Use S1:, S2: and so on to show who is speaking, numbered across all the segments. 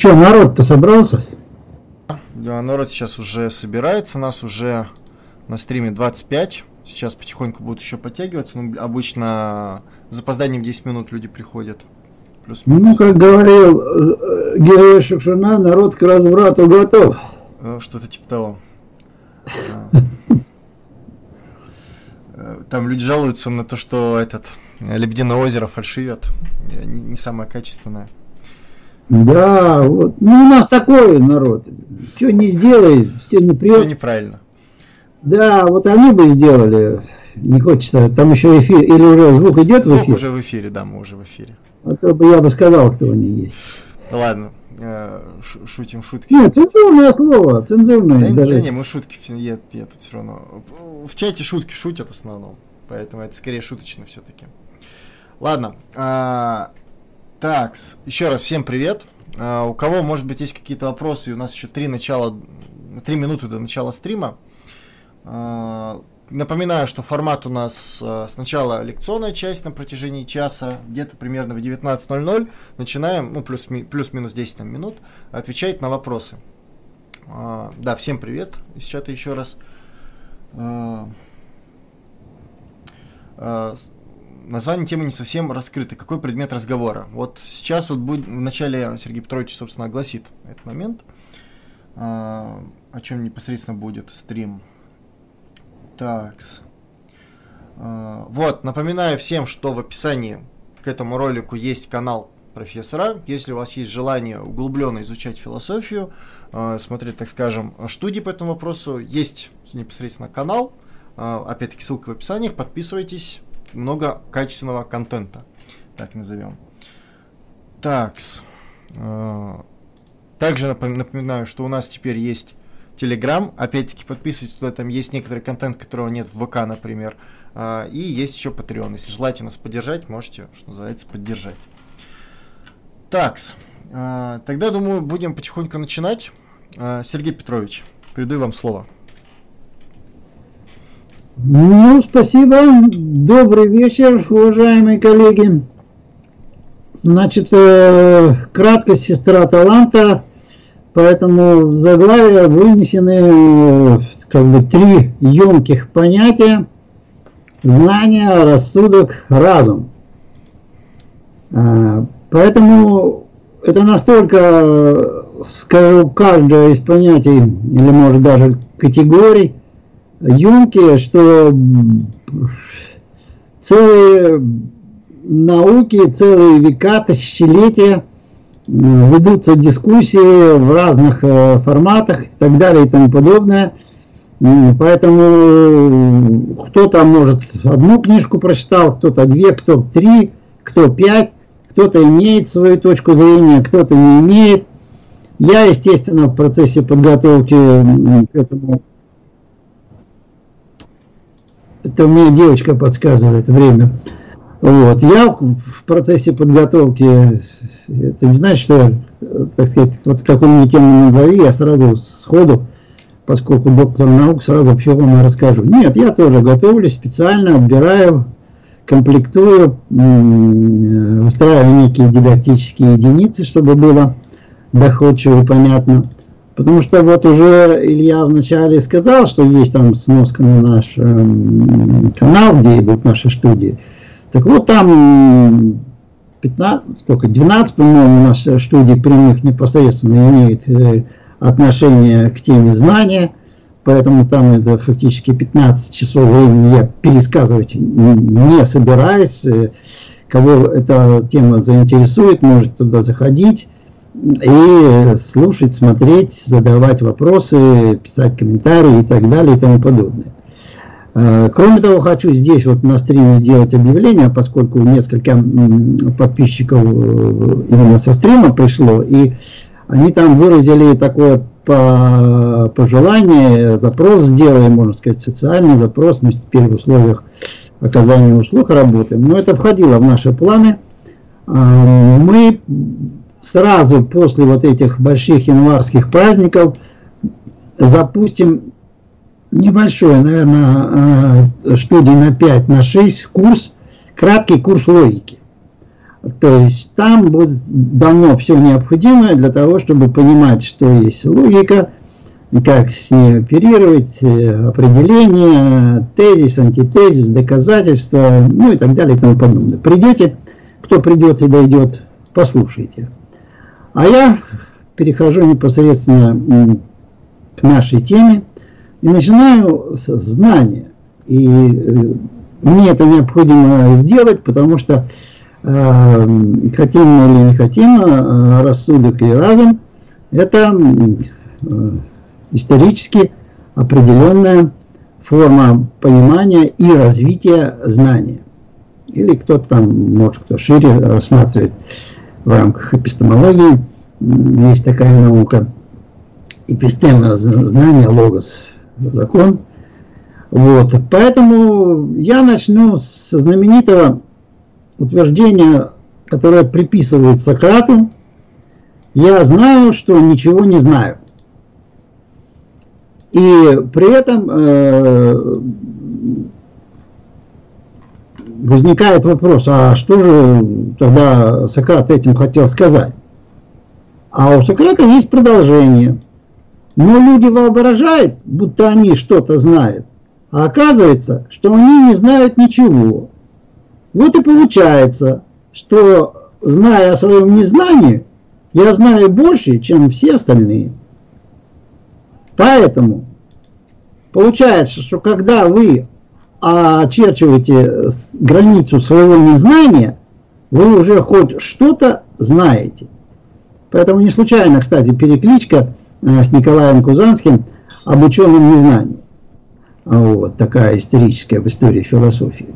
S1: Че, народ-то собрался?
S2: Да, народ сейчас уже собирается, нас уже на стриме 25. Сейчас потихоньку будут еще подтягиваться. Ну, обычно с запозданием 10 минут люди приходят.
S1: Плюс -минус. ну, как говорил э, Георгий Шукшина, народ к разврату готов.
S2: Э, что-то типа того. Э, там люди жалуются на то, что этот Лебединое озеро фальшивят. Не самое качественное.
S1: Да, вот. Ну, у нас такой народ. Что не сделай, все не
S2: Все неправильно.
S1: Да, вот они бы сделали. Не хочется. Там еще эфир. Или уже звук идет
S2: звук в эфир? уже в эфире, да, мы уже в эфире.
S1: А то бы я бы сказал, кто они есть.
S2: Ладно, э, шутим шутки.
S1: Нет, цензурное слово, цензурное.
S2: Да, даже. да не, мы шутки, я, я тут все равно. В чате шутки шутят в основном, поэтому это скорее шуточно все-таки. Ладно, а, так, еще раз всем привет. Uh, у кого, может быть, есть какие-то вопросы, у нас еще три начала, три минуты до начала стрима. Uh, напоминаю, что формат у нас uh, сначала лекционная часть на протяжении часа, где-то примерно в 19.00 начинаем, ну, плюс-минус плюс 10 там, минут, отвечать на вопросы. Да, всем привет из чата еще раз название темы не совсем раскрыто. Какой предмет разговора? Вот сейчас вот будет, в начале Сергей Петрович, собственно, огласит этот момент, а, о чем непосредственно будет стрим. Так. А, вот, напоминаю всем, что в описании к этому ролику есть канал профессора. Если у вас есть желание углубленно изучать философию, а, смотреть, так скажем, студии по этому вопросу, есть непосредственно канал. Опять-таки ссылка в описании. Подписывайтесь, много качественного контента, так назовем. Такс. А, также напоминаю, что у нас теперь есть Telegram. Опять-таки подписывайтесь туда, там есть некоторый контент, которого нет в ВК, например. А, и есть еще Patreon. Если желаете нас поддержать, можете, что называется, поддержать. Такс. А, тогда, думаю, будем потихоньку начинать. Сергей Петрович, передаю вам слово.
S1: Ну, спасибо. Добрый вечер, уважаемые коллеги. Значит, э, краткость сестра таланта, поэтому в заглавие вынесены э, как бы три емких понятия. знание, рассудок, разум. А, поэтому это настолько, скажу, каждое из понятий, или может даже категорий, емкие, что целые науки, целые века, тысячелетия ведутся дискуссии в разных э, форматах и так далее и тому подобное. Поэтому кто-то, может, одну книжку прочитал, кто-то две, кто три, кто пять, кто-то имеет свою точку зрения, кто-то не имеет. Я, естественно, в процессе подготовки к этому... Это мне девочка подсказывает время. Вот. Я в процессе подготовки, это не значит, что, так сказать, вот какую мне тему назови, я сразу сходу, поскольку доктор наук, сразу все вам расскажу. Нет, я тоже готовлюсь специально, отбираю, комплектую, выстраиваю некие дидактические единицы, чтобы было доходчиво и понятно. Потому что вот уже Илья вначале сказал, что есть там сноска на наш э, канал, где идут наши студии. Так вот там 15, сколько, 12, по-моему, у нас студий прямых непосредственно имеют э, отношение к теме знания, поэтому там это фактически 15 часов времени я пересказывать не собираюсь. Э, кого эта тема заинтересует, может туда заходить и слушать, смотреть, задавать вопросы, писать комментарии и так далее и тому подобное. Э, кроме того, хочу здесь вот на стриме сделать объявление, поскольку несколько подписчиков э, именно со стрима пришло, и они там выразили такое пожелание, запрос сделали, можно сказать, социальный запрос, мы теперь в условиях оказания услуг работаем. Но это входило в наши планы. Э, мы сразу после вот этих больших январских праздников запустим небольшой, наверное, студии на 5, на 6 курс, краткий курс логики. То есть там будет давно все необходимое для того, чтобы понимать, что есть логика, как с ней оперировать, э, определение, тезис, антитезис, доказательства, ну и так далее и тому подобное. Придете, кто придет и дойдет, послушайте. А я перехожу непосредственно к нашей теме – и начинаю с знания. И э, мне это необходимо сделать, потому что э, хотим мы или не хотим, э, рассудок и разум – это э, исторически определенная форма понимания и развития знания. Или кто-то там, может, кто шире рассматривает в рамках эпистемологии, есть такая наука, эпистема знания, логос – закон. Вот. Поэтому я начну с знаменитого утверждения, которое приписывает Сократу. Я знаю, что ничего не знаю. И при этом э, возникает вопрос, а что же тогда Сократ этим хотел сказать? А у Сократа есть продолжение – но люди воображают, будто они что-то знают, а оказывается, что они не знают ничего. Вот и получается, что, зная о своем незнании, я знаю больше, чем все остальные. Поэтому получается, что когда вы очерчиваете границу своего незнания, вы уже хоть что-то знаете. Поэтому не случайно, кстати, перекличка Э, с Николаем Кузанским об ученом незнании. Вот такая историческая в истории философии.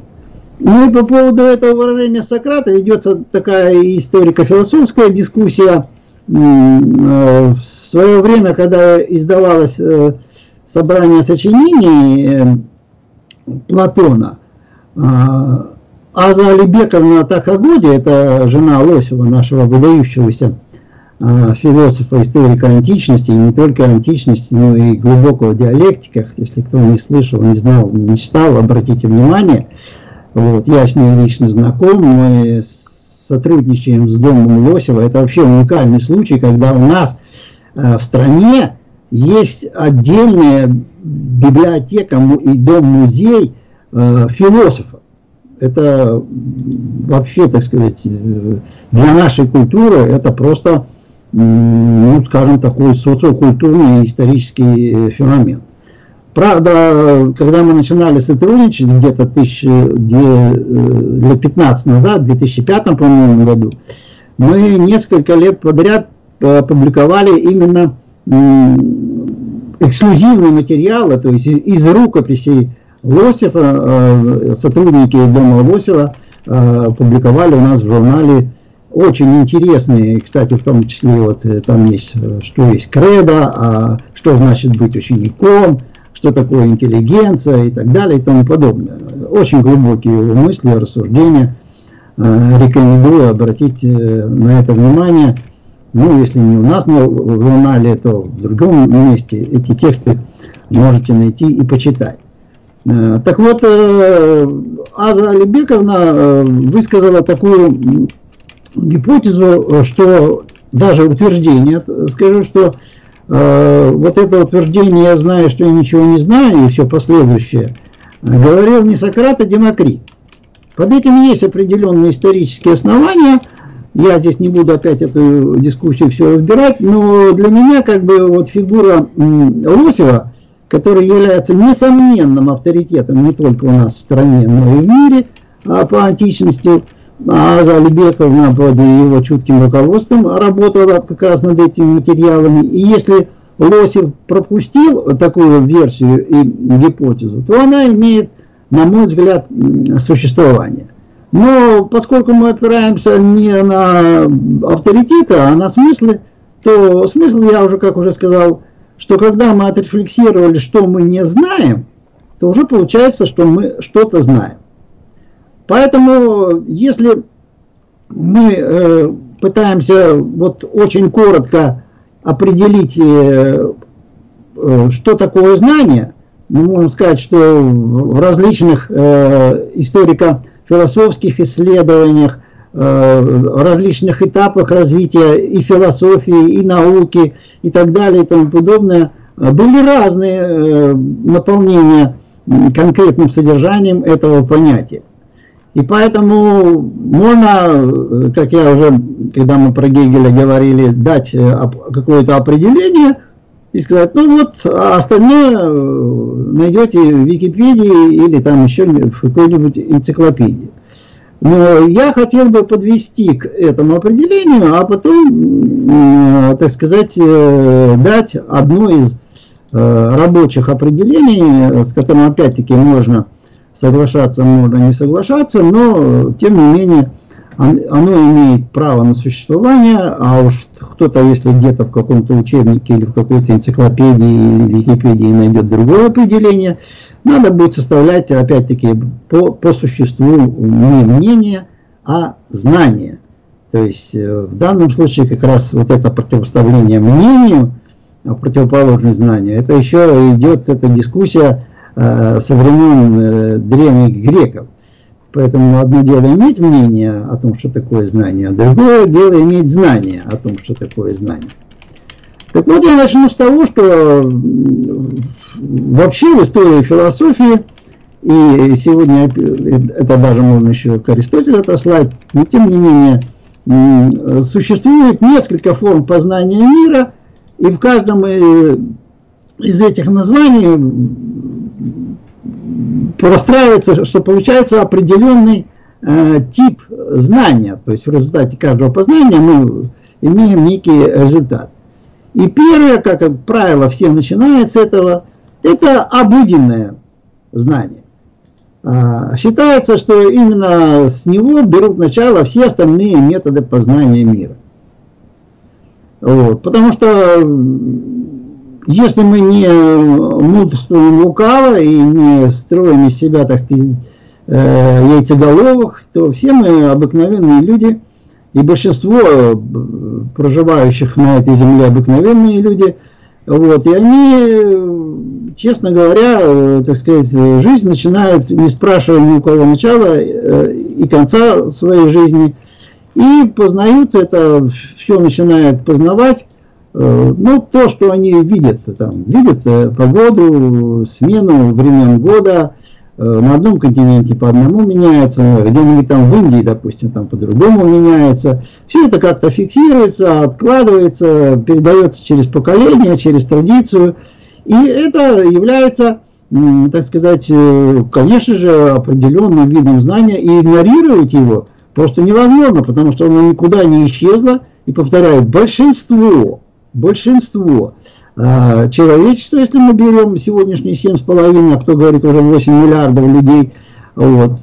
S1: Ну и по поводу этого выражения Сократа ведется такая историко-философская дискуссия. Э, в свое время, когда издавалось э, собрание сочинений Платона, Аза Алибековна Тахагоди, это жена Лосева, нашего выдающегося а, философа, историка античности, и не только античности, но и глубокого диалектиках, если кто не слышал, не знал, не читал, обратите внимание. Вот, я с ней лично знаком, мы сотрудничаем с домом Лосева. Это вообще уникальный случай, когда у нас э, в стране есть отдельная библиотека и дом-музей э, философа. Это вообще, так сказать, э, для нашей культуры это просто, ну, скажем, такой социокультурный исторический феномен. Правда, когда мы начинали сотрудничать где-то лет 15 назад, в 2005, по-моему, году, мы несколько лет подряд публиковали именно эксклюзивные материалы, то есть из рукописей Лосева, э, сотрудники дома Лосева э, публиковали у нас в журнале очень интересные, кстати, в том числе вот э, там есть, что есть кредо, а что значит быть учеником, что такое интеллигенция и так далее и тому подобное. Очень глубокие мысли, рассуждения. Рекомендую обратить на это внимание. Ну, если не у нас в журнале, то в другом месте эти тексты можете найти и почитать. Э, так вот, э, Аза Алибековна э, высказала такую гипотезу, что даже утверждение, скажу, что вот это утверждение «я знаю, что я ничего не знаю» и все последующее, говорил не Сократ, а Демокрит. Под этим есть определенные исторические основания. Я здесь не буду опять эту дискуссию все разбирать, но для меня как бы вот фигура Лосева – который является несомненным авторитетом не только у нас в стране, но и в мире а по античности. А Аза Алибековна под его чутким руководством работала как раз над этими материалами. И если Лосев пропустил такую версию и гипотезу, то она имеет, на мой взгляд, существование. Но поскольку мы опираемся не на авторитеты, а на смыслы, то смысл, я уже, как уже сказал, что когда мы отрефлексировали, что мы не знаем, то уже получается, что мы что-то знаем. Поэтому, если мы э, пытаемся вот очень коротко определить, э, э, что такое знание, мы можем сказать, что в различных э, историко-философских исследованиях Э, различных этапах развития и философии, и науки, и так далее, и тому подобное, были разные э, наполнения конкретным содержанием этого понятия. И поэтому можно, как я уже, когда мы про Гегеля говорили, дать э, какое-то определение и сказать, ну вот, а остальное найдете в Википедии или там еще в какой-нибудь энциклопедии. Но я хотел бы подвести к этому определению, а потом, так сказать, э, дать одно из э, рабочих определений, с которым опять-таки можно соглашаться, можно не соглашаться, но тем не менее оно имеет право на существование, а уж кто-то, если где-то в каком-то учебнике или в какой-то энциклопедии или Википедии найдет другое определение, надо будет составлять, опять-таки, по, по существу не мнение, а знание. То есть э, в данном случае как раз вот это противопоставление мнению, а противоположное знанию, это еще идет эта дискуссия э, со времен э, древних греков. Поэтому одно дело иметь мнение о том, что такое знание, а другое дело иметь знание о том, что такое знание. Так вот, я начну с того, что вообще в истории философии, и сегодня это даже можно еще к Аристотелю отослать, но тем не менее существует несколько форм познания мира, и в каждом из этих названий простраивается, что получается определенный э, тип знания. То есть в результате каждого познания мы имеем некий результат. И первое, как правило, все начинают с этого, это обыденное знание. А, считается, что именно с него берут начало все остальные методы познания мира. Вот, потому что если мы не мудрствуем лукаво и не строим из себя, так сказать, э, яйцеголовых, то все мы обыкновенные люди, и большинство э, проживающих на этой земле обыкновенные люди, вот, и они, честно говоря, э, так сказать, жизнь начинают, не спрашивая ни у кого начала и конца своей жизни, и познают это, все начинают познавать, Э, ну, то, что они видят, там, видят э, погоду, смену времен года, на одном континенте по одному меняется, где-нибудь там в Индии, допустим, там по-другому меняется. Все это как-то фиксируется, откладывается, передается через поколение, через традицию. И это является, так сказать, э, конечно же, определенным видом знания, и игнорировать его просто невозможно, потому что оно никуда не исчезло. И повторяю, большинство, большинство а, человечества, если мы берем сегодняшние 7,5, а кто говорит уже 8 миллиардов людей, вот,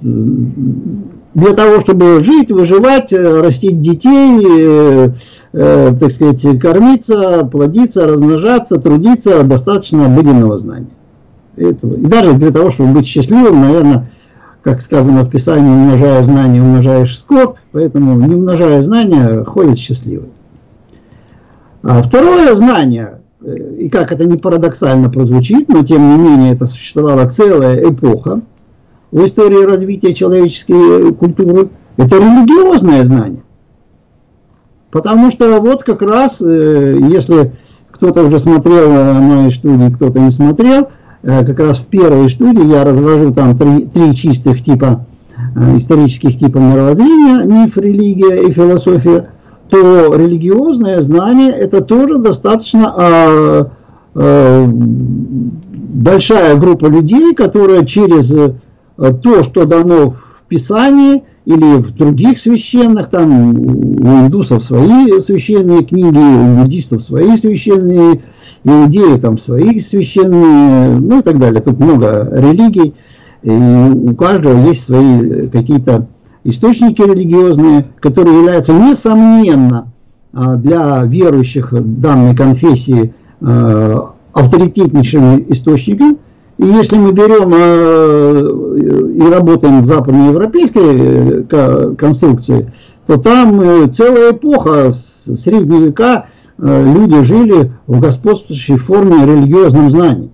S1: для того, чтобы жить, выживать, э, растить детей, э, э, так сказать, кормиться, плодиться, размножаться, трудиться, достаточно обыденного знания. Этого. И даже для того, чтобы быть счастливым, наверное, как сказано в Писании, умножая знания, умножаешь скорбь, поэтому не умножая знания, ходит счастливый. А второе знание, и как это не парадоксально прозвучит, но тем не менее это существовала целая эпоха, в истории развития человеческой культуры, это религиозное знание. Потому что вот как раз, э, если кто-то уже смотрел мои студии, кто-то не смотрел, э, как раз в первой студии я развожу там три, три чистых типа, э, исторических типа мировоззрения, миф, религия и философия, то религиозное знание это тоже достаточно а, а, большая группа людей, которая через Э, то, что дано в Писании или в других священных, там у индусов свои священные книги, у буддистов свои священные, иудеи там свои священные, ну и так далее. Тут много религий, и у каждого есть свои какие-то источники религиозные, которые являются несомненно а, для верующих данной конфессии э, авторитетнейшими источниками, и если мы берем э, и работаем в западноевропейской э, конструкции, то там э, целая эпоха, средние века, люди жили в господствующей форме религиозном знании.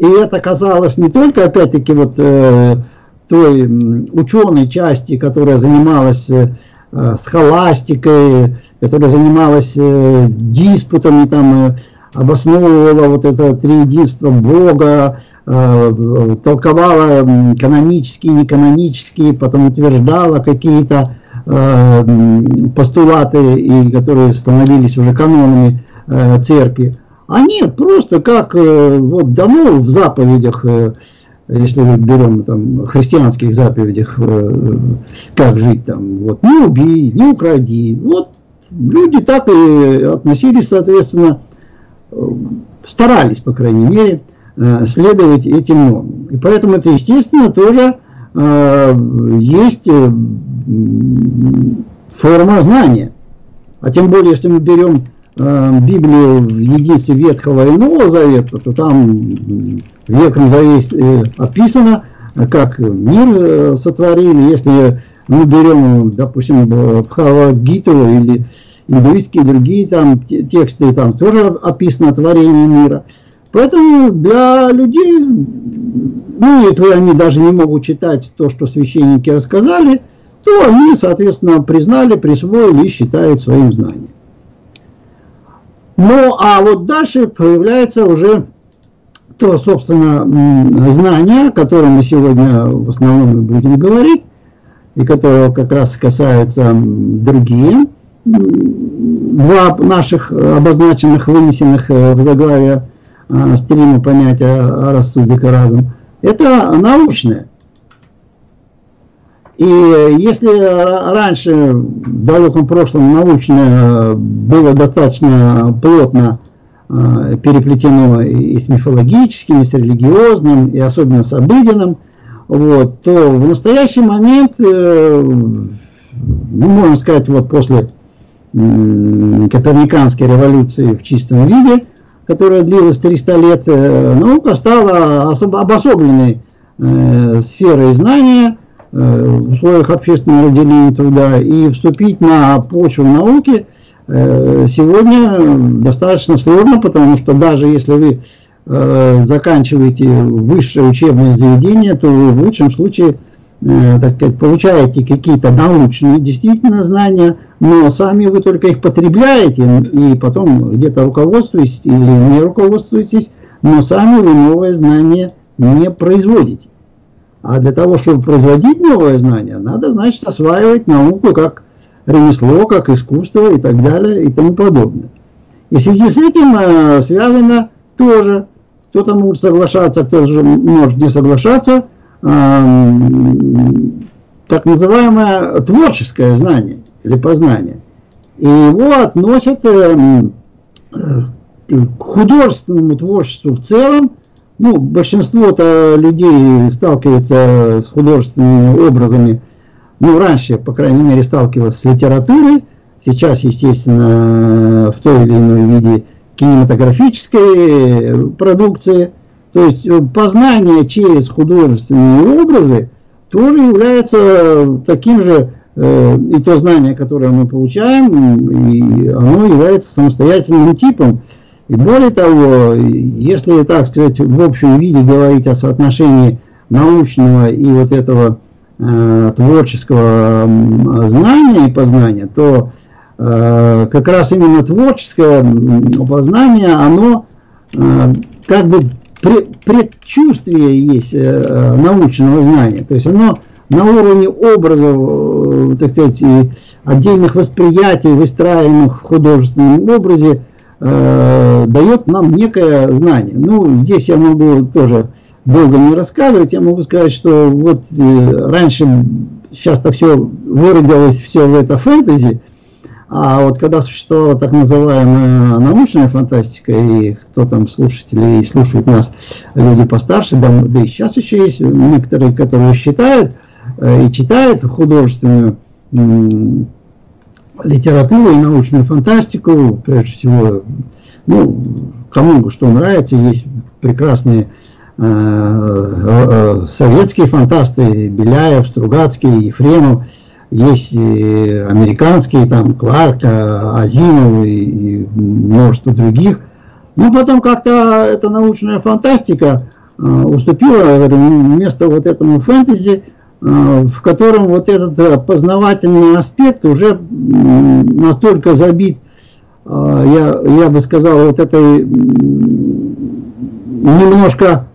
S1: И это казалось не только, опять-таки, вот той ученой части, которая занималась схоластикой, которая занималась диспутами, там, обосновывала вот это триединство Бога, э, толковала канонические, неканонические, потом утверждала какие-то э, постулаты, и, которые становились уже канонами э, церкви. А нет, просто как вот дано в заповедях, если мы берем там христианских заповедях, как жить там, вот, не убей, не укради. Вот люди так и относились, соответственно, старались, по крайней мере, э, следовать этим нормам. И поэтому это, естественно, тоже э, есть э, форма знания. А тем более, если мы берем Библию в единстве Ветхого и Нового Завета, то там в Ветхом Завете описано, как мир сотворили. Если мы берем, допустим, Бхагавадгиту или индуистские, другие там тексты, там тоже описано творение мира. Поэтому для людей, ну, если они даже не могут читать то, что священники рассказали, то они, соответственно, признали, присвоили и считают своим знанием. Ну, а вот дальше появляется уже то, собственно, знание, о котором мы сегодня в основном будем говорить, и которого как раз касаются другие два наших обозначенных, вынесенных э, в заглавие э, стрима понятия о рассудке разум, это научное. И если раньше, в далеком прошлом, научное было достаточно плотно э, переплетено и с мифологическим, и с религиозным, и особенно с обыденным, вот, то в настоящий момент, ну, можно сказать, вот после Коперниканской революции в чистом виде, которая длилась 300 лет, э, наука стала обособленной э, сферой знания э, в условиях общественного разделения труда и вступить на почву науки сегодня достаточно сложно, потому что даже если вы заканчиваете высшее учебное заведение, то вы в лучшем случае Э, так сказать, получаете какие-то научные действительно знания, но сами вы только их потребляете и потом где-то руководствуетесь или не руководствуетесь, но сами вы новое знание не производите. А для того, чтобы производить новое знание, надо, значит, осваивать науку как ремесло, как искусство и так далее и тому подобное. И в связи с этим э, связано тоже, кто-то может соглашаться, кто-то может не соглашаться, э, так называемое творческое знание или познание. И его относят э, к художественному творчеству в целом, ну, большинство-то людей сталкивается с художественными образами, ну, раньше, по крайней мере, сталкивалась с литературой, сейчас, естественно, в той или иной виде кинематографической продукции. То есть э, познание через художественные образы тоже является таким же, э, и то знание, которое мы получаем, и оно является самостоятельным типом. И более того, если, так сказать, в общем виде говорить о соотношении научного и вот этого э, творческого знания и познания, то э, как раз именно творческое познание, оно э, как бы предчувствие есть э, научного знания. То есть оно на уровне образов, э, так сказать, отдельных восприятий, выстраиваемых в художественном образе, э, дает нам некое знание. Ну, здесь я могу тоже долго не рассказывать, я могу сказать, что вот э, раньше сейчас-то все выродилось все в это фэнтези, а вот когда существовала так называемая научная фантастика, и кто там слушатели и слушают нас, люди постарше, да, да и сейчас еще есть некоторые, которые считают э, и читают художественную литературу и научную фантастику, прежде всего, ну, кому что нравится, есть прекрасные э, э, советские фантасты, Беляев, Стругацкий, Ефремов, есть американские, там, Кларк, Азимов и, и множество других. Но потом как-то эта научная фантастика э, уступила место вот этому фэнтези, в котором вот этот познавательный аспект уже настолько забит, э, я, я бы сказал, вот этой немножко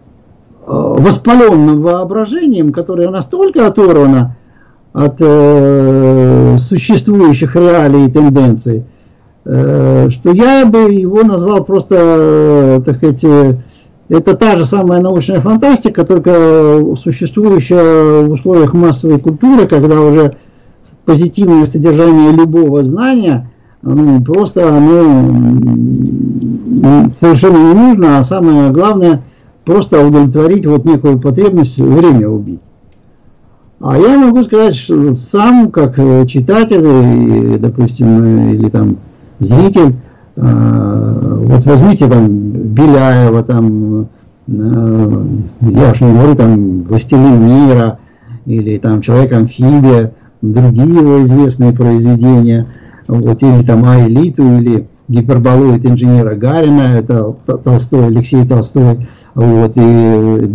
S1: воспаленным воображением, которое настолько оторвано от э, существующих реалий и тенденций, э, что я бы его назвал просто, э, так сказать, э, это та же самая научная фантастика, только существующая в условиях массовой культуры, когда уже позитивное содержание любого знания, ну, просто оно совершенно не нужно, а самое главное, просто удовлетворить вот некую потребность время убить. А я могу сказать, что сам, как читатель, допустим, или там зритель, э, вот возьмите там Беляева, там, э, я уж не говорю, там, «Властелин мира», или там «Человек-амфибия», другие его известные произведения, вот, или там «Аэлиту», или «Гиперболоид инженера Гарина», это Толстой, Алексей Толстой, вот, и,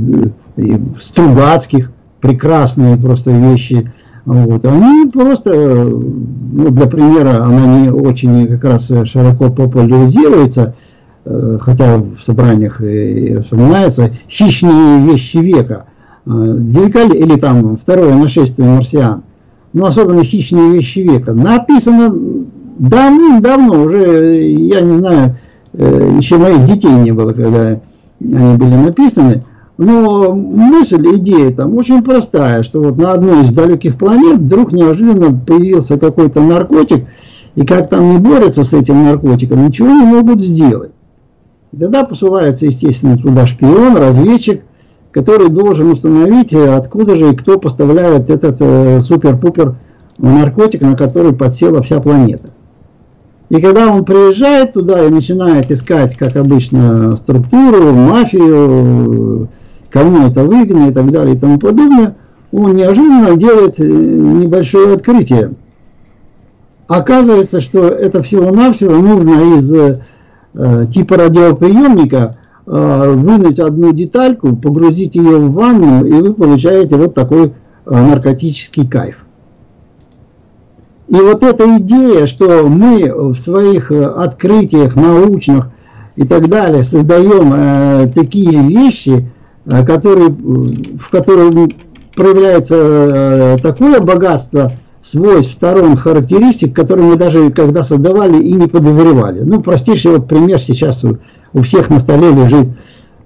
S1: и Стругацких, прекрасные просто вещи. Вот. Они просто, ну, для примера, она не очень как раз широко популяризируется, хотя в собраниях и вспоминается, «Хищные вещи века», э, великолеп... или там «Второе нашествие марсиан», ну, особенно «Хищные вещи века», написано давным-давно, уже, я не знаю, э, еще моих детей не было, когда они были написаны, но мысль, идея там очень простая, что вот на одной из далеких планет вдруг неожиданно появился какой-то наркотик, и как там не борются с этим наркотиком, ничего не могут сделать. И тогда посылается, естественно, туда шпион, разведчик, который должен установить, откуда же и кто поставляет этот э, супер-пупер наркотик, на который подсела вся планета. И когда он приезжает туда и начинает искать, как обычно, структуру, мафию, кому это выгодно и так далее и тому подобное, он неожиданно делает э, небольшое открытие. Оказывается, что это всего-навсего нужно из э, типа радиоприемника э, вынуть одну детальку, погрузить ее в ванну, и вы получаете вот такой э, наркотический кайф. И вот эта идея, что мы в своих э, открытиях научных и так далее создаем э, такие вещи, Э, который, в котором проявляется такое богатство свойств, сторон, характеристик, которые мы даже когда создавали и не подозревали. Ну, простейший вот пример сейчас у, у всех на столе лежит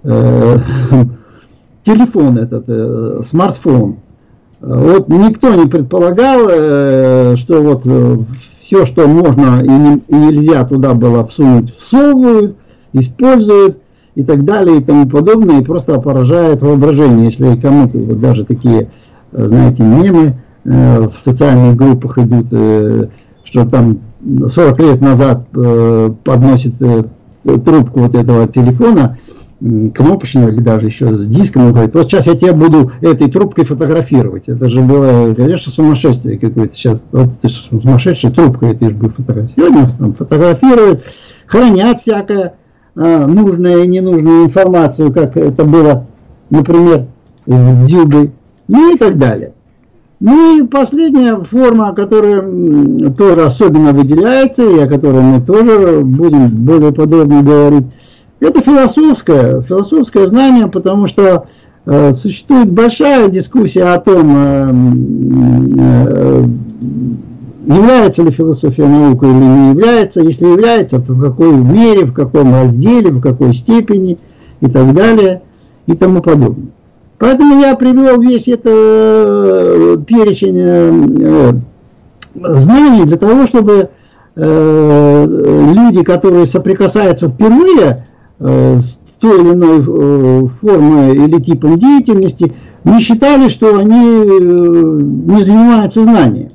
S1: э, телефон этот, э, смартфон. Вот никто не предполагал, э, что вот э, все, что можно и, не, и нельзя туда было всунуть, всовывают, используют и так далее и тому подобное, и просто поражает воображение, если кому-то вот даже такие, э, знаете, мемы в социальных группах идут, что там 40 лет назад подносит трубку вот этого телефона, кнопочного или даже еще с диском, он говорит, вот сейчас я тебя буду этой трубкой фотографировать. Это же было, конечно, сумасшествие какое-то сейчас. Вот ты сумасшедшая трубка, ты же будешь фотографировать. Там фотографируют, хранят всякое а, нужную и ненужную информацию, как это было, например, с Дзюбой, ну и так далее. Ну и последняя форма, которая тоже особенно выделяется, и о которой мы тоже будем более подробно говорить, это философское, философское знание, потому что э, существует большая дискуссия о том, э, э, является ли философия наукой или не является. Если является, то в какой мере, в каком разделе, в какой степени и так далее и тому подобное. Поэтому я привел весь этот э, перечень э, знаний для того, чтобы э, люди, которые соприкасаются впервые Э, с той или иной э, формой или типом деятельности, не считали, что они э, не занимаются знанием.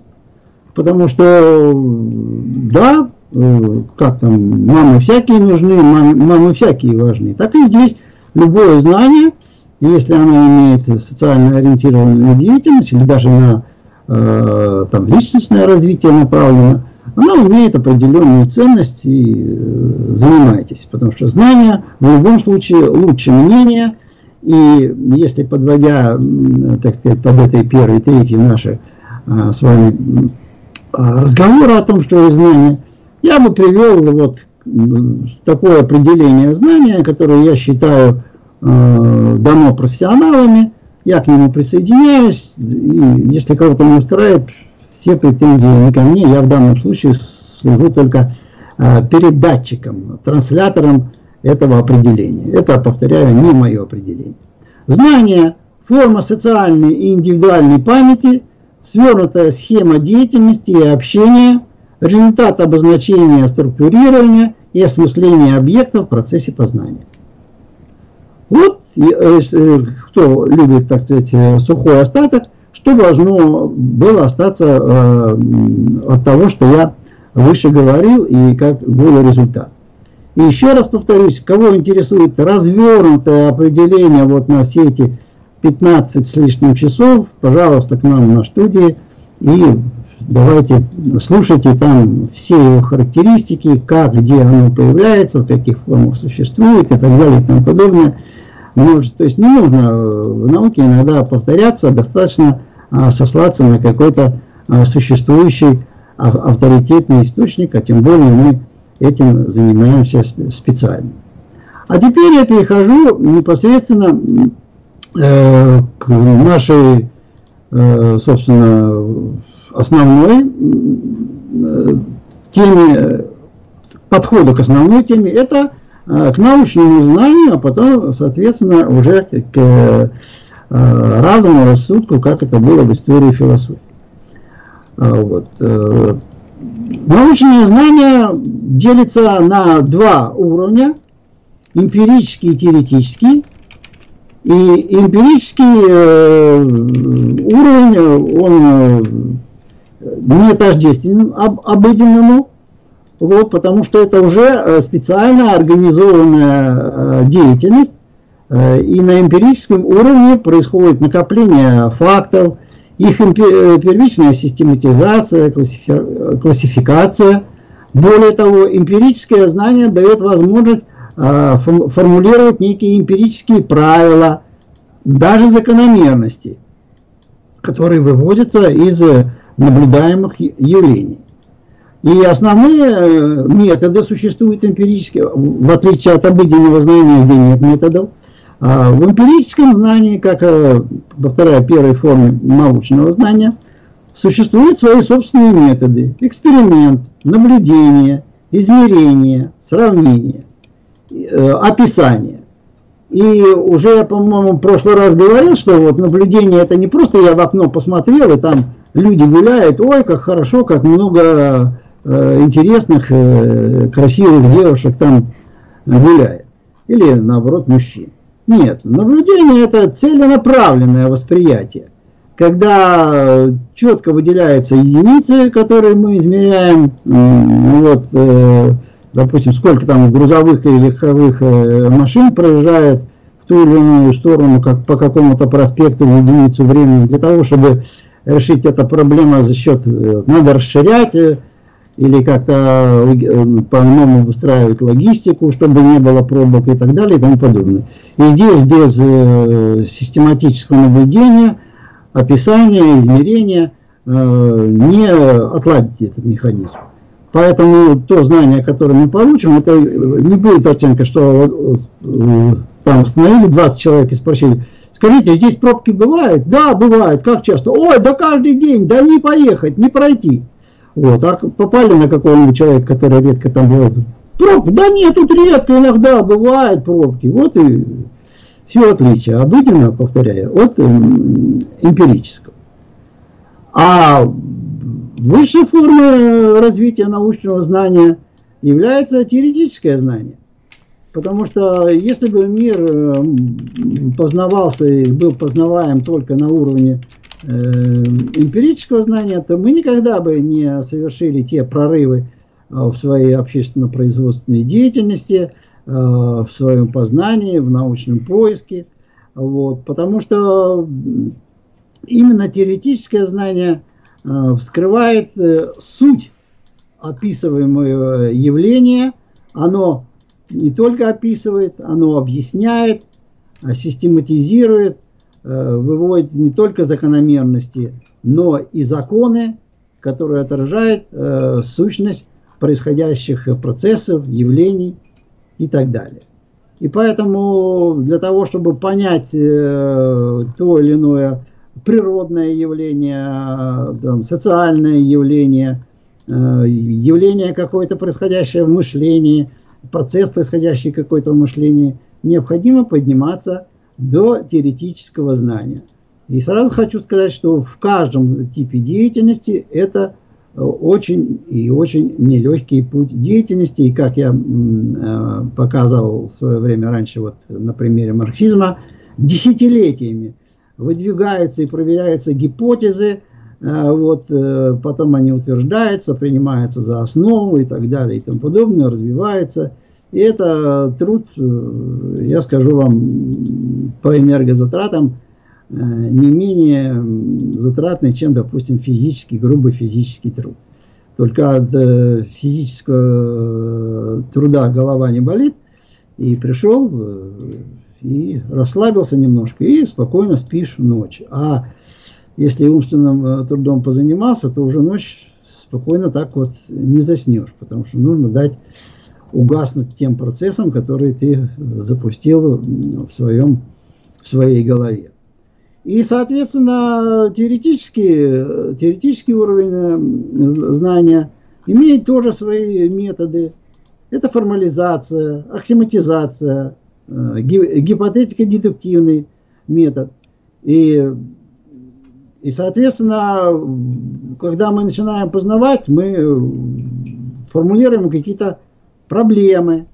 S1: Потому что, да, как там, мамы всякие нужны, мамы, мамы всякие важны. Так и здесь любое знание, если оно имеет социально ориентированную деятельность или даже на там, личностное развитие направлено, она имеет определенную ценность и э, занимайтесь, потому что знания в любом случае лучше мнения, и если подводя, так сказать, под этой первой, третьей наши а, с вами а, разговоры о том, что есть знания, я бы привел вот такое определение знания, которое я считаю э, дано профессионалами, я к нему присоединяюсь, и если кого-то не устраивает, все претензии не ко мне, я в данном случае служу только э, передатчиком, транслятором этого определения. Это, повторяю, не мое определение. Знание – форма социальной и индивидуальной памяти, свернутая схема деятельности и общения, результат обозначения, структурирования и осмысления объектов в процессе познания. Вот, э, кто любит, так сказать, сухой остаток – что должно было остаться э, от того, что я выше говорил и как был результат. И еще раз повторюсь, кого интересует развернутое определение вот на все эти 15 с лишним часов, пожалуйста, к нам на студии и давайте слушайте там все его характеристики, как, где оно появляется, в каких формах существует и так далее и тому подобное. Может, то есть не нужно в науке иногда повторяться, достаточно а, сослаться на какой-то а, существующий авторитетный источник, а тем более мы этим занимаемся специально. А теперь я перехожу непосредственно э, к нашей, э, собственно, основной э, теме, подходу к основной теме, это к научному знанию, а потом, соответственно, уже к Э, разуму, рассудку, как это было в истории философии. А, вот. Э, научное знание делится на два уровня, эмпирический и теоретический. И эмпирический э, уровень, он не тождествен об, обыденному, вот, потому что это уже специально организованная деятельность, Э, и на эмпирическом уровне происходит накопление фактов, их э, первичная систематизация, классификация. Более того, эмпирическое знание дает возможность э, формулировать некие эмпирические правила, даже закономерности, которые выводятся из наблюдаемых явлений. И основные методы существуют эмпирически, в отличие от обыденного знания, где нет методов. А в эмпирическом знании, как, э, повторяю, первой форме научного знания, существуют свои собственные методы. Эксперимент, наблюдение, измерение, сравнение, э, описание. И уже я, по-моему, в прошлый раз говорил, что вот наблюдение это не просто я в окно посмотрел, и там люди гуляют, ой, как хорошо, как много э, интересных, э, красивых девушек там гуляет. Или наоборот мужчин. Нет, наблюдение это целенаправленное восприятие. Когда четко выделяются единицы, которые мы измеряем, вот, э, допустим, сколько там грузовых и легковых э, машин проезжает в ту или иную сторону, как по какому-то проспекту в единицу времени, для того, чтобы решить эту проблему за счет, э, надо расширять или как-то э, по-новому выстраивать логистику, чтобы не было пробок и так далее и тому подобное. И здесь без э, систематического наблюдения, описания, измерения э, не отладить этот механизм. Поэтому то знание, которое мы получим, это не будет оценка, что там остановили 20 человек и спросили, скажите, здесь пробки бывают? Да, бывают. Как часто? Ой, да каждый день, да не поехать, не пройти. Вот. А попали на какого-нибудь человека, который редко там бывает. Пробки? Да нет, тут редко, иногда бывают пробки. Вот и все отличие. Обыденно, повторяю, от эм, эмпирического. А высшей формой развития научного знания является теоретическое знание. Потому что если бы мир эм, познавался и был познаваем только на уровне Э, эмпирического знания, то мы никогда бы не совершили те прорывы э, в своей общественно-производственной деятельности, э, в своем познании, в научном поиске. Вот, потому что именно теоретическое знание вскрывает суть описываемого явления. Оно не только описывает, оно объясняет, систематизирует, Э, выводит не только закономерности, но и законы, которые отражают э, сущность происходящих процессов, явлений и так далее. И поэтому для того, чтобы понять э, то или иное природное явление, там, социальное явление, э, явление какое-то происходящее в мышлении, процесс происходящий какой-то в мышлении, необходимо подниматься до теоретического знания. И сразу хочу сказать, что в каждом типе деятельности это э, очень и очень нелегкий путь деятельности. И как я э, показывал в свое время раньше вот на примере марксизма, десятилетиями выдвигаются и проверяются гипотезы, э, вот, потом они утверждаются, принимаются за основу и так далее и тому подобное, развиваются. И это труд, э, я скажу вам, по энергозатратам э, не менее затратный, чем, допустим, физический, грубый физический труд. Только от э, физического труда голова не болит, и пришел и расслабился немножко, и спокойно спишь ночь. А если умственным трудом позанимался, то уже ночь спокойно так вот не заснешь, потому что нужно дать угаснуть тем процессом, который ты запустил в, своем, в своей голове. И, соответственно, теоретический, теоретический уровень знания имеет тоже свои методы. Это формализация, аксиматизация, э, гипотетико-дедуктивный метод. И, и, соответственно, когда мы начинаем познавать, мы формулируем какие-то проблемы,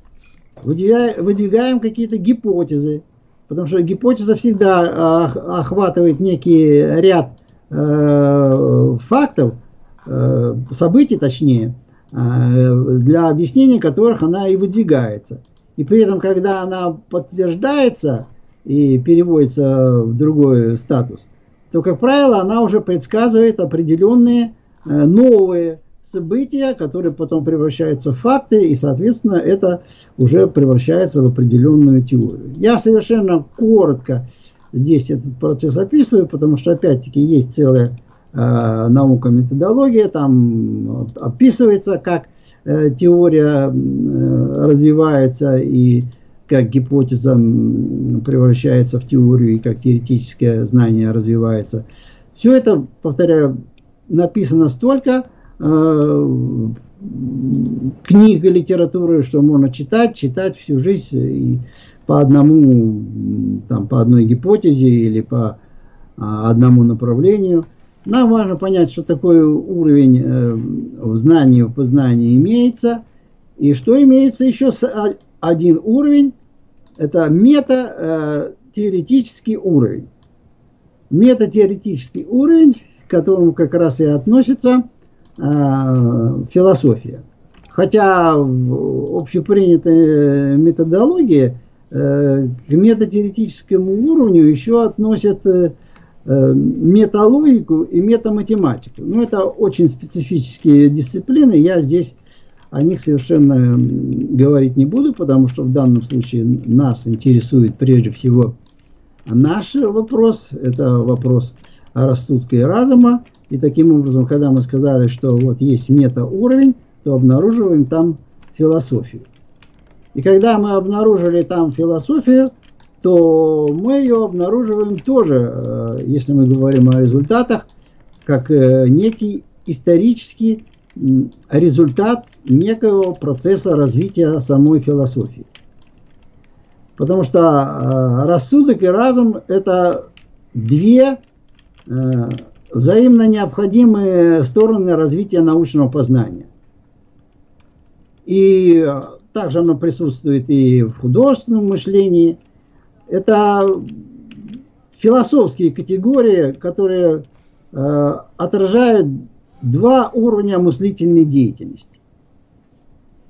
S1: выдвигаем какие-то гипотезы, потому что гипотеза всегда охватывает некий ряд э, фактов, э, событий точнее, э, для объяснения которых она и выдвигается. И при этом, когда она подтверждается и переводится в другой статус, то, как правило, она уже предсказывает определенные новые события, которые потом превращаются в факты, и, соответственно, это уже превращается в определенную теорию. Я совершенно коротко здесь этот процесс описываю, потому что, опять-таки, есть целая э, наука методология, там описывается, как э, теория э, развивается и как гипотеза превращается в теорию и как теоретическое знание развивается. Все это, повторяю, написано столько книг и литературы, что можно читать, читать всю жизнь и по одному, там, по одной гипотезе или по а, одному направлению. Нам важно понять, что такой уровень э, в знании, в познании имеется, и что имеется еще а, один уровень, это мета-теоретический э, уровень. Мета-теоретический уровень, к которому как раз и относится э, философия. Хотя в общепринятой методологии э, к метатеоретическому уровню еще относят э, металогику и метаматематику. Но это очень специфические дисциплины, я здесь о них совершенно говорить не буду, потому что в данном случае нас интересует прежде всего наш вопрос, это вопрос рассудка и разума. И таким образом, когда мы сказали, что вот есть метауровень, то обнаруживаем там философию. И когда мы обнаружили там философию, то мы ее обнаруживаем тоже, э, если мы говорим о результатах, как э, некий исторический результат некого процесса развития самой философии. Потому что э, рассудок и разум – это две взаимно необходимые стороны развития научного познания. И также оно присутствует и в художественном мышлении. Это философские категории, которые э, отражают два уровня мыслительной деятельности.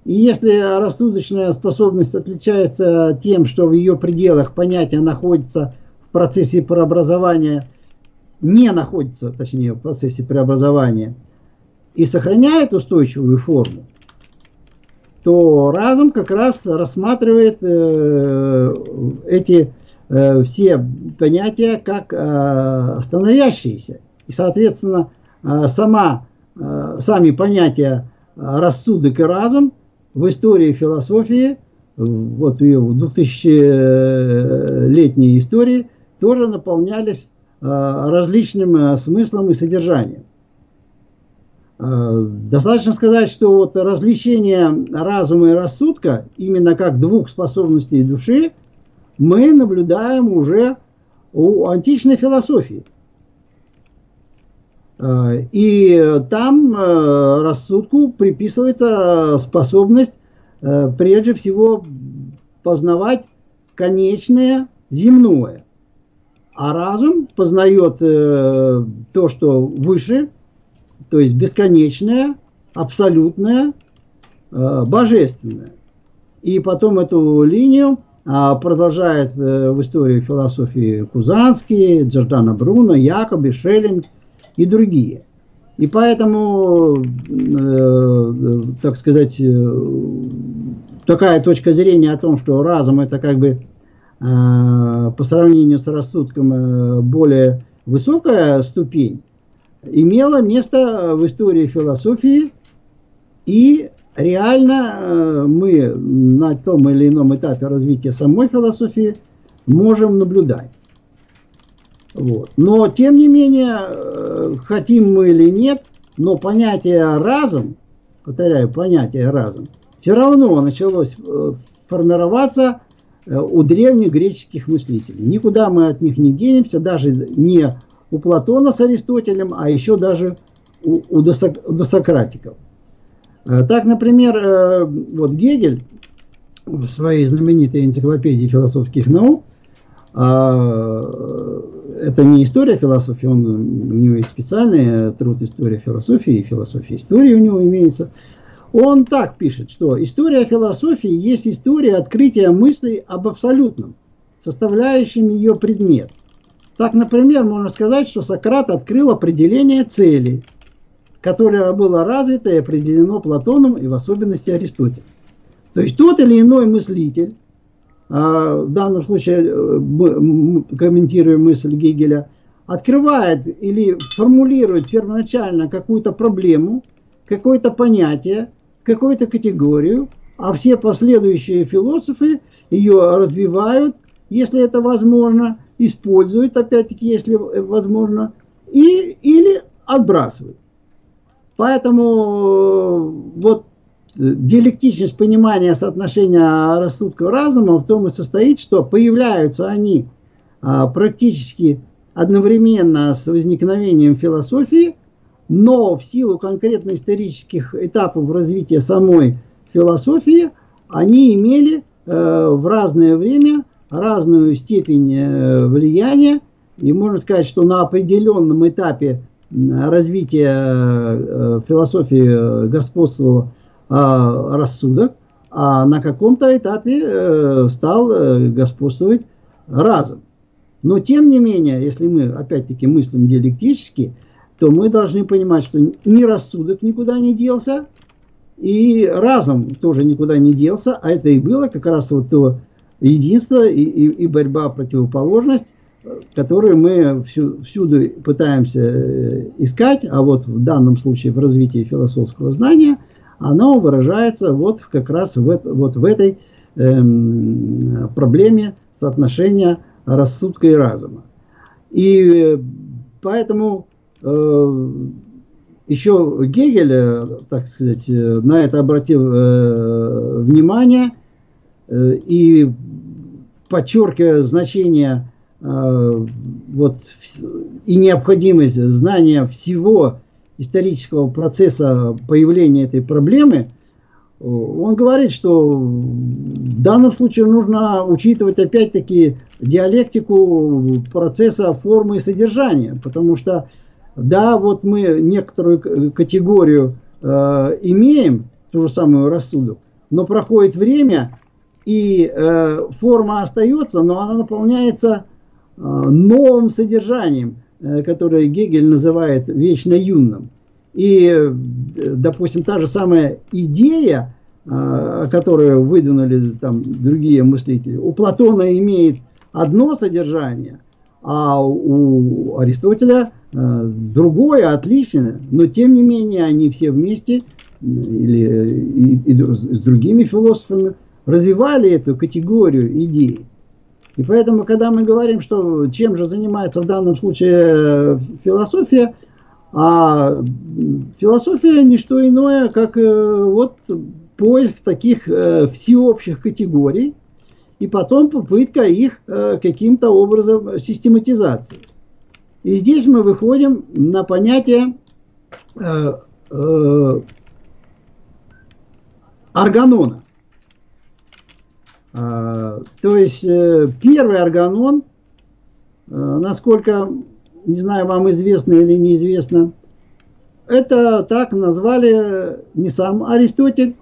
S1: И если рассудочная способность отличается тем, что в ее пределах понятие находится в процессе преобразования, не находится, точнее, в процессе преобразования, и сохраняет устойчивую форму, то разум как раз рассматривает э, эти э, все понятия как э, становящиеся. И, соответственно, Э, сама, э, сами понятия э, рассудок и разум в истории философии, вот ее 2000-летней истории, тоже наполнялись различным смыслом и содержанием. Достаточно сказать, что вот различение разума и рассудка, именно как двух способностей души, мы наблюдаем уже у античной философии. Э, и там э, рассудку приписывается способность э, прежде всего познавать конечное земное. А разум познает то, что выше, то есть бесконечное, абсолютное, божественное. И потом эту линию продолжает в истории философии Кузанский, Джордана Бруно, Якоби, Шеллинг – и другие. И поэтому, э, так сказать, э, такая точка зрения о том, что разум это как бы э, по сравнению с рассудком э, более высокая ступень, имела место в истории философии, и реально э, мы на том или ином этапе развития самой философии можем наблюдать. Вот. Но, тем не менее, э, хотим мы или нет, но понятие разум, повторяю, понятие разум, все равно началось формироваться у древних греческих мыслителей. Никуда мы от них не денемся, даже не у Платона с Аристотелем, а еще даже у, у, досок, у досократиков. Так, например, вот Гегель в своей знаменитой энциклопедии философских наук а, это не история философии, он, у него есть специальный труд история философии, и философия истории у него имеется. Он так пишет, что история философии есть история открытия мыслей об абсолютном, составляющем ее предмет. Так, например, можно сказать, что Сократ открыл определение цели, которое было развито и определено Платоном и в особенности Аристотелем. То есть тот или иной мыслитель а, в данном случае э, комментируя мысль Гегеля, открывает или формулирует первоначально какую-то проблему, какое-то понятие, какую-то категорию, а все последующие философы ее развивают, если это возможно, используют, опять-таки, если возможно, и, или отбрасывают. Поэтому э, вот диалектичность понимания соотношения рассудка разума в том и состоит, что появляются они а, практически одновременно с возникновением философии, но в силу конкретно исторических этапов развития самой философии они имели э, в разное время разную степень э, влияния. И можно сказать, что на определенном этапе развития э, философии господствовал рассудок, а на каком-то этапе стал господствовать разум. Но тем не менее, если мы опять-таки мыслим диалектически, то мы должны понимать, что ни рассудок никуда не делся, и разум тоже никуда не делся, а это и было как раз вот то единство и, и, и борьба противоположность, которую мы всю, всюду пытаемся э, искать, а вот в данном случае в развитии философского знания, оно выражается вот как раз в, вот в этой эм, проблеме соотношения рассудка и разума. И поэтому э, еще Гегель, э, так сказать, э, на это обратил э, внимание э, и подчеркивая значение э, вот, и необходимость знания всего исторического процесса появления этой проблемы, он говорит, что в данном случае нужно учитывать опять-таки диалектику процесса формы и содержания, потому что да, вот мы некоторую категорию э, имеем, ту же самую рассудок, но проходит время, и э, форма остается, но она наполняется э, новым содержанием, э, которое Гегель называет вечно юным. И, э, допустим, та же самая идея, э, которую выдвинули там другие мыслители, у Платона имеет одно содержание, а у Аристотеля другое, отличное, но тем не менее они все вместе или и, и с другими философами развивали эту категорию идей. И поэтому, когда мы говорим, что чем же занимается в данном случае философия, а философия не что иное, как э, вот поиск таких э, всеобщих категорий, и потом попытка их э, каким-то образом систематизации. И здесь мы выходим на понятие органона. То есть первый органон, насколько не знаю, вам известно или неизвестно, это так назвали не сам Аристотель,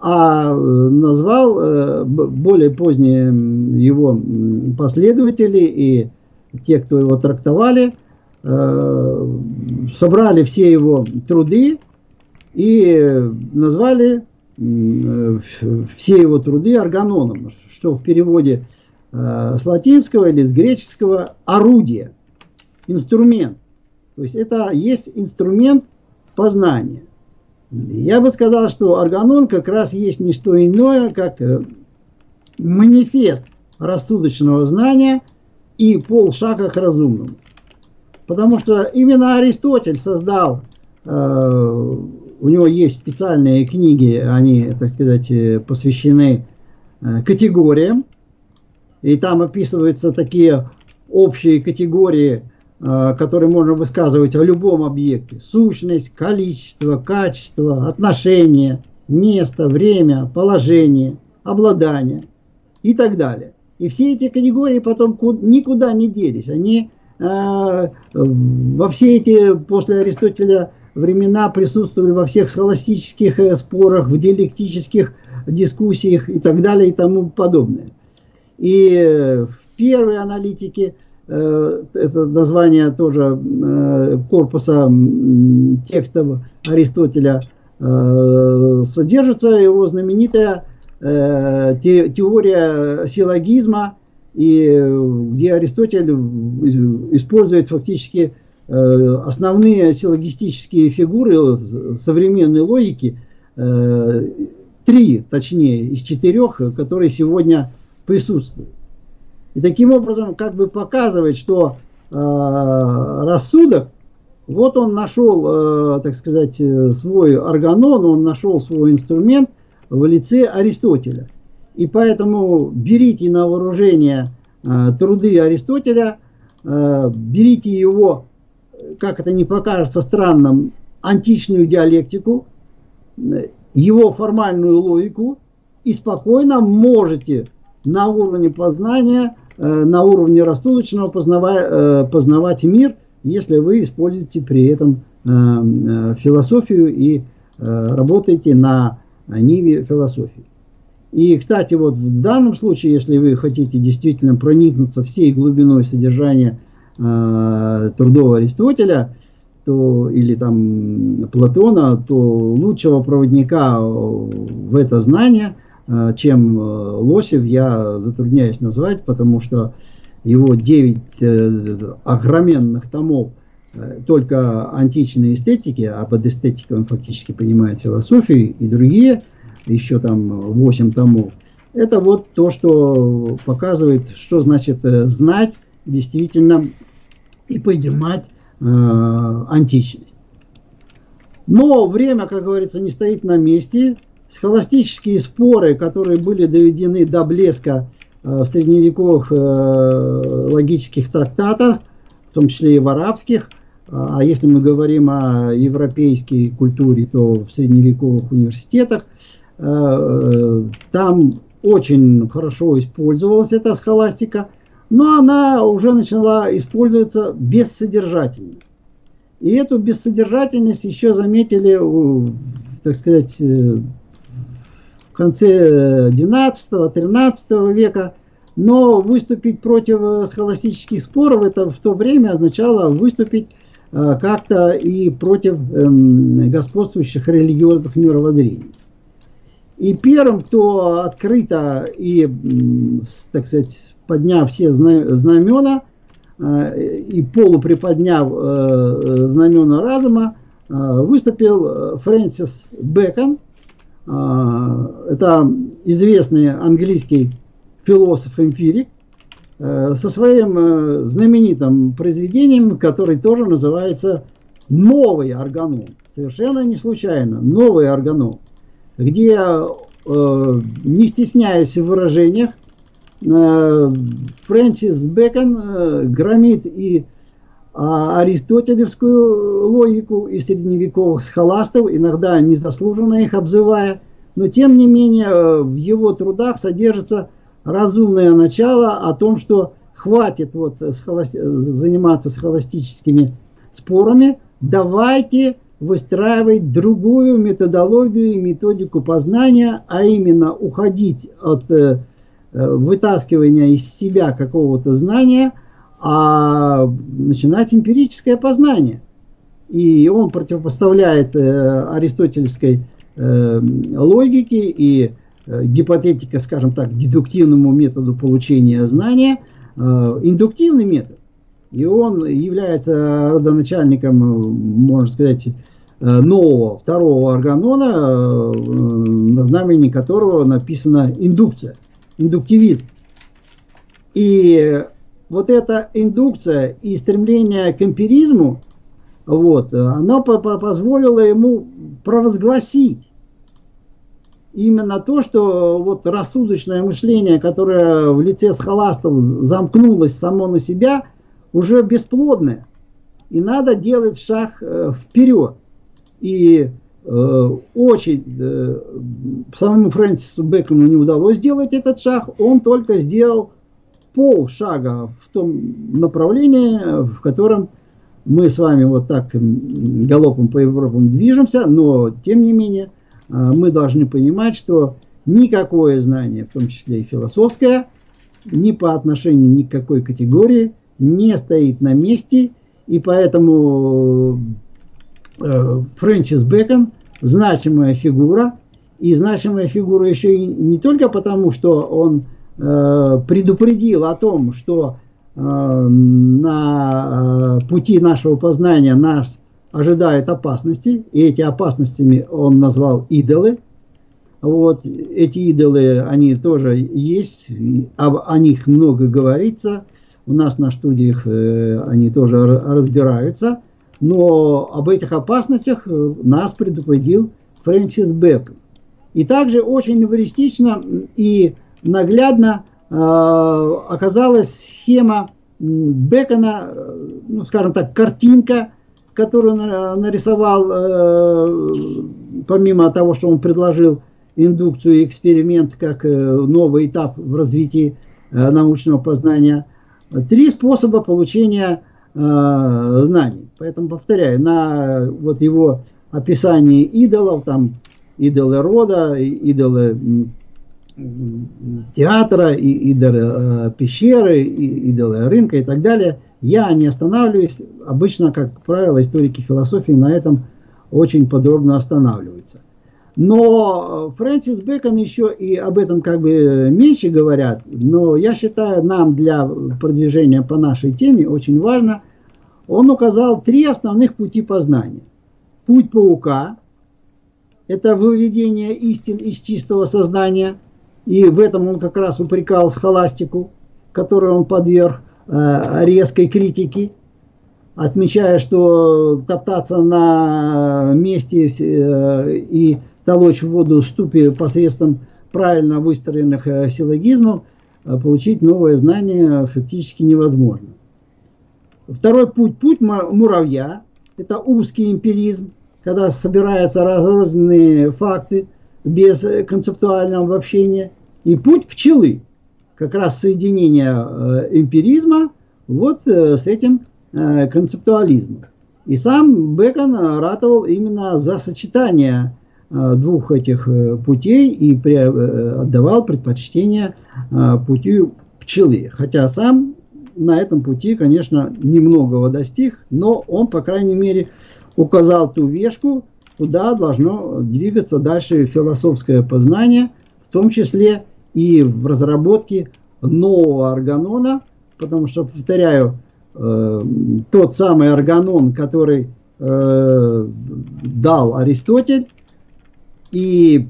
S1: а э, назвал э, более поздние его последователи и те, кто его трактовали, э, собрали все его труды и назвали все его труды органоном, что в переводе с латинского или с греческого орудие – инструмент. То есть это есть инструмент познания. Я бы сказал, что органон как раз есть не что иное, как э, манифест рассудочного знания и полшага к разумному. Потому что именно Аристотель создал, э, у него есть специальные книги, они, так сказать, э, посвящены э, категориям, и там описываются такие общие категории Э, который можно высказывать о любом объекте. Сущность, количество, качество, отношение, место, время, положение, обладание и так далее. И все эти категории потом никуда не делись. Они э, во все эти после Аристотеля времена присутствовали во всех схоластических э, спорах, в диалектических дискуссиях и так далее и тому подобное. И в первой аналитике – Э, это название тоже э, корпуса текстов Аристотеля э, содержится его знаменитая теория силлогизма, и где Аристотель использует фактически основные силлогистические фигуры современной логики, три три, точнее, из четырех, которые сегодня присутствуют. И таким образом как бы показывает, что э, рассудок, вот он нашел, э, так сказать, э, свой органон, он нашел свой инструмент в лице Аристотеля. И поэтому берите на вооружение э, труды Аристотеля, э, берите его, как это не покажется странным, античную диалектику, его формальную логику, и спокойно можете на уровне познания Э, на уровне рассудочного познавать, э, познавать мир, если вы используете при этом э, философию и работаете на ниве философии. И, кстати, вот в данном случае, если вы хотите действительно проникнуться всей глубиной содержания э, трудов Аристотеля, то, или там Платона, то лучшего проводника в это знание – Э, чем э, Лосев, я затрудняюсь назвать, потому что его 9 э, огроменных томов только античной эстетики, а под эстетикой он фактически понимает философию и другие, еще там 8 томов. Это вот то, что показывает, что значит знать действительно и понимать э, античность. Но время, как говорится, не стоит на месте схоластические споры, которые были доведены до блеска э, в средневековых э, логических трактатах, в том числе и в арабских, а если мы говорим о европейской культуре, то в средневековых университетах, э, там очень хорошо использовалась эта схоластика, но она уже начала использоваться бессодержательно. И эту бессодержательность еще заметили, так сказать, конце XII-XIII э, века, но выступить против э, схоластических споров это в то время означало выступить э, как-то и против эм, господствующих религиозных мировоззрений. И первым, кто открыто и, так сказать, подняв все знамена и полуприподняв знамена разума, выступил Фрэнсис Бэкон – это известный английский философ-эмпирик э, со своим э, знаменитым произведением, который тоже называется «Новый органон». Совершенно не случайно, «Новый органон», где, э, не стесняясь в выражениях, Фрэнсис Бэкон громит и а аристотелевскую логику и средневековых схоластов, иногда незаслуженно их обзывая, но тем не менее э, в его трудах содержится разумное начало о том, что хватит вот заниматься схоластическими спорами, давайте выстраивать другую методологию и методику познания, а именно уходить от э, э вытаскивания из себя какого-то знания – а начинать эмпирическое познание. И он противопоставляет э, аристотельской э, логике и гипотетика, скажем так, дедуктивному методу получения знания, э, индуктивный метод. И он является родоначальником, можно сказать, э, нового второго органона, э, на знамени которого написана индукция, индуктивизм. И вот эта индукция и стремление к эмпиризму, вот, оно по -по позволило ему провозгласить именно то, что вот рассудочное мышление, которое в лице схоластов замкнулось само на себя, уже бесплодное. И надо делать шаг э, вперед. И э, очень э, самому Фрэнсису Бэкону не удалось сделать этот шаг, он только сделал пол шага в том направлении, в котором мы с вами вот так галопом по Европам движемся, но тем не менее мы должны понимать, что никакое знание, в том числе и философское, ни по отношению ни к какой категории не стоит на месте, и поэтому э, Фрэнсис Бэкон значимая фигура, и значимая фигура еще и не только потому, что он Э, предупредил о том, что э, на пути нашего познания нас ожидают опасности, и эти опасностями он назвал идолы. Вот, эти идолы, они тоже есть, об, о них много говорится. У нас на студиях э, они тоже разбираются. Но об этих опасностях э, нас предупредил Фрэнсис Бэкон. И также очень юмористично и наглядно э, оказалась схема Бекона, э, ну, скажем так, картинка, которую нарисовал, э, помимо того, что он предложил индукцию и эксперимент как э, новый этап в развитии э, научного познания, три способа получения знаний. Поэтому повторяю, на вот его описании идолов, там идолы рода, идолы театра, идолы э, пещеры, идолы рынка и так далее. Я не останавливаюсь. Обычно, как правило, историки философии на этом очень подробно останавливаются. Но Фрэнсис Бэкон еще и об этом как бы меньше говорят, но я считаю, нам для продвижения по нашей теме очень важно, он указал три основных пути познания. Путь паука, это выведение истин из чистого сознания. И в этом он как раз упрекал схоластику, которую он подверг э, резкой критике, отмечая, что топтаться на месте э, и толочь в воду ступи посредством правильно выстроенных э, силлогизмов, получить новое знание фактически невозможно. Второй путь, путь муравья, это узкий эмпиризм, когда собираются разрозненные факты без концептуального обобщения, и путь пчелы, как раз соединение э, эмпиризма вот э, с этим э, концептуализмом. И сам Бекон ратовал именно за сочетание двух этих путей и отдавал предпочтение путю пчелы. Хотя сам на этом пути, конечно, немногого достиг, но он, по крайней мере, указал ту вешку, куда должно двигаться дальше философское познание, в том числе и в разработке нового органона, потому что, повторяю, э, тот самый органон, который э, дал Аристотель, и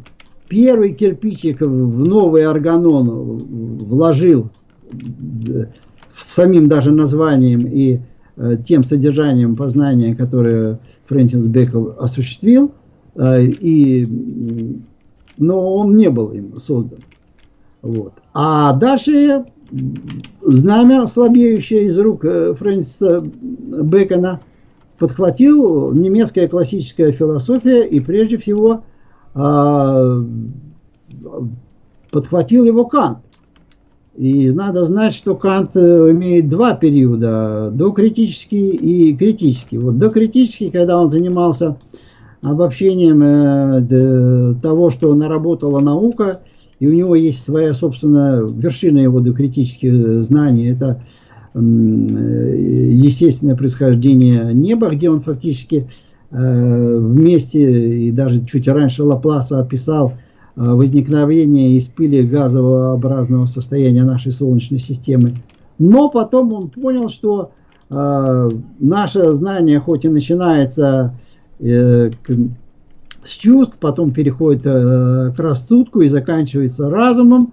S1: первый кирпичик в новый органон вложил э, самим даже названием и Э, тем содержанием познания, которое Фрэнсис Беккел осуществил, э, и, но он не был им создан. Вот. А дальше знамя, слабеющее из рук э, Фрэнсиса Бекона, подхватил немецкая классическая философия и прежде всего подхватил его Кант. И надо знать, что Кант э, имеет два периода, докритический и критический. Вот докритический, когда он занимался обобщением э, того, что наработала наука, и у него есть своя собственная вершина его докритических знаний, это э, естественное происхождение неба, где он фактически вместе и даже чуть раньше Лапласа описал Э, возникновения из пыли газообразного состояния нашей Солнечной системы. Но потом он понял, что э, наше знание, хоть и начинается э, с чувств, потом переходит э, к рассудку и заканчивается разумом,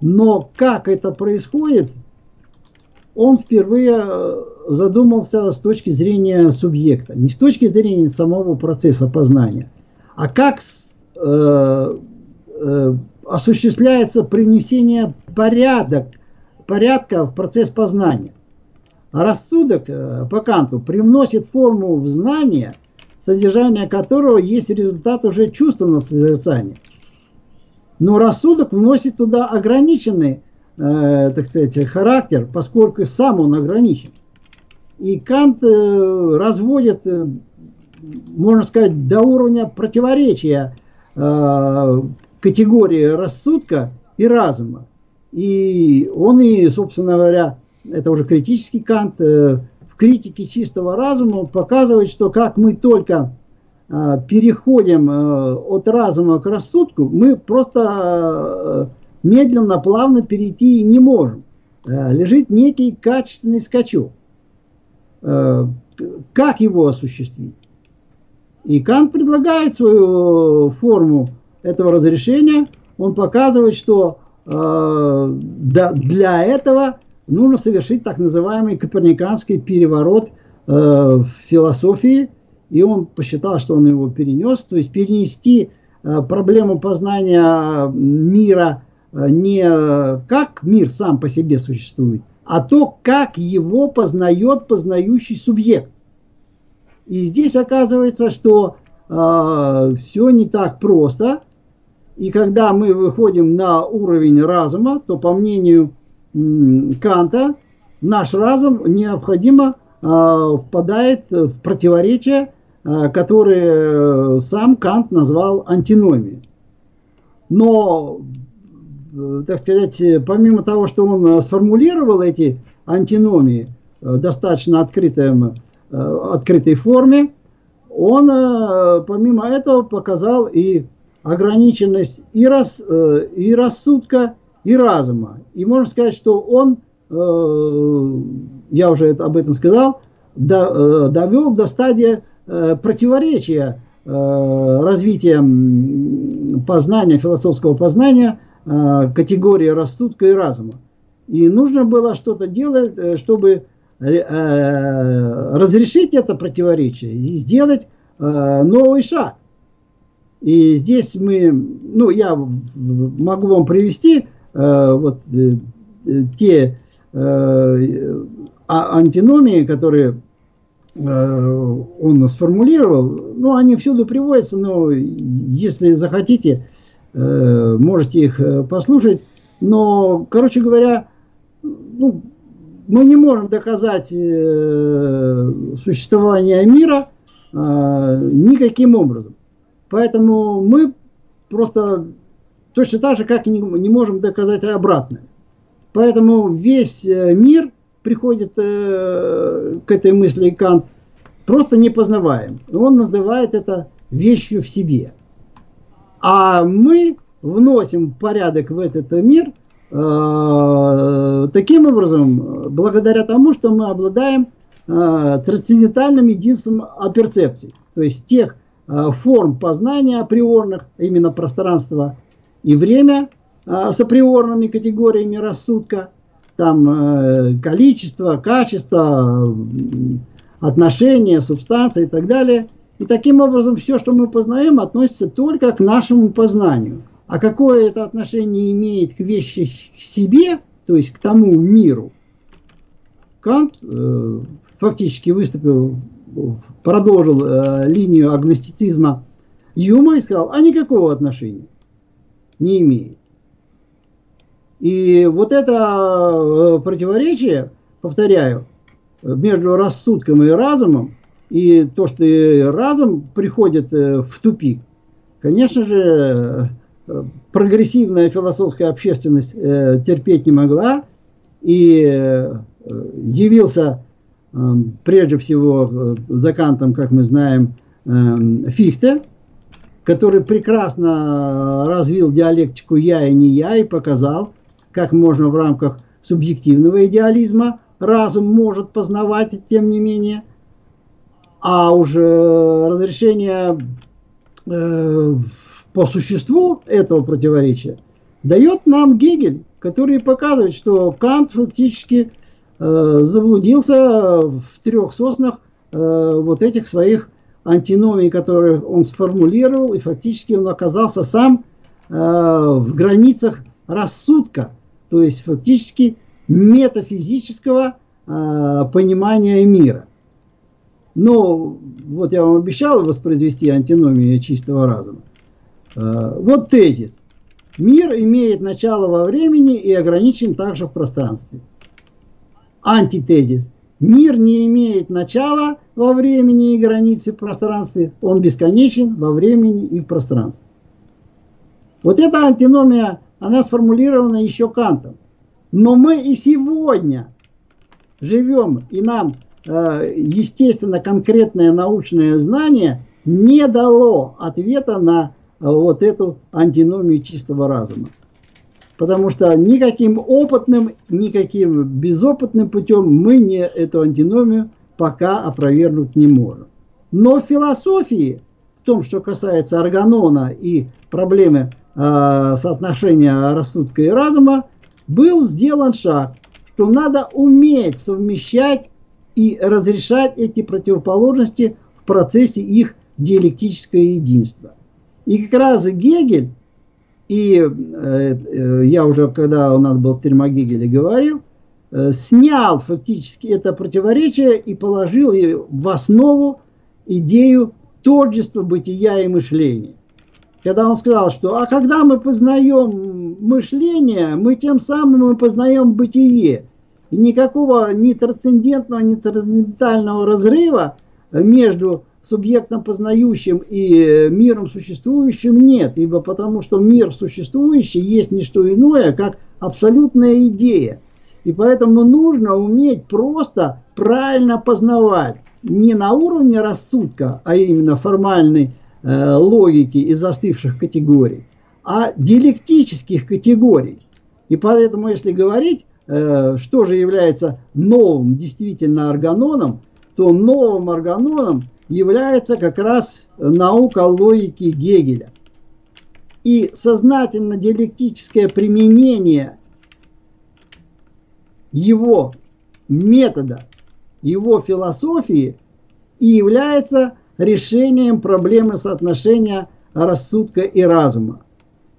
S1: но как это происходит, он впервые э, задумался с точки зрения субъекта, не с точки зрения самого процесса познания, а как э, Э, осуществляется принесение порядок, порядка в процесс познания. Рассудок э, по Канту привносит форму в знание, содержание которого есть результат уже чувственного созерцания. Но рассудок вносит туда ограниченный, э, так сказать, характер, поскольку сам он ограничен. И Кант э, разводит, э, можно сказать, до уровня противоречия э, категории рассудка и разума. И он и, собственно говоря, это уже критический Кант, э, критике чистого разума показывает, что как мы только э, переходим э, от разума к рассудку, мы просто медленно, плавно перейти не можем. Лежит некий качественный скачок. Как его осуществить? И Кант предлагает свою форму этого разрешения он показывает, что э, для этого нужно совершить так называемый коперниканский переворот э, в философии, и он посчитал, что он его перенес, то есть перенести э, проблему познания мира э, не как мир сам по себе существует, а то, как его познает познающий субъект. И здесь оказывается, что э, все не так просто. И когда мы выходим на уровень разума, то по мнению Канта наш разум необходимо э, впадает в противоречие, э, которое сам Кант назвал антиномией. Но, э, так сказать, помимо того, что он сформулировал эти антиномии достаточно открытым, открытой форме, он помимо этого показал и ограниченность и, рас, и рассудка, и разума. И можно сказать, что он, э, я уже об этом сказал, э, довел до стадии э, противоречия развития познания, философского познания категории рассудка и разума. И нужно было что-то делать, чтобы разрешить это противоречие и сделать новый шаг. И здесь мы, ну, я могу вам привести вот э, э, те а, антиномии, которые он сформулировал, ну, они всюду приводятся, но если захотите, можете их послушать. Но, короче говоря, ну, мы не можем доказать существование мира никаким образом. Поэтому мы просто Точно так же, как не, не можем доказать обратное. Поэтому весь э, мир приходит э, к этой мысли Кант просто непознаваем. Он называет это вещью в себе. А мы вносим порядок в этот мир э, таким образом, благодаря тому, что мы обладаем э, трансцендентальным единством перцепции, то есть тех э, форм познания априорных, именно пространства и время а, с априорными категориями рассудка, там э, количество, качество, отношения, субстанция и так далее. И таким образом все, что мы познаем, относится только к нашему познанию. А какое это отношение имеет к вещи к себе, то есть к тому миру, Кант э, фактически выступил, продолжил э, линию агностицизма Юма и сказал, а никакого отношения не имеет. И вот это э, противоречие, повторяю, между рассудком и разумом, и то, что разум приходит э, в тупик, конечно же, э, прогрессивная философская общественность терпеть не могла, и явился прежде всего за Кантом, как мы знаем, Фихте, который прекрасно развил диалектику «я» и «не я» и показал, как можно в рамках субъективного идеализма разум может познавать, тем не менее. А уже разрешение э, по существу этого противоречия дает нам Гегель, который показывает, что Кант фактически э, заблудился в трех соснах э, вот этих своих антиномии, которые он сформулировал, и фактически он оказался сам э, в границах рассудка, то есть фактически метафизического э, понимания мира. Но вот я вам обещал воспроизвести антиномию чистого разума. Э, вот тезис. Мир имеет начало во времени и ограничен также в пространстве. Антитезис. Мир не имеет начала во времени и границе в пространстве, он бесконечен во времени и в пространстве. Вот эта антиномия, она сформулирована еще Кантом. Но мы и сегодня живем, и нам, э, естественно, конкретное научное знание не дало ответа на э, вот эту антиномию чистого разума. Потому что никаким опытным, никаким безопытным путем мы не эту антиномию пока опровергнуть не можем. Но в философии, в том, что касается органона и проблемы э, соотношения рассудка и разума, был сделан шаг, что надо уметь совмещать и разрешать эти противоположности в процессе их диалектического единства. И как раз Гегель, и э, э, я уже, когда у нас был стрим о Гегеле, говорил, снял фактически это противоречие и положил в основу идею тождества бытия и мышления. Когда он сказал, что а когда мы познаем мышление, мы тем самым и познаем бытие. И никакого ни трансцендентного, ни трансцендентального разрыва между субъектом познающим и миром существующим нет, ибо потому что мир существующий есть не что иное, как абсолютная идея. И поэтому нужно уметь просто правильно познавать не на уровне рассудка, а именно формальной э, логики из застывших категорий, а диалектических категорий. И поэтому, если говорить, э, что же является новым действительно органоном, то новым органоном является как раз наука логики Гегеля. И сознательно-диалектическое применение его метода его философии и является решением проблемы соотношения рассудка и разума.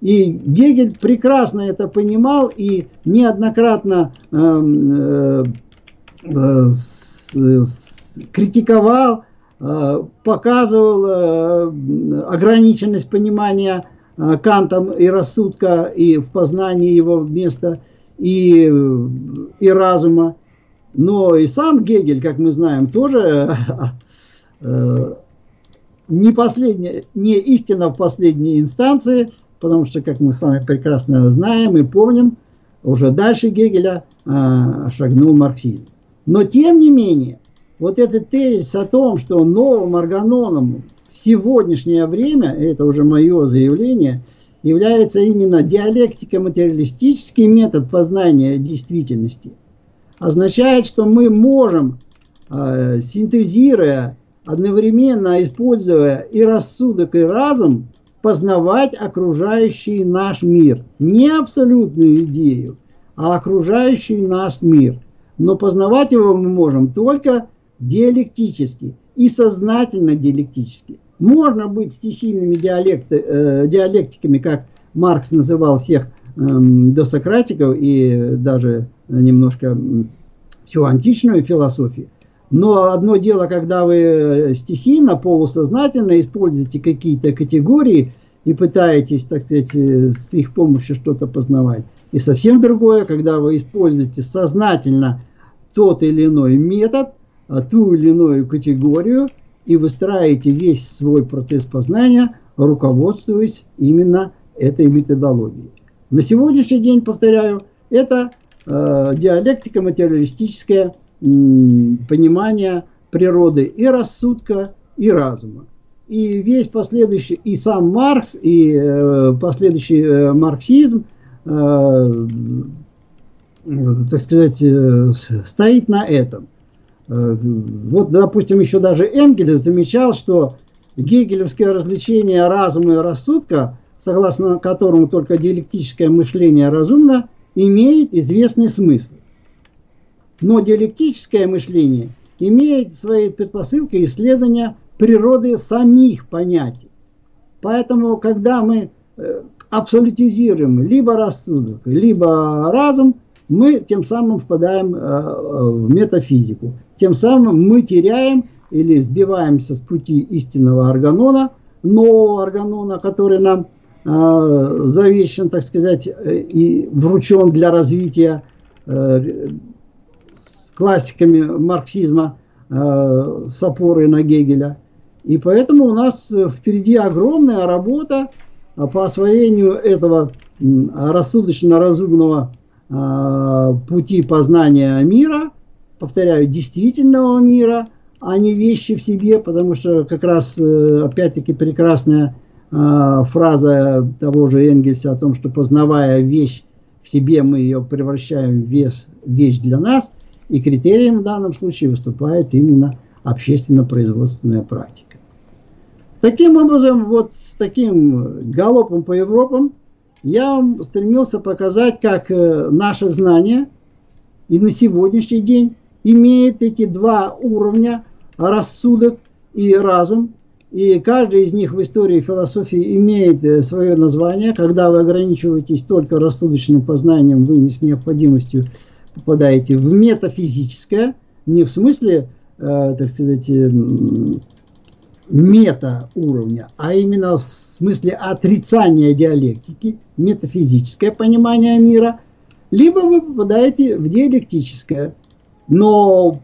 S1: И Гегель прекрасно это понимал и неоднократно э, э, э, критиковал, э, показывал э, ограниченность понимания э, Кантом и рассудка, и в познании его места, и, и разума. Но и сам Гегель, как мы знаем, тоже э, не, последняя, не истина в последней инстанции, потому что, как мы с вами прекрасно знаем и помним, уже дальше Гегеля э, шагнул марксизм. Но тем не менее, вот этот тезис о том, что новым органоном в сегодняшнее время, это уже мое заявление, является именно диалектико-материалистический метод познания действительности – означает, что мы можем, э, синтезируя, одновременно используя и рассудок, и разум, познавать окружающий наш мир. Не абсолютную идею, а окружающий наш мир. Но познавать его мы можем только диалектически и сознательно диалектически. Можно быть стихийными диалекты, э, диалектиками, как Маркс называл всех э, досократиков и даже немножко всю античную философию. Но одно дело, когда вы стихийно, полусознательно используете какие-то категории и пытаетесь, так сказать, с их помощью что-то познавать. И совсем другое, когда вы используете сознательно тот или иной метод, а ту или иную категорию и выстраиваете весь свой процесс познания, руководствуясь именно этой методологией. На сегодняшний день, повторяю, это э, диалектика материалистическое э, понимание природы и рассудка, и разума. И весь последующий, и сам Маркс, и э, последующий э, марксизм, э, так сказать, э, стоит на этом. Э, вот, допустим, еще даже Энгельс замечал, что гегелевское развлечение разума и рассудка, согласно которому только диалектическое мышление разумно, имеет известный смысл. Но диалектическое мышление имеет своей предпосылкой исследования природы самих понятий. Поэтому, когда мы э, абсолютизируем либо рассудок, либо разум, мы тем самым впадаем э, в метафизику. Тем самым мы теряем или сбиваемся с пути истинного органона, нового органона, который нам а, завещен, так сказать, э, и вручен для развития э, с классиками марксизма э, с опорой на Гегеля. И поэтому у нас впереди огромная работа по освоению этого рассудочно-разумного а, пути познания мира, повторяю, действительного мира, а не вещи в себе, потому что как раз, опять-таки, прекрасная а, фраза того же Энгельса о том, что познавая вещь в себе, мы ее превращаем в вещь для нас, и критерием в данном случае выступает именно общественно-производственная практика. Таким образом, вот таким галопом по Европам я стремился показать, как э, наше знание и на сегодняшний день имеет эти два уровня, рассудок и разум, и каждый из них в истории философии имеет э, свое название. Когда вы ограничиваетесь только рассудочным познанием, вы не с необходимостью попадаете в метафизическое, не в смысле, э, так сказать, э, мета уровня, а именно в смысле отрицания диалектики, метафизическое понимание мира, либо вы попадаете в диалектическое. Но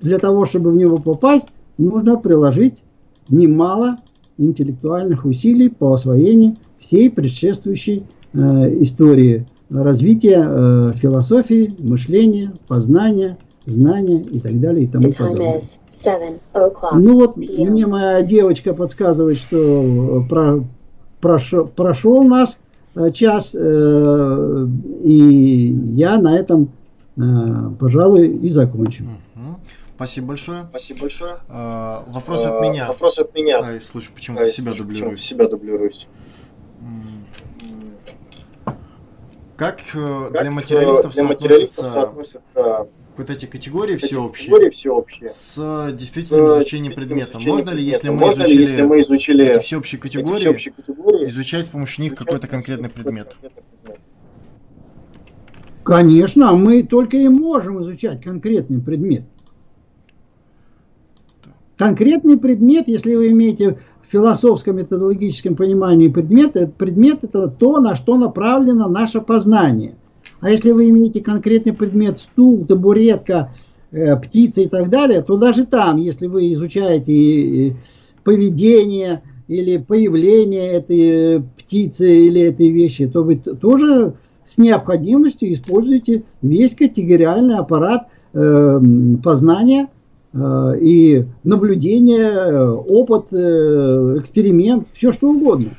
S1: для того, чтобы в него попасть, нужно приложить немало интеллектуальных усилий по освоению всей предшествующей э, истории развития э, философии, мышления, познания, знания и так далее и тому подобное. Ну вот мне моя девочка подсказывает, что э, про, прошел, прошел наш э, час, э, и я на этом, э, пожалуй, и закончу.
S2: Спасибо большое.
S3: Спасибо большое.
S2: А, вопрос от меня.
S3: Вопрос от меня.
S2: Ай, слушай, почему Ай, себя дублируюсь?
S3: себя дублируюсь.
S2: Как, как для материалистов,
S3: для материалистов соотносятся
S2: вот эти категории всеобщие,
S3: категории всеобщие
S2: с действительным с изучением предмета. Можно ли, если мы изучили,
S3: ли, если мы изучили
S2: эти всеобщие категории,
S3: эти всеобщие категории
S2: изучать с помощью них какой-то конкретный предмет?
S1: Конечно, мы только и можем изучать конкретный предмет. Конкретный предмет, если вы имеете в философском методологическом понимании предмет, это предмет это то, на что направлено наше познание. А если вы имеете конкретный предмет, стул, табуретка, э, птица и так далее, то даже там, если вы изучаете поведение или появление этой птицы или этой вещи, то вы тоже с необходимостью используете весь категориальный аппарат э, познания Э, и наблюдение, опыт, э, эксперимент, все что угодно.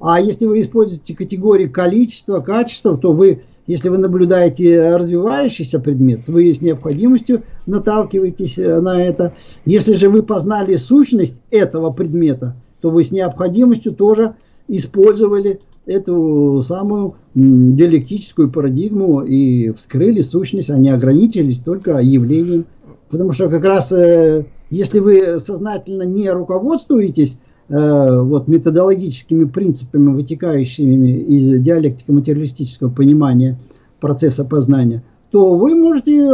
S1: А если вы используете категории количества, качества, то вы, если вы наблюдаете развивающийся предмет, вы с необходимостью наталкиваетесь э, на это. Если же вы познали сущность этого предмета, то вы с необходимостью тоже использовали эту самую диалектическую парадигму и вскрыли сущность, а не ограничились только явлением Потому что как раз э, если вы сознательно не руководствуетесь вот, методологическими принципами, вытекающими из диалектико-материалистического понимания процесса познания, то вы можете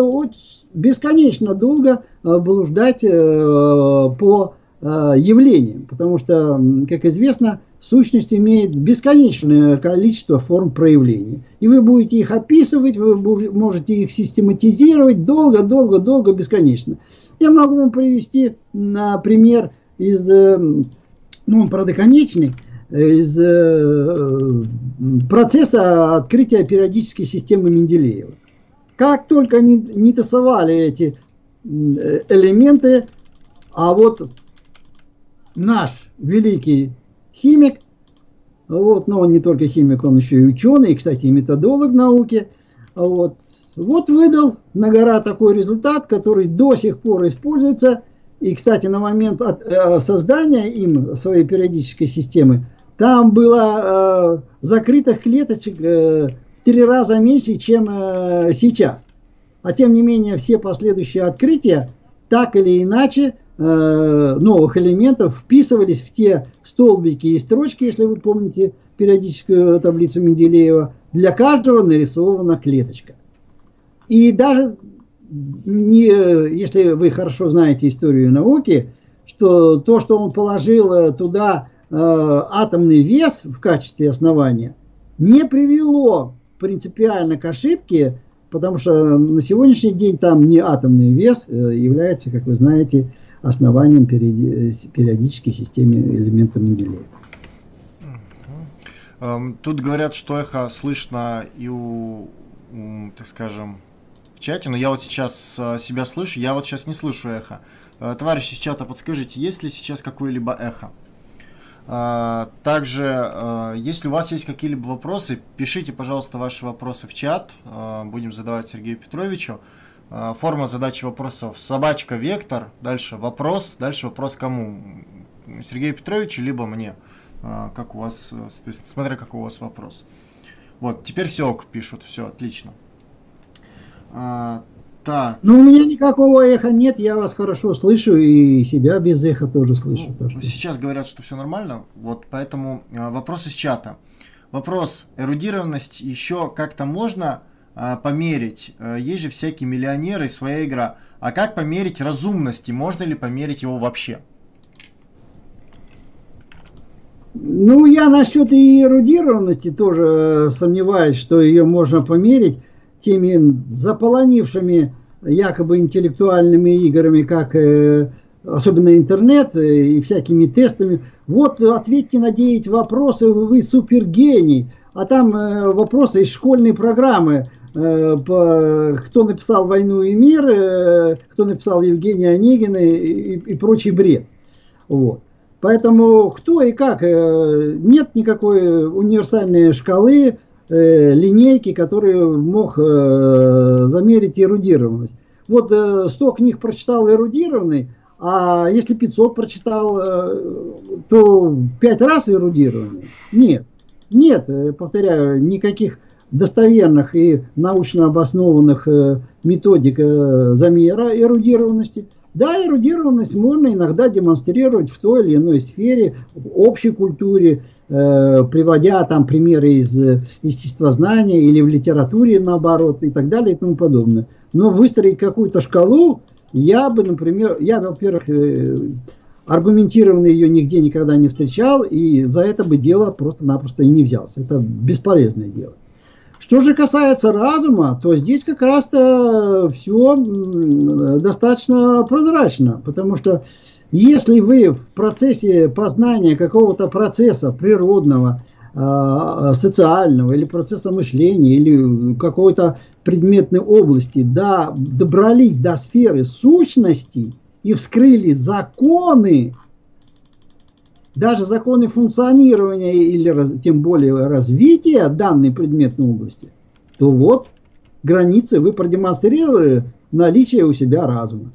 S1: бесконечно долго э, блуждать по явлениям. Потому что, как известно, сущность имеет бесконечное количество форм проявления. И вы будете их описывать, вы можете их систематизировать долго-долго-долго, бесконечно. Я могу вам привести на пример из, э, ну он правда конечный, из э, процесса открытия периодической системы Менделеева. Как только они не тасовали эти э, элементы, а вот наш великий химик. Вот, но он не только химик, он еще и ученый, и, кстати, и методолог науки. Вот, вот выдал на гора такой результат, который до сих пор используется. И, кстати, на момент от, э, создания им своей периодической системы, там было э, закрытых клеточек э, три раза меньше, чем э, сейчас. А тем не менее, все последующие открытия так или иначе Э, новых элементов вписывались в те столбики и строчки, если вы помните периодическую таблицу Менделеева, для каждого нарисована клеточка. И даже не, если вы хорошо знаете историю науки, что то, что он положил э, туда э, атомный вес в качестве основания, не привело принципиально к ошибке, потому что на сегодняшний день там не атомный вес э, является, как вы знаете, основанием периодической системы элементов Менделеева.
S2: Эм, тут говорят, что эхо слышно и у, так скажем, в чате, но я вот сейчас э, себя слышу, я вот сейчас не слышу эхо. Э, товарищи из чата, подскажите, есть ли сейчас какое-либо эхо? Э, также, если у вас есть какие-либо вопросы, пишите, пожалуйста, ваши вопросы в чат, будем задавать Сергею Петровичу. Форма задачи вопросов собачка вектор, дальше вопрос, дальше вопрос кому. Сергею Петровичу, либо мне, как у вас, есть, смотря как у вас вопрос. Вот, теперь все ок пишут, все, отлично.
S1: А, так. Ну, у меня никакого эха нет, я вас хорошо слышу и себя без эха тоже слышу.
S2: Ну, что... Сейчас говорят, что все нормально, вот поэтому э, вопрос из чата. Вопрос, эрудированность еще как-то можно э, померить? Э, есть же всякие миллионеры, своя игра. А как померить разумности? Можно ли померить его вообще?
S1: Ну, я насчет эрудированности тоже э, сомневаюсь, что ее можно померить теми заполонившими якобы интеллектуальными играми, как э, особенно интернет э, и всякими тестами. Вот ответьте на 9 вопросов, вы супергений. А там э, вопросы из школьной программы. Э, кто написал «Войну и мир», э, кто написал Евгения Онегина и, и, прочий бред. Вот. Поэтому кто и как, э, нет никакой универсальной шкалы, э, линейки, которые мог э, замерить эрудированность. Вот э, 100 книг прочитал эрудированный, а если 500 прочитал, э, то 5 раз эрудированный? Нет. Нет, э, повторяю, никаких достоверных и научно обоснованных э, методик э, замера эрудированности – да, эрудированность можно иногда демонстрировать в той или иной сфере, в общей культуре, э, приводя там примеры из э, естествознания или в литературе наоборот и так далее и тому подобное. Но выстроить какую-то шкалу, я бы, например, я, во-первых, э, аргументированно ее нигде никогда не встречал, и за это бы дело просто-напросто и не взялся. Это бесполезное дело. Что же касается разума, то здесь как раз-то все достаточно прозрачно, потому что если вы в процессе познания какого-то процесса природного, а, социального или процесса мышления или какой-то предметной области да, добрались до сферы сущности и вскрыли законы даже законы функционирования или тем более развития данной предметной области, то вот границы вы продемонстрировали наличие у себя разума.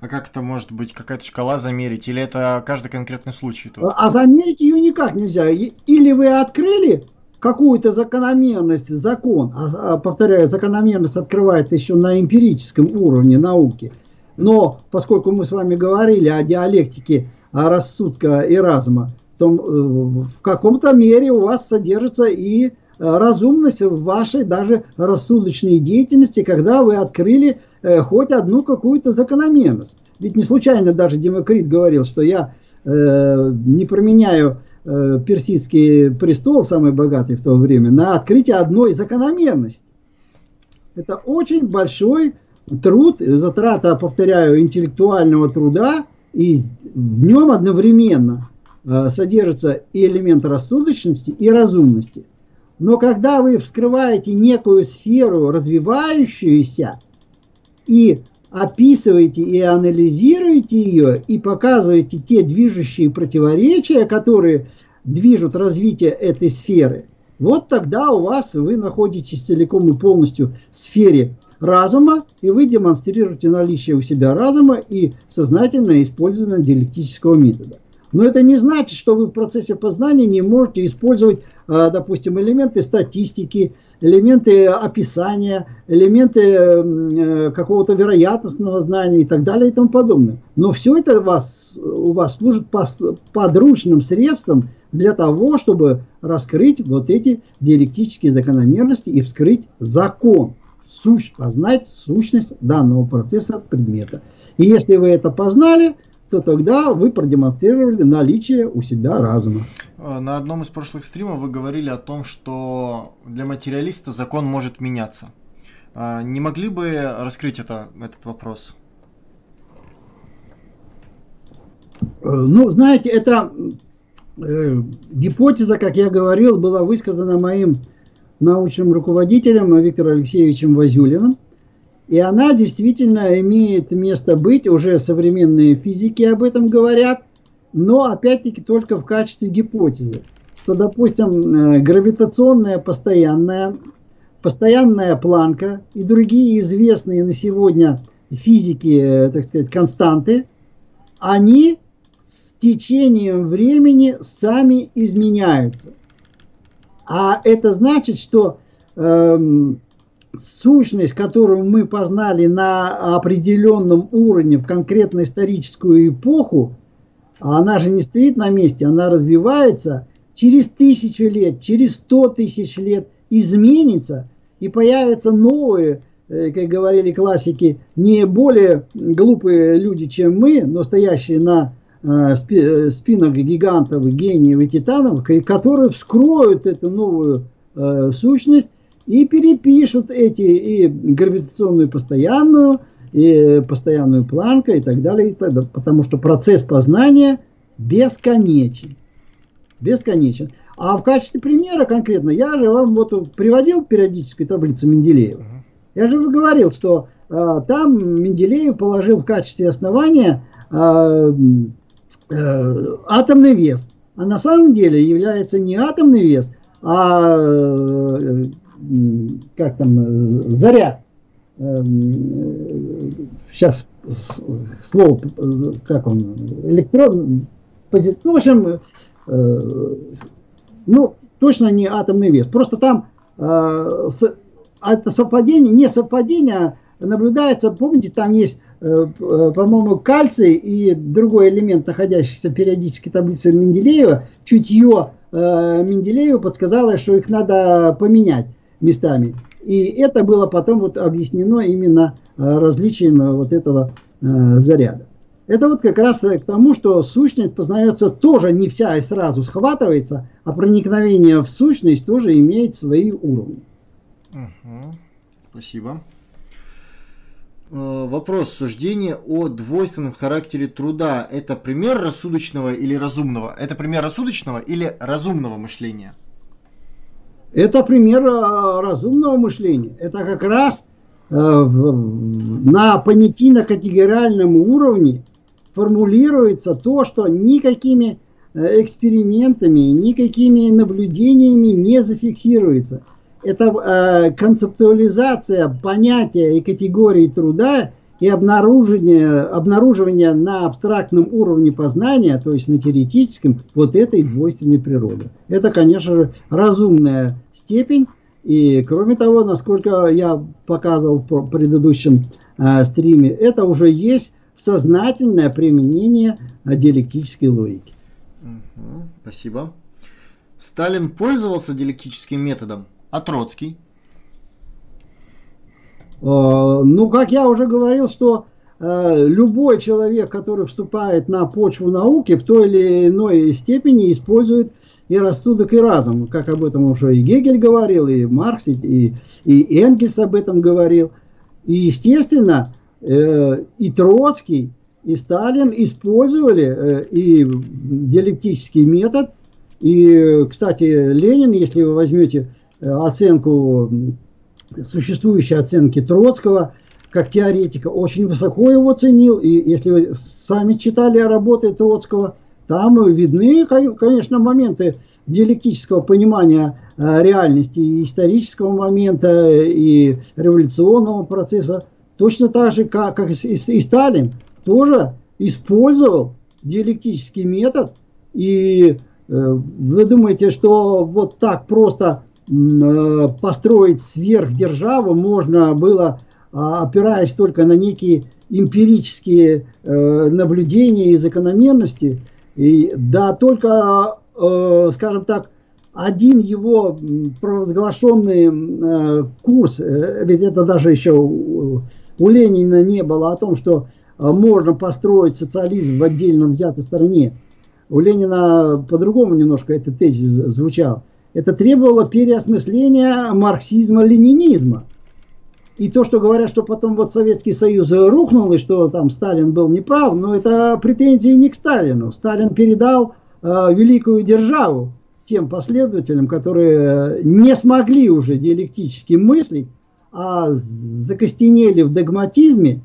S2: А как это может быть? Какая-то шкала замерить? Или это каждый конкретный случай?
S1: Тут? А, а замерить ее никак нельзя. Или вы открыли какую-то закономерность, закон, а, а, повторяю, закономерность открывается еще на эмпирическом уровне науки – но поскольку мы с вами говорили о диалектике о рассудка и разума, то э, в каком-то мере у вас содержится и э, разумность в вашей даже рассудочной деятельности, когда вы открыли э, хоть одну какую-то закономерность. Ведь не случайно даже Демокрит говорил, что я э, не променяю э, персидский престол, самый богатый в то время, на открытие одной закономерности. Это очень большой труд, затрата, повторяю, интеллектуального труда, и в нем одновременно э, содержится и элемент рассудочности, и разумности. Но когда вы вскрываете некую сферу, развивающуюся, и описываете и анализируете ее, и показываете те движущие противоречия, которые движут развитие этой сферы, вот тогда у вас вы находитесь целиком и полностью в сфере разума, и вы демонстрируете наличие у себя разума и сознательное использование диалектического метода. Но это не значит, что вы в процессе познания не можете использовать, а, допустим, элементы статистики, элементы описания, элементы э, какого-то вероятностного знания и так далее и тому подобное. Но все это вас, у вас служит подручным средством для того, чтобы раскрыть вот эти диалектические закономерности и вскрыть закон сущ, познать сущность данного процесса предмета. И если вы это познали, то тогда вы продемонстрировали наличие у себя разума.
S2: Э, на одном из прошлых стримов вы говорили о том, что для материалиста закон может меняться. Э, не могли бы раскрыть это, этот вопрос?
S1: Э, ну, знаете, это э, гипотеза, как я говорил, была высказана моим научным руководителем Виктором Алексеевичем Вазюлиным. И она действительно имеет место быть, уже современные физики об этом говорят, но опять-таки только в качестве гипотезы. Что, допустим, э, гравитационная постоянная, постоянная планка и другие известные на сегодня физики, э, так сказать, константы, они с течением времени сами изменяются. А это значит, что эм, сущность, которую мы познали на определенном уровне в конкретно историческую эпоху, она же не стоит на месте, она развивается, через тысячу лет, через сто тысяч лет изменится, и появятся новые, э, как говорили классики, не более глупые люди, чем мы, но стоящие на э, э, спинах гигантов, гениев и титанов, которые вскроют эту новую сущность и перепишут эти и гравитационную постоянную, и постоянную планку и так далее, и так далее. Потому что процесс познания бесконечен. Бесконечен. А в качестве примера конкретно я же вам вот приводил периодическую таблицу Менделеева. Я же говорил, что э, там Менделеев положил в качестве основания э, э, атомный вес. А на самом деле является не атомный вес, а э, как там заряд. Э, сейчас слово, как он, электрон, позит, ну, в общем, э, ну, точно не атомный вес. Просто там э, с, это совпадение, не совпадение наблюдается, помните, там есть, э, э, по-моему, кальций и другой элемент, находящийся в периодической таблице Менделеева, чутье э, Менделеева подсказало, что их надо поменять местами. И это было потом вот объяснено именно э, различием э, вот этого э, заряда. Это вот как раз к тому, что сущность познается тоже не вся и сразу схватывается, а проникновение в сущность тоже имеет свои уровни.
S2: Угу. Спасибо. Вопрос. Суждение о двойственном характере труда – это пример рассудочного или разумного? Это пример рассудочного или разумного мышления?
S1: Это пример разумного мышления. Это как раз на понятийно-категориальном уровне формулируется то, что никакими э, экспериментами, никакими наблюдениями не зафиксируется. Это э, концептуализация понятия и категории труда и обнаружение, обнаруживание на абстрактном уровне познания, то есть на теоретическом, вот этой двойственной природы. Это, конечно же, разумная степень. И кроме того, насколько я показывал в предыдущем э, стриме, это уже есть сознательное применение диалектической логики.
S2: Спасибо. Сталин пользовался диалектическим методом, а Троцкий?
S1: А, ну, как я уже говорил, что э, любой человек, который вступает на почву науки, в той или иной степени использует и рассудок, и разум. Как об этом уже и Гегель говорил, и Маркс, и, и Энгельс об этом говорил. И, естественно, Э, и Троцкий, и Сталин использовали э, и диалектический метод. И, кстати, Ленин, если вы возьмете э, оценку, существующей оценки Троцкого, как теоретика, очень высоко его ценил. И если вы сами читали работы Троцкого, там видны, конечно, моменты диалектического понимания реальности, и исторического момента, и революционного процесса. Точно так же, как, как и, и Сталин, тоже использовал диалектический метод. И э, вы думаете, что вот так просто э, построить сверхдержаву можно было, э, опираясь только на некие эмпирические э, наблюдения и закономерности. И, да, только, э, скажем так, один его провозглашенный э, курс, э, ведь это даже еще у Ленина не было о том, что а, можно построить социализм в отдельно взятой стране. У Ленина по-другому немножко этот тезис звучал. Это требовало переосмысления марксизма-ленинизма. И то, что говорят, что потом вот Советский Союз рухнул, и что там Сталин был неправ, но это претензии не к Сталину. Сталин передал э, великую державу тем последователям, которые не смогли уже диалектически мыслить, а закостенели в догматизме.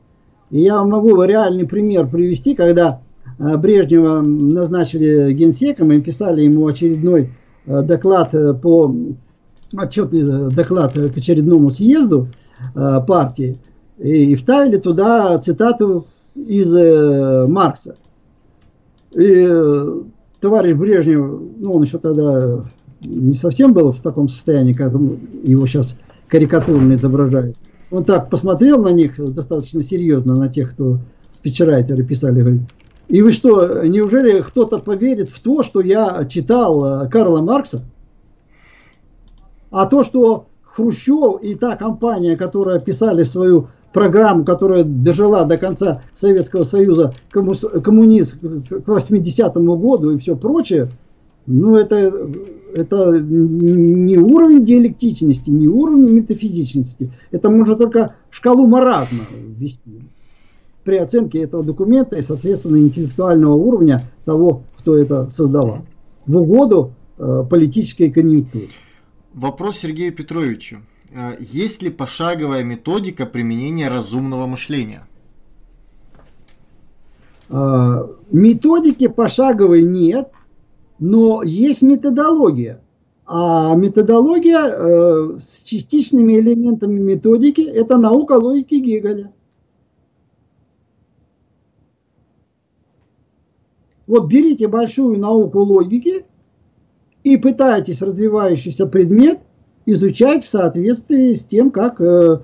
S1: И я могу реальный пример привести, когда э, Брежнева назначили генсеком и писали ему очередной доклад э, по отчетный доклад к очередному съезду партии и вставили туда цитату из Маркса. И э, товарищ Брежнев, ну, он еще тогда не совсем был в таком состоянии, как его сейчас карикатурно изображают. Он так посмотрел на них достаточно серьезно, на тех, кто спичрайтеры писали, говорит, и вы что, неужели кто-то поверит в то, что я читал э, Карла Маркса? А то, что Хрущев и та компания, которая писали свою программу, которая дожила до конца Советского Союза коммунизм к 80-му году и все прочее, ну это, это не уровень диалектичности, не уровень метафизичности. Это можно только шкалу маразма ввести при оценке этого документа и, соответственно, интеллектуального уровня того, кто это создавал, в угоду э, политической конъюнктуре.
S2: Вопрос Сергею Петровичу. Э, есть ли пошаговая методика применения разумного мышления?
S1: Э, методики пошаговой нет, но есть методология. А методология э, с частичными элементами методики – это наука логики Гегеля. Вот берите большую науку логики и пытайтесь развивающийся предмет изучать в соответствии с тем, как э,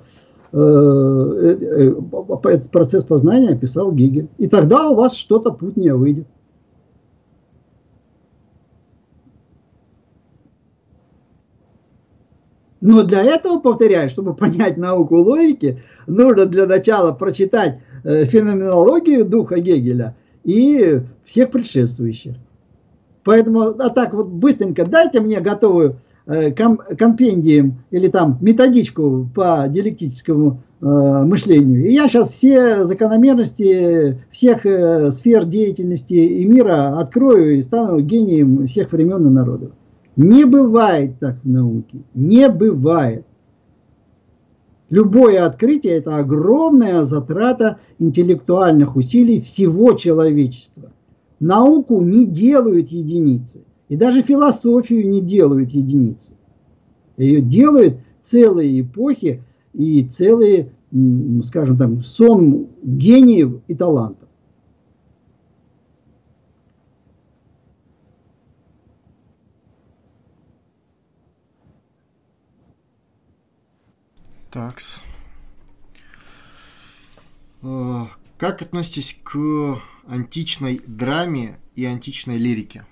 S1: э, э, этот процесс познания описал Гегель. И тогда у вас что-то путнее выйдет. Но для этого, повторяю, чтобы понять науку логики, нужно для начала прочитать феноменологию духа Гегеля и всех предшествующих. Поэтому, а так вот быстренько дайте мне готовую э, или там методичку по диалектическому э, мышлению. И я сейчас все закономерности всех э, сфер деятельности и мира открою и стану гением всех времен и народов. Не бывает так в науке. Не бывает. Любое открытие – это огромная затрата интеллектуальных усилий всего человечества. Науку не делают единицы. И даже философию не делают единицы. Ее делают целые эпохи и целые, скажем так, сон гениев и талантов.
S2: Такс. Э, как относитесь к античной драме и античной лирике?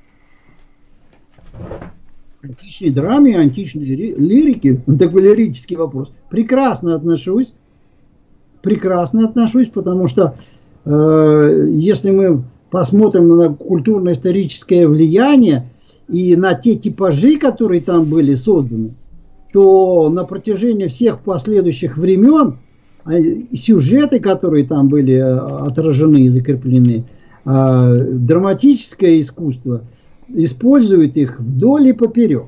S1: Античной драме и античной лирике, такой лирический вопрос, прекрасно отношусь. Прекрасно отношусь, потому что э, если мы посмотрим на культурно-историческое влияние и на те типажи, которые там были созданы, то на протяжении всех последующих времен а, сюжеты, которые там были э, отражены и закреплены, а, драматическое искусство использует их вдоль и поперек.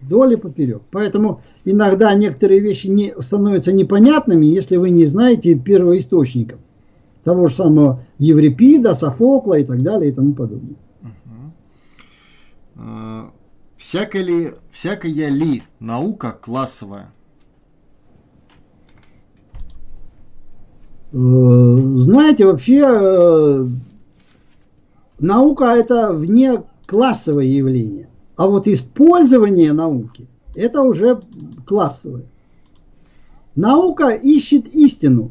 S1: Вдоль и поперек. Поэтому иногда некоторые вещи не, становятся непонятными, если вы не знаете первоисточников. Того же самого Еврипида, Софокла и так далее и тому подобное.
S2: Всякая ли, всякая ли наука классовая?
S1: Э, знаете, вообще э, наука это вне классовое явление. А вот использование науки это уже классовое. Наука ищет истину.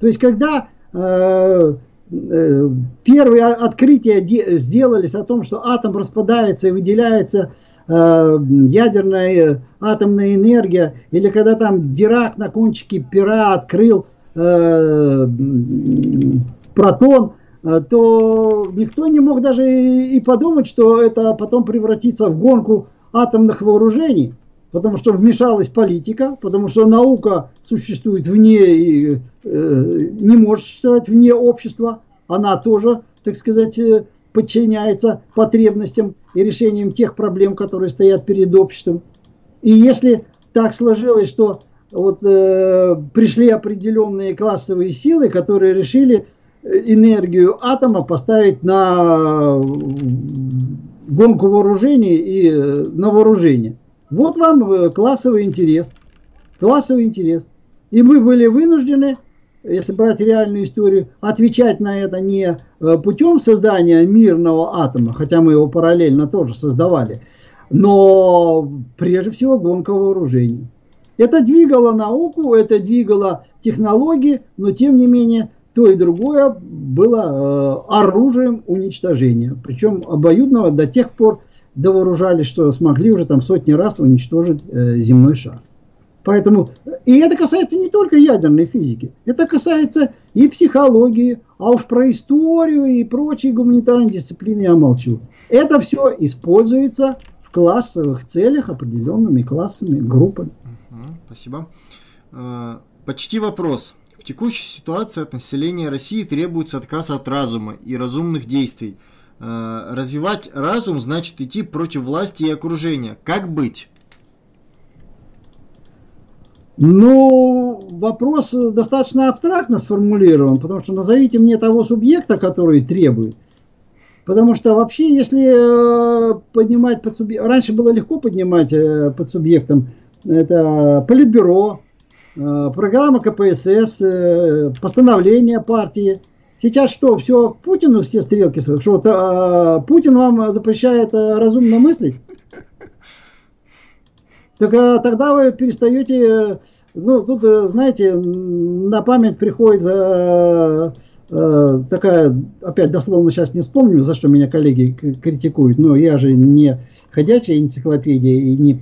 S1: То есть, когда э, первые открытия сделались о том, что атом распадается и выделяется Э, ядерная атомная энергия, или когда там Дирак на кончике пера открыл э, протон, э, то никто не мог даже и подумать, что это потом превратится в гонку атомных вооружений, потому что вмешалась политика, потому что наука существует вне, не может существовать вне общества, она тоже, так сказать, подчиняется потребностям и решением тех проблем, которые стоят перед обществом. И если так сложилось, что вот э, пришли определенные классовые силы, которые решили э, энергию атома поставить на гонку вооружений и э, на вооружение. Вот вам э, классовый интерес. Классовый интерес. И мы были вынуждены если брать реальную историю, отвечать на это не э, путем создания мирного атома, хотя мы его параллельно тоже создавали, но прежде всего гонка вооружений. Это двигало науку, это двигало технологии, но тем не менее то и другое было э, оружием уничтожения. Причем обоюдного до тех пор довооружались, что смогли уже там сотни раз уничтожить э, земной шар. Поэтому, и это касается не только ядерной физики, это касается и психологии, а уж про историю и прочие гуманитарные дисциплины я молчу. Это все используется в классовых целях определенными классами, группами.
S2: Спасибо. Э, почти вопрос. В текущей ситуации от населения России требуется отказ от разума и разумных действий. Э, развивать разум значит идти против власти и окружения. Как быть?
S1: Ну, вопрос достаточно абстрактно сформулирован, потому что назовите мне того субъекта, который требует. Потому что вообще, если э, поднимать под субъектом, раньше было легко поднимать э, под субъектом, это политбюро, программа КПСС, постановление партии. Сейчас что, все Путину все стрелки, что Путин вам запрещает разумно мыслить? Так а, тогда вы перестаете, ну, тут, э, знаете, на память приходит э, э, такая, опять дословно сейчас не вспомню, за что меня коллеги критикуют, но я же не ходячая энциклопедия и не,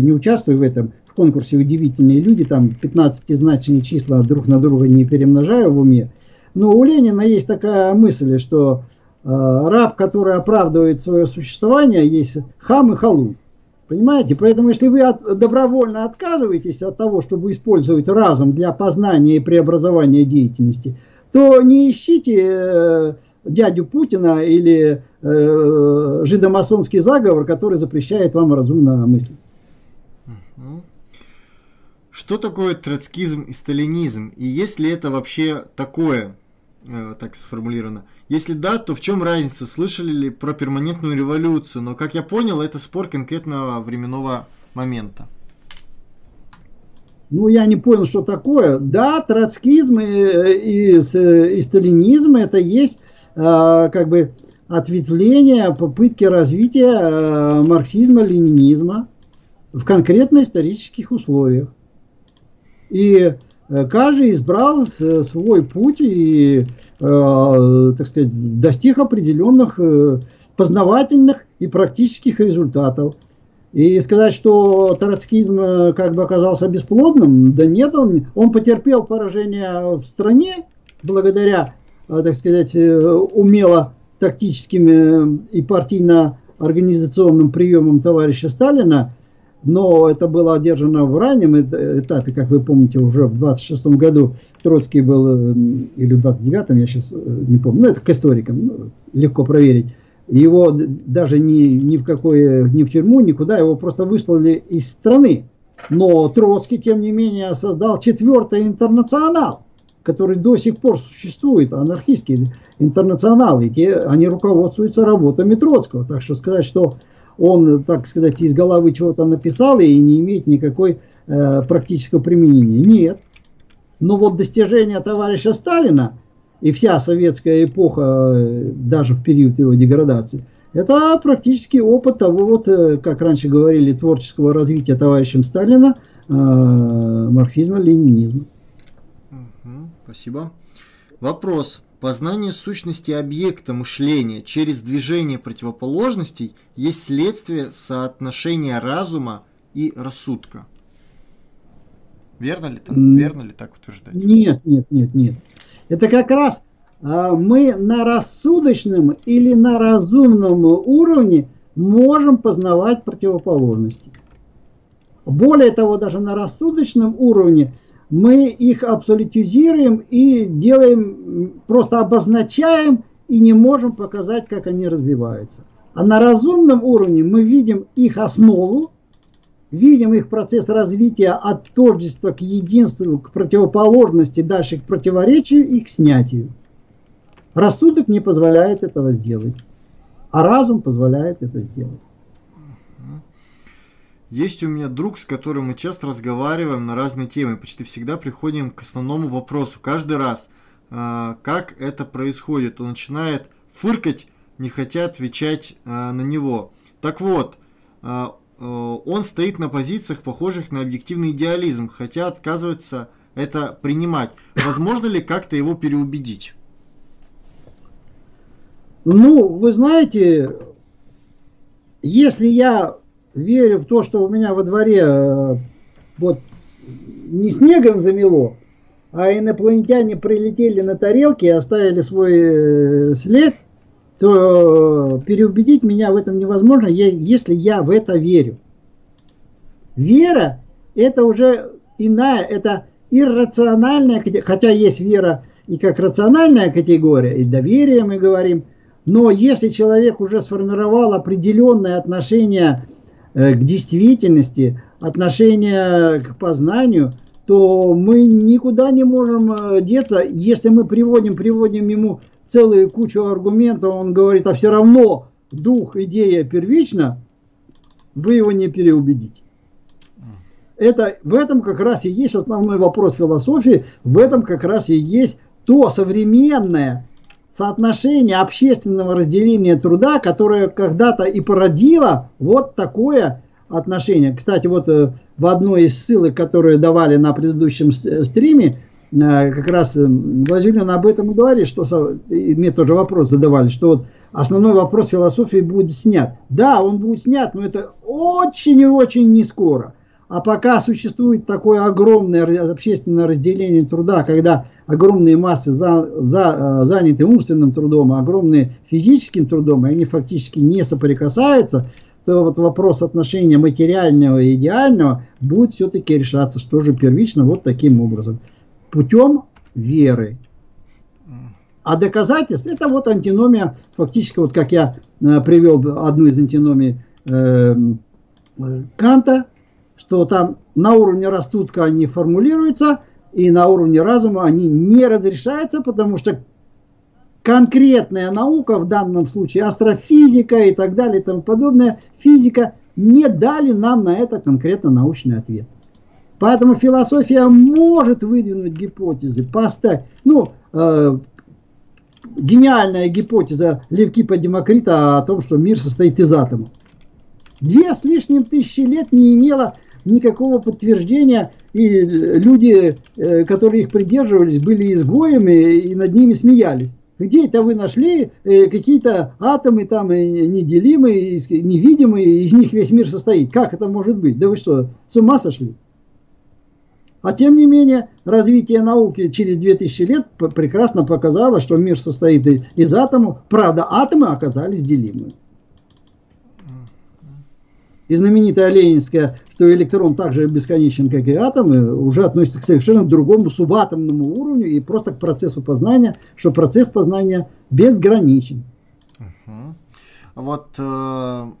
S1: не участвую в этом, в конкурсе «Удивительные люди», там 15-значные числа друг на друга не перемножаю в уме. Но у Ленина есть такая мысль, что э, раб, который оправдывает свое существование, есть хам и халу. Понимаете? Поэтому если вы от, добровольно отказываетесь от того, чтобы использовать разум для познания и преобразования деятельности, то не ищите э, дядю Путина или э, жидомасонский заговор, который запрещает вам разумно мыслить.
S2: Что такое троцкизм и сталинизм? И есть ли это вообще такое, э, так сформулировано? Если да, то в чем разница? Слышали ли про перманентную революцию? Но, как я понял, это спор конкретного временного момента.
S1: Ну, я не понял, что такое. Да, троцкизм и, и, и сталинизм это есть э, как бы ответвление, попытки развития э, марксизма, ленинизма в конкретно исторических условиях. И Э, каждый избрал свой путь и, э, так сказать, достиг определенных э, познавательных и практических результатов. И сказать, что троцкизм как бы оказался бесплодным, да нет, он, он потерпел поражение в стране благодаря, так сказать, умело тактическим и партийно-организационным приемам товарища Сталина – но это было одержано в раннем этапе, как вы помните, уже в 26 году Троцкий был, эм, или в 29-м, я сейчас э, не помню, ну это к историкам, ну, легко проверить. Его даже ни, ни в какой, ни в тюрьму, никуда, его просто выслали из страны. Но Троцкий, тем не менее, создал четвертый интернационал, который до сих пор существует, анархистский интернационал, и те, они руководствуются работами Троцкого. Так что сказать, что он, так сказать, из головы чего-то написал и не имеет никакой э, практического применения. Нет. Но вот достижения товарища Сталина и вся советская эпоха, э, даже в период его деградации, это практически опыт того, вот, э, как раньше говорили, творческого развития товарищем Сталина, э, марксизма, ленинизма.
S2: Спасибо. Вопрос. Познание сущности объекта мышления через движение противоположностей есть следствие соотношения разума и рассудка. Верно ли, так? Верно ли так утверждать?
S1: Нет, нет, нет, нет. Это как раз а, мы на рассудочном или на разумном уровне можем познавать противоположности. Более того, даже на рассудочном уровне мы их абсолютизируем и делаем, просто обозначаем и не можем показать, как они развиваются. А на разумном уровне мы видим их основу, видим их процесс развития от тождества к единству, к противоположности, дальше к противоречию и к снятию. Рассудок не позволяет этого сделать, а разум позволяет это сделать.
S2: Есть у меня друг, с которым мы часто разговариваем на разные темы, почти всегда приходим к основному вопросу. Каждый раз, э, как это происходит, он начинает фыркать, не хотя отвечать э, на него. Так вот, э, он стоит на позициях, похожих на объективный идеализм, хотя отказывается это принимать. Возможно ли как-то его переубедить?
S1: Ну, вы знаете, если я верю в то, что у меня во дворе э, вот не снегом замело, а инопланетяне прилетели на тарелке и оставили свой э, след, то переубедить меня в этом невозможно, если я в это верю. Вера – это уже иная, это иррациональная, хотя есть вера и как рациональная категория, и доверие мы говорим, но если человек уже сформировал определенное отношение к действительности, отношение к познанию, то мы никуда не можем э, деться. Если мы приводим, приводим ему целую кучу аргументов, он говорит, а все равно дух, идея первична, вы его не переубедите. Это, в этом как раз и есть основной вопрос философии, в этом как раз и есть то современное соотношение общественного разделения труда, которое когда-то и породило вот такое отношение. Кстати, вот э, в одной из ссылок, которые давали на предыдущем э, стриме, э, как раз Владимир об этом и говорит, что и мне тоже вопрос задавали, что вот основной вопрос философии будет снят. Да, он будет снят, но это очень и очень не скоро. А пока существует такое огромное общественное разделение труда, когда огромные массы за, за, э, заняты умственным трудом, а огромные физическим трудом, и они фактически не соприкасаются, то вот вопрос отношения материального и идеального будет все-таки решаться, что же первично, вот таким образом. Путем веры. А доказательств, это вот антиномия, фактически, вот как я э, привел одну из антиномий э, Канта, что там на уровне растутка они формулируются, и на уровне разума они не разрешаются, потому что конкретная наука, в данном случае астрофизика и так далее и тому подобное, физика не дали нам на это конкретно научный ответ. Поэтому философия может выдвинуть гипотезы, поставить, ну, э, гениальная гипотеза Левкипа Демокрита о том, что мир состоит из атомов. Две с лишним тысячи лет не имела никакого подтверждения, и люди, э, которые их придерживались, были изгоями и над ними смеялись. Где это вы нашли э, какие-то атомы там э, неделимые, невидимые, из них весь мир состоит? Как это может быть? Да вы что, с ума сошли? А тем не менее, развитие науки через 2000 лет прекрасно показало, что мир состоит из атомов. Правда, атомы оказались делимыми. И знаменитая ленинская, что электрон также бесконечен, как и атомы, уже относится к совершенно другому субатомному уровню и просто к процессу познания, что процесс познания безграничен.
S2: Вот э,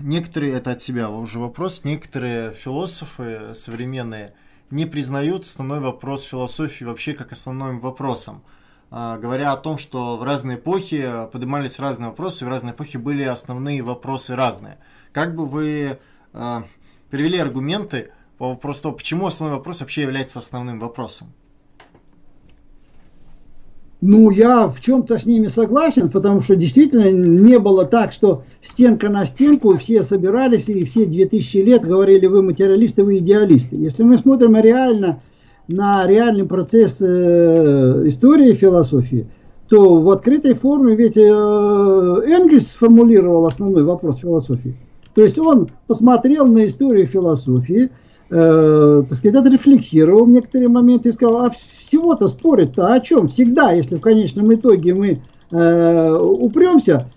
S2: некоторые, это от себя уже вопрос, некоторые философы современные не признают основной вопрос философии вообще как основным вопросом. А, говоря о том, что в разные эпохи поднимались разные вопросы, в разные эпохи были основные вопросы разные. Как бы вы э, привели аргументы по вопросу того, почему основной вопрос вообще является основным вопросом?
S1: Ну, я в чем-то с ними согласен, потому что действительно не было так, что стенка на стенку, все собирались и все 2000 лет говорили, вы материалисты, вы идеалисты. Если мы смотрим реально на реальный процесс э, истории философии, то в открытой форме ведь э, Энгельс сформулировал основной вопрос философии. То есть он посмотрел на историю философии, э, так сказать, отрефлексировал некоторые моменты и сказал, а всего-то спорить-то о чем? Всегда, если в конечном итоге мы э, упремся,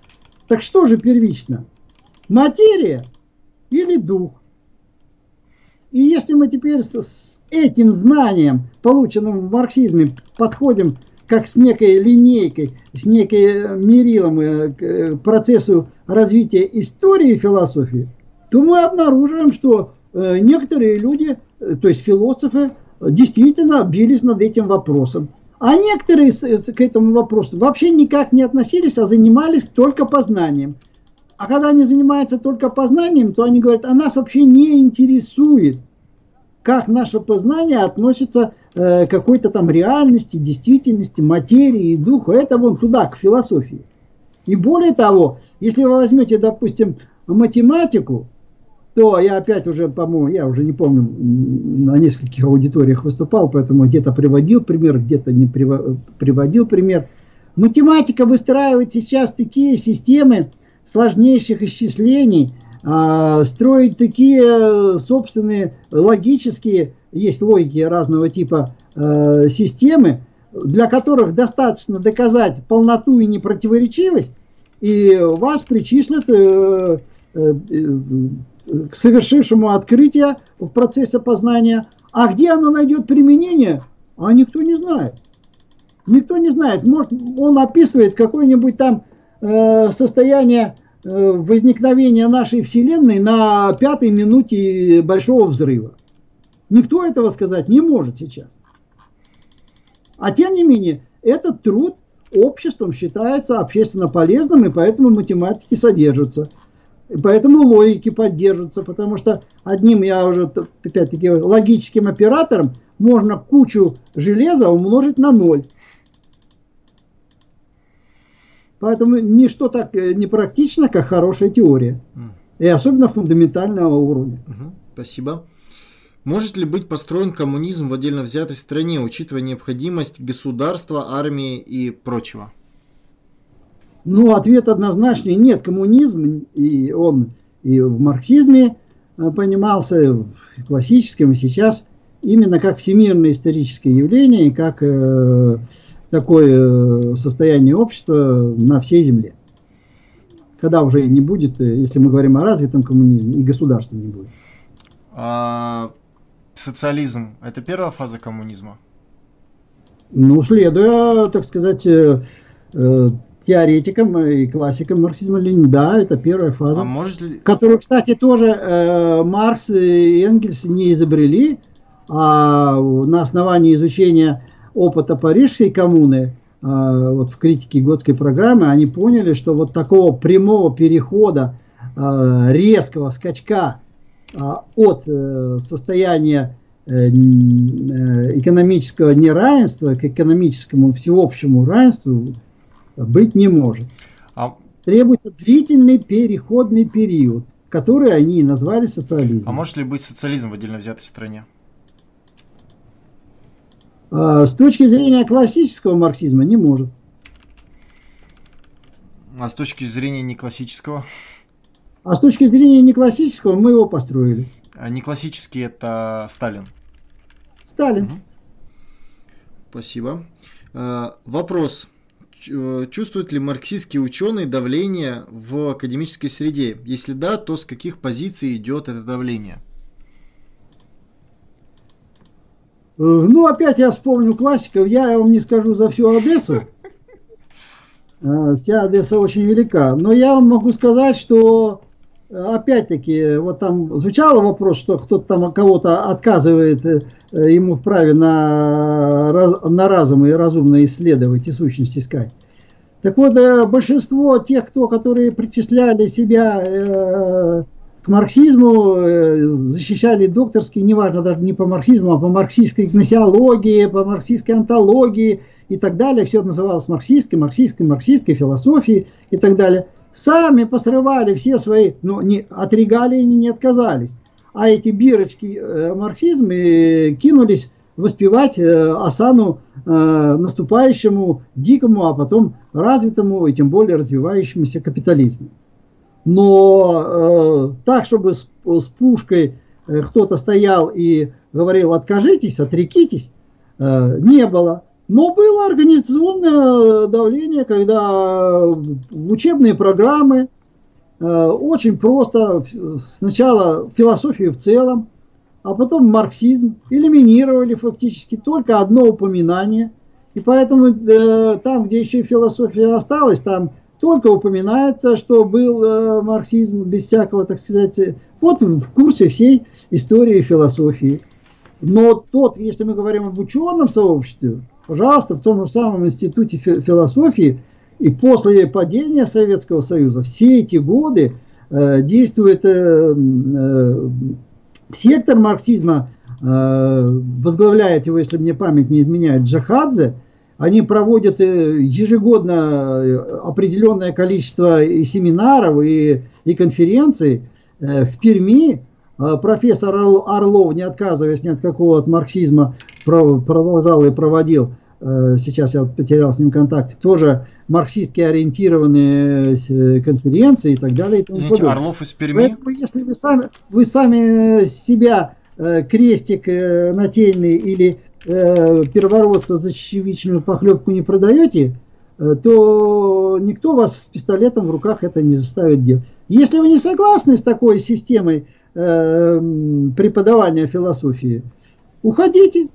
S1: так что же первично? Материя или дух? И если мы теперь с, этим знанием, полученным в марксизме, подходим как с некой линейкой, с некой мерилом э, к э, процессу развития истории философии, то мы обнаруживаем, что э, некоторые люди, то есть философы, действительно бились над этим вопросом. А некоторые к этому вопросу вообще никак не относились, а занимались только познанием. А когда они занимаются только познанием, то они говорят, а нас вообще не интересует, как наше познание относится э, к какой-то там реальности, действительности, материи и духу. Это вон туда, к философии. И более того, если вы возьмете, допустим, математику, то я опять уже, по-моему, я уже не помню, на нескольких аудиториях выступал, поэтому где-то приводил пример, где-то не приводил пример. Математика выстраивает сейчас такие системы сложнейших исчислений, строить такие собственные логические, есть логики разного типа а, системы, для которых достаточно доказать полноту и непротиворечивость, и вас причислят э, э, к совершившему открытие в процессе познания. А где оно найдет применение, а никто не знает. Никто не знает. Может, он описывает какое-нибудь там э, состояние э, возникновения нашей Вселенной на пятой минуте Большого взрыва. Никто этого сказать не может сейчас. А тем не менее, этот труд обществом считается общественно полезным, и поэтому математики содержатся. И поэтому логики поддерживаются, потому что одним, я уже опять-таки логическим оператором можно кучу железа умножить на ноль. Поэтому ничто так э, не практично, как хорошая теория. И особенно фундаментального уровня.
S2: Спасибо. Может ли быть построен коммунизм в отдельно взятой стране, учитывая необходимость государства, армии и прочего?
S1: Ну, ответ однозначный нет. Коммунизм, и он и в марксизме э, понимался, в классическом, и сейчас, именно как всемирное историческое явление, и как э, такое э, состояние общества на всей Земле. Когда уже не будет, э, если мы говорим о развитом коммунизме, и государства не будет.
S2: А социализм – это первая фаза коммунизма?
S1: Ну, следуя, так сказать, э, теоретикам и классикам марксизма Ленина, да, это первая фаза. А может ли... Которую, кстати, тоже э, Маркс и Энгельс не изобрели, а на основании изучения опыта Парижской коммуны, э, вот в критике Готской программы, они поняли, что вот такого прямого перехода, э, резкого скачка а, от э, состояния э, э, экономического неравенства к экономическому всеобщему равенству быть не может. А... Требуется длительный переходный период, который они назвали социализмом.
S2: А может ли быть социализм в отдельно взятой стране?
S1: А, с точки зрения классического марксизма не может.
S2: А с точки зрения не классического?
S1: А с точки зрения не классического мы его построили.
S2: А не классический это Сталин.
S1: Сталин. Угу.
S2: Спасибо. А, вопрос. Э, чувствуют ли марксистские ученые давление в академической среде? Если да, то с каких позиций идет это давление?
S1: Э, ну, опять я вспомню классиков. Я вам не скажу за всю Одессу. Э, вся Одесса очень велика. Но я вам могу сказать, что опять-таки, вот там звучал вопрос, что кто-то там кого-то отказывает э, ему в праве на, на разум и разумно исследовать и сущность искать. Так вот, э, большинство тех, кто, которые причисляли себя э, к марксизму, защищали докторские, неважно даже не по марксизму, а по марксистской гносеологии, по марксистской антологии и так далее, все называлось марксистской, марксистской, марксистской философией и так далее – сами посрывали все свои, ну, не, от регалий не отказались. А эти бирочки э, марксизм и кинулись воспевать э, Асану э, наступающему дикому, а потом развитому и тем более развивающемуся капитализму. Но э, так, чтобы с, с пушкой э, кто-то стоял и говорил откажитесь, отрекитесь, э, не было. Но было организационное давление, когда в учебные программы э, очень просто сначала философию в целом, а потом марксизм элиминировали фактически только одно упоминание. И поэтому э, там, где еще философия осталась, там только упоминается, что был э, марксизм без всякого, так сказать, вот в курсе всей истории философии. Но тот, если мы говорим об ученом сообществе, Пожалуйста, в том же самом институте философии И после падения Советского Союза все эти годы э, действует э, э, сектор марксизма, э, возглавляет его, если мне память не изменяет, Джахадзе. Они проводят э, ежегодно э, определенное количество и семинаров, и, и конференций э, в Перми. Профессор Орлов, не отказываясь ни от какого от марксизма, продолжал и проводил сейчас я потерял с ним контакт, тоже марксистски ориентированные конференции и так далее. И тому
S2: Извините, Орлов из Перми?
S1: Поэтому, если вы сами, вы сами себя крестик нательный или первородство за чечевичную похлебку не продаете, то никто вас с пистолетом в руках это не заставит делать. Если вы не согласны с такой системой преподавания философии, уходите,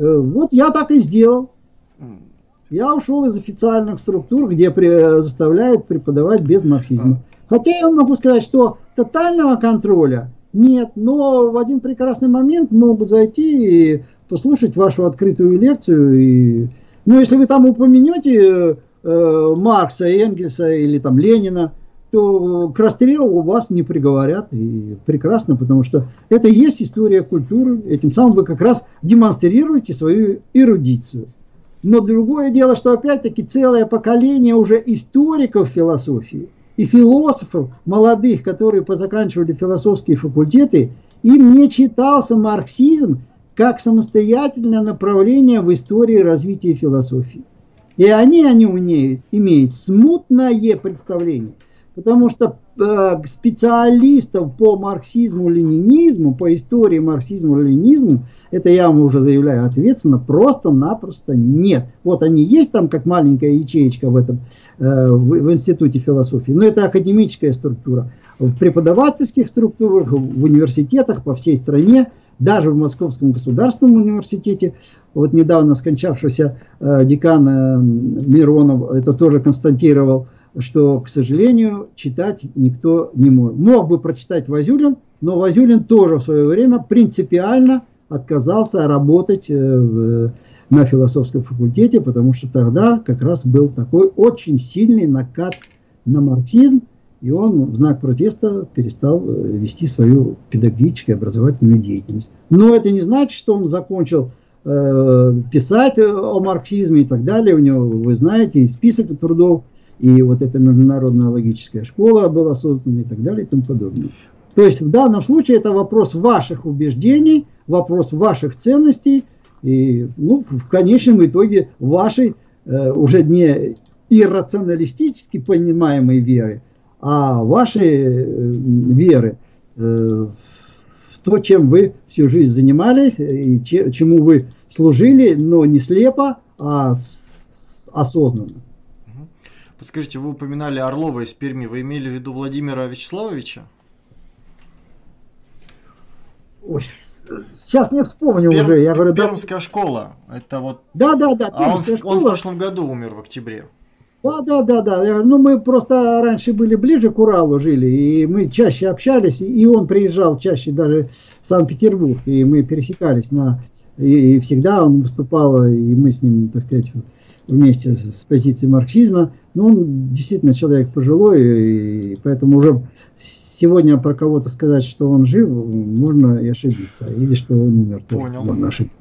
S1: Э, вот я так и сделал. Я ушел из официальных структур, где при, заставляют преподавать без марксизма. Хотя я могу сказать, что тотального контроля нет, но в один прекрасный момент могут зайти и послушать вашу открытую лекцию. И, ну, если вы там упомянете э, Маркса, Энгельса или там Ленина, то к расстрелу вас не приговорят. И прекрасно, потому что это и есть история культуры. Этим самым вы как раз демонстрируете свою эрудицию. Но другое дело, что опять-таки целое поколение уже историков философии и философов молодых, которые позаканчивали философские факультеты, им не читался марксизм как самостоятельное направление в истории развития философии. И они, у нее имеют смутное представление – потому что э, специалистов по марксизму-ленинизму, по истории марксизму-ленинизму, это я вам уже заявляю ответственно, просто-напросто нет. Вот они есть там, как маленькая ячеечка в этом, э, в, в институте философии, но это академическая структура. В преподавательских структурах, в университетах по всей стране, даже в Московском государственном университете, вот недавно скончавшийся э, декан э, Миронов это тоже констатировал, что, к сожалению, читать никто не мог. Мог бы прочитать Вазюлин, но Вазюлин тоже в свое время принципиально отказался работать э, на философском факультете, потому что тогда как раз был такой очень сильный накат на марксизм, и он в знак протеста перестал э, вести свою педагогическую образовательную деятельность. Но это не значит, что он закончил э, писать о марксизме и так далее. У него, вы знаете, список трудов и вот эта международная логическая школа была создана и так далее и тому подобное. То есть в данном случае это вопрос ваших убеждений, вопрос ваших ценностей и ну, в конечном итоге вашей э, уже не иррационалистически понимаемой веры, а вашей э, веры э, в то, чем вы всю жизнь занимались и че, чему вы служили, но не слепо, а осознанно.
S2: Подскажите, вы упоминали Орлова из Перми. Вы имели в виду Владимира Вячеславовича?
S1: Ой, сейчас не вспомню
S2: Перм,
S1: уже. Я говорю,
S2: Пермская да... школа. Это вот.
S1: Да, да, да.
S2: А он, школа. он в прошлом году умер в октябре.
S1: Да, да, да, да. Ну, мы просто раньше были ближе к Уралу жили, и мы чаще общались, и он приезжал чаще даже в Санкт-Петербург, и мы пересекались на... И, и всегда он выступал, и мы с ним, так сказать, вместе с, с позиции марксизма. Но он действительно человек пожилой, и поэтому уже сегодня про кого-то сказать, что он жив, можно и ошибиться. Или что он умер.
S2: Понял,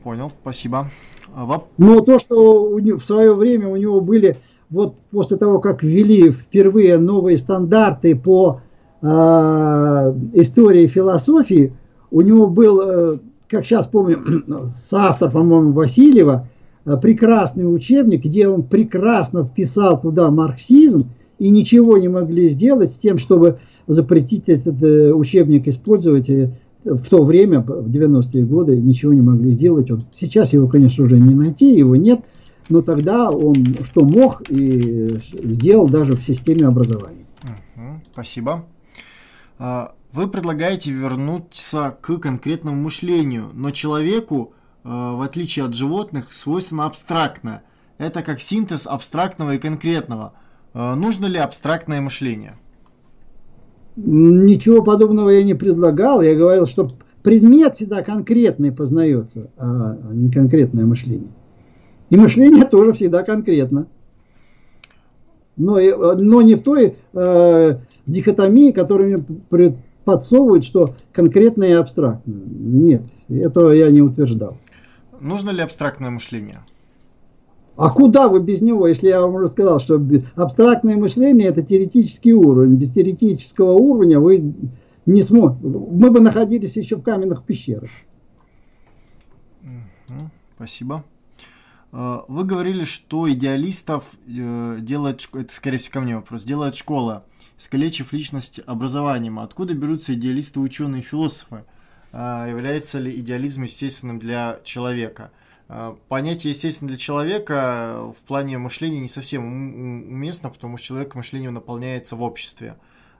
S2: понял, спасибо.
S1: А. Но то, что у него, в свое время у него были, вот после того, как ввели впервые новые стандарты по э, истории философии, у него был, э, как сейчас помню, соавтор, по-моему, Васильева, Э, прекрасный учебник, где он прекрасно вписал туда марксизм, и ничего не могли сделать с тем, чтобы запретить этот э, учебник использовать э, в то время, в 90-е годы, ничего не могли сделать. Он, сейчас его, конечно, уже не найти, его нет, но тогда он что мог и сделал даже в системе образования.
S2: Угу, спасибо. А, вы предлагаете вернуться к конкретному мышлению, но человеку Э, в отличие от животных, свойственно абстрактное. Это как синтез абстрактного и конкретного. Э, нужно ли абстрактное мышление?
S1: Ничего подобного я не предлагал. Я говорил, что предмет всегда конкретный познается, а не конкретное мышление. И мышление тоже всегда конкретно. но, но не в той э, дихотомии, которую мне подсовывают, что конкретное и абстрактное. Нет, этого я не утверждал.
S2: Нужно ли абстрактное мышление?
S1: А куда вы без него, если я вам уже сказал, что абстрактное мышление это теоретический уровень. Без теоретического уровня вы не сможете. Мы бы находились еще в каменных пещерах.
S2: Спасибо. Э, вы говорили, что идеалистов э, делает, это скорее всего ко мне вопрос, делает школа, искалечив личность образованием. Откуда берутся идеалисты, ученые, философы? Э, является ли идеализм естественным для человека? Понятие естественно для человека в плане мышления не совсем уместно, потому что человек мышлением наполняется в обществе.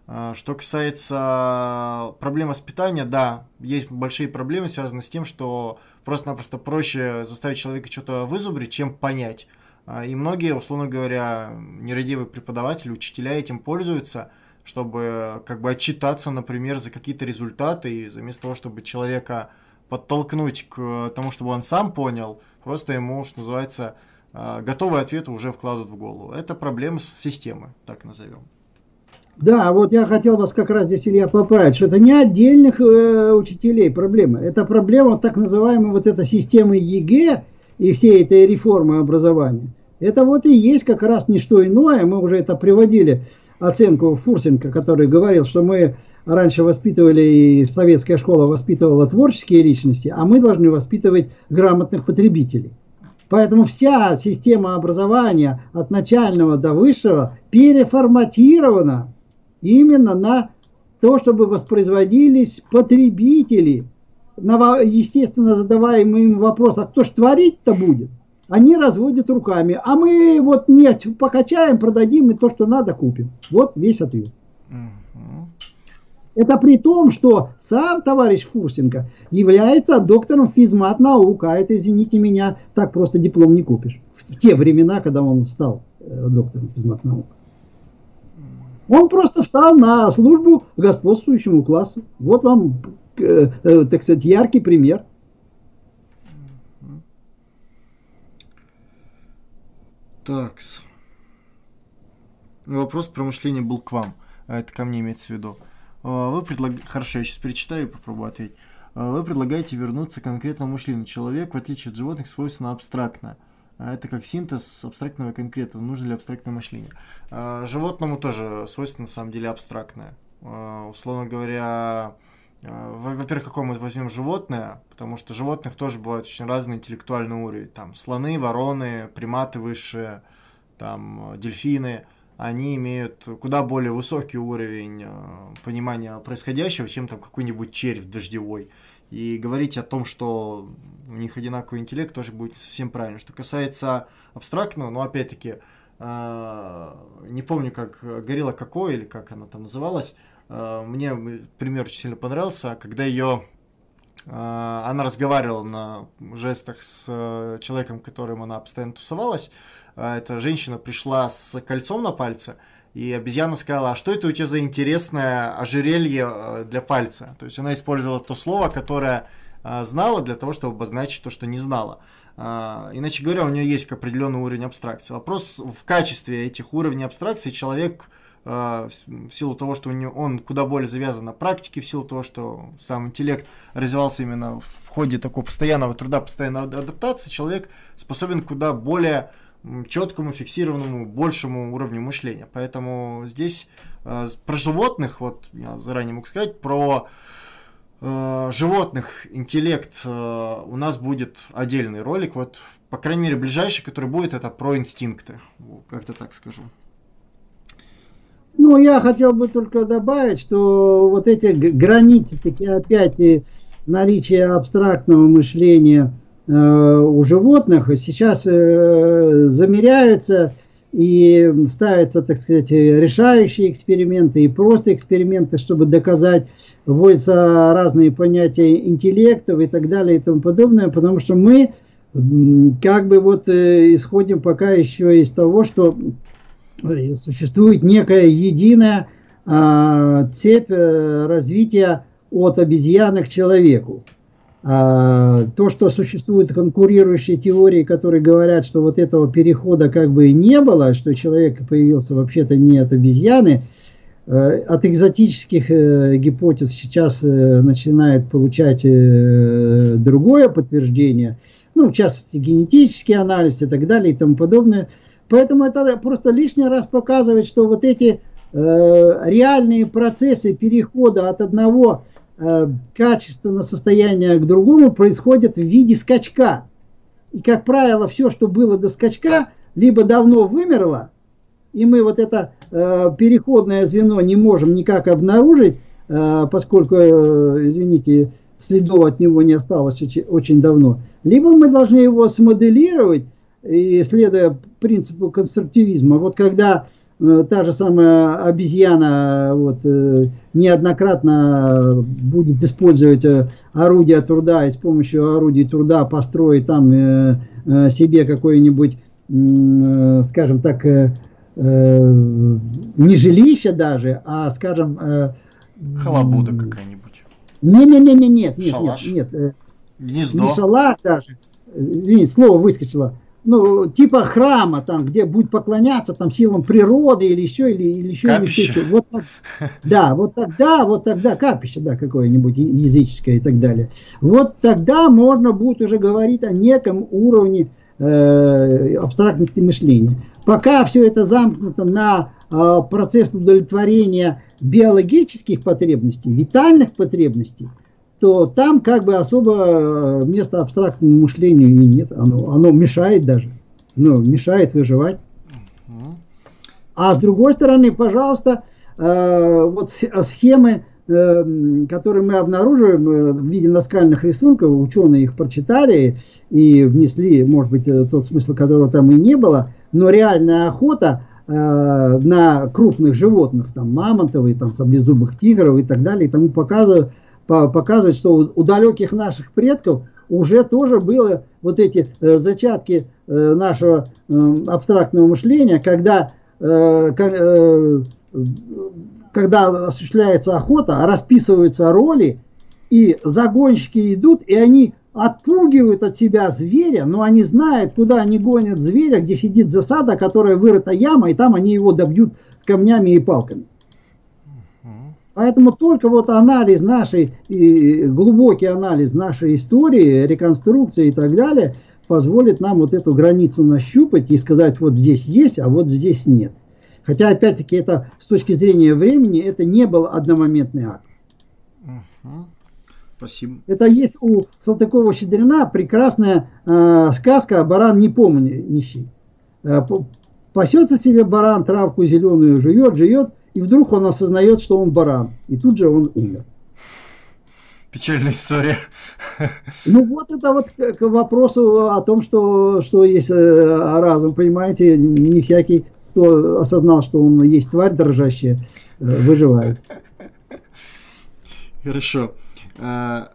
S2: Что касается проблем воспитания, да, есть большие проблемы, связанные с тем, что просто-напросто проще заставить человека что-то вызубрить, чем понять. А, и многие, условно говоря, нерадивые преподаватели, учителя этим пользуются, чтобы как бы отчитаться, например, за какие-то результаты, и вместо того, чтобы человека подтолкнуть к тому, чтобы он сам понял, просто ему, что называется, а, готовые ответы уже вкладывают в голову. Это проблема с системой, так назовем.
S1: Да, вот я хотел вас как раз здесь, Илья, поправить, что это не отдельных э, учителей проблема. Это проблема так называемой вот этой системы ЕГЭ и всей этой реформы образования. Это вот и есть как раз не что иное. Мы уже это приводили оценку Фурсенко, который говорил, что мы раньше воспитывали, и советская школа воспитывала творческие личности, а мы должны воспитывать грамотных потребителей. Поэтому вся система образования от начального до высшего переформатирована именно на то, чтобы воспроизводились потребители. На, естественно, задаваемый им вопрос, а кто ж творить-то будет? Они разводят руками, а мы вот нет, покачаем, продадим и то, что надо, купим. Вот весь ответ. Это при том, что сам товарищ Фурсенко является доктором физмат наук, а это, извините меня, так просто диплом не купишь. В те времена, когда он стал э, доктором физмат наук. Он просто встал на службу господствующему классу. Вот вам, э, э, так сказать, яркий пример.
S2: Так. Вопрос про мышление был к вам. А это ко мне имеется в виду. А, вы предлагаете... Хорошо, я сейчас перечитаю и попробую ответить. А, вы предлагаете вернуться к конкретному мышлению. Человек, в отличие от животных, свойственно абстрактно. А это как синтез абстрактного и конкретного. Нужно ли абстрактное мышление? А, животному тоже свойственно, на самом деле, абстрактное. А, условно говоря, во-первых, какое мы возьмем животное, потому что животных тоже бывает очень разный интеллектуальный уровень. Там слоны, вороны, приматы высшие, там дельфины. Они имеют куда более высокий уровень понимания происходящего, чем там какой-нибудь червь дождевой. И говорить о том, что у них одинаковый интеллект, тоже будет не совсем правильно. Что касается абстрактного, но опять-таки, э, не помню, как горилла какой или как она там называлась, э, мне пример очень сильно понравился, когда ее э, она разговаривала на жестах с человеком, которым она постоянно тусовалась. Эта женщина пришла с кольцом на пальце, и обезьяна сказала, а что это у тебя за интересное ожерелье э, для пальца? То есть она использовала то слово, которое э, знала для того, чтобы обозначить то, что не знала. Э, иначе говоря, у нее есть определенный уровень абстракции. Вопрос в качестве этих уровней абстракции человек в силу того, что у него, он куда более завязан на практике, в силу того, что сам интеллект развивался именно в ходе такого постоянного труда, постоянной адаптации, человек способен куда более четкому, фиксированному, большему уровню мышления. Поэтому здесь э, про животных, вот я заранее могу сказать, про э, животных интеллект э, у нас будет отдельный ролик. Вот, по крайней мере, ближайший, который будет, это про инстинкты. Как-то так скажу.
S1: Ну, я хотел бы только добавить, что вот эти границы, такие опять и наличие абстрактного мышления – Э, у животных сейчас э, замеряются и ставятся, так сказать, решающие эксперименты и просто эксперименты, чтобы доказать, вводятся разные понятия интеллектов и так далее и тому подобное, потому что мы как бы вот э, исходим пока еще из того, что существует некая единая а, цепь развития от обезьяны к человеку. А, то, что существуют конкурирующие теории, которые говорят, что вот этого перехода как бы и не было, что человек появился вообще-то не от обезьяны, э, от экзотических э, гипотез сейчас э, начинает получать другое подтверждение, ну, в частности, генетический анализ и так далее и тому подобное. Поэтому это просто лишний раз показывает, что вот эти реальные процессы перехода от одного качественно состояние к другому происходит в виде скачка. И, как правило, все, что было до скачка, либо давно вымерло, и мы вот это э, переходное звено не можем никак обнаружить, э, поскольку, э, извините, следов от него не осталось очень, очень давно, либо мы должны его смоделировать, и следуя принципу конструктивизма. Вот когда Э, та же самая обезьяна вот, э, неоднократно будет использовать э, орудия труда и с помощью орудий труда построить там себе какое-нибудь, скажем так, не жилище даже, а, скажем...
S2: Халабуда какая-нибудь.
S1: Не-не-не, нет, нет, нет, нет.
S2: Гнездо.
S1: Не шалаш даже. Извините, слово выскочило ну, типа храма, там, где будет поклоняться там силам природы или еще, или, или еще,
S2: капище.
S1: или еще. Вот так, да, вот тогда, вот тогда, капище, да, какое-нибудь языческое и так далее. Вот тогда можно будет уже говорить о неком уровне э, абстрактности мышления. Пока все это замкнуто на э, процесс удовлетворения биологических потребностей, витальных потребностей, то там как бы особо э, места абстрактному мышлению и нет. Оно, оно мешает даже. Ну, мешает выживать. А с другой стороны, пожалуйста, э, вот схемы, э, которые мы обнаруживаем э, в виде наскальных рисунков, ученые их прочитали и внесли, может быть, э, тот смысл, которого там и не было, но реальная охота э, на крупных животных, там мамонтовые, там саблезубых тигров и так далее, и тому показывают, показывает, что у, далеких наших предков уже тоже было вот эти э, зачатки э, нашего абстрактного мышления, когда, э, когда осуществляется охота, расписываются роли, и загонщики идут, и они отпугивают от себя зверя, но они знают, куда они гонят зверя, где сидит засада, которая вырыта яма, и там они его добьют камнями и палками. Поэтому только вот анализ нашей, глубокий анализ нашей истории, реконструкции и так далее, позволит нам вот эту границу нащупать и сказать, вот здесь есть, а вот здесь нет. Хотя, опять-таки, это с точки зрения времени, это не был одномоментный акт.
S2: Угу. Спасибо.
S1: Это есть у Салтыкова-Щедрина прекрасная э, сказка «Баран не помни нищий». Э, пасется себе баран, травку зеленую жует, жует, и вдруг он осознает, что он баран, и тут же он умер.
S2: Печальная история.
S1: Ну вот это вот к вопросу о том, что, что есть э, разум, понимаете, не всякий, кто осознал, что он есть тварь дрожащая, э, выживает.
S2: Хорошо. А,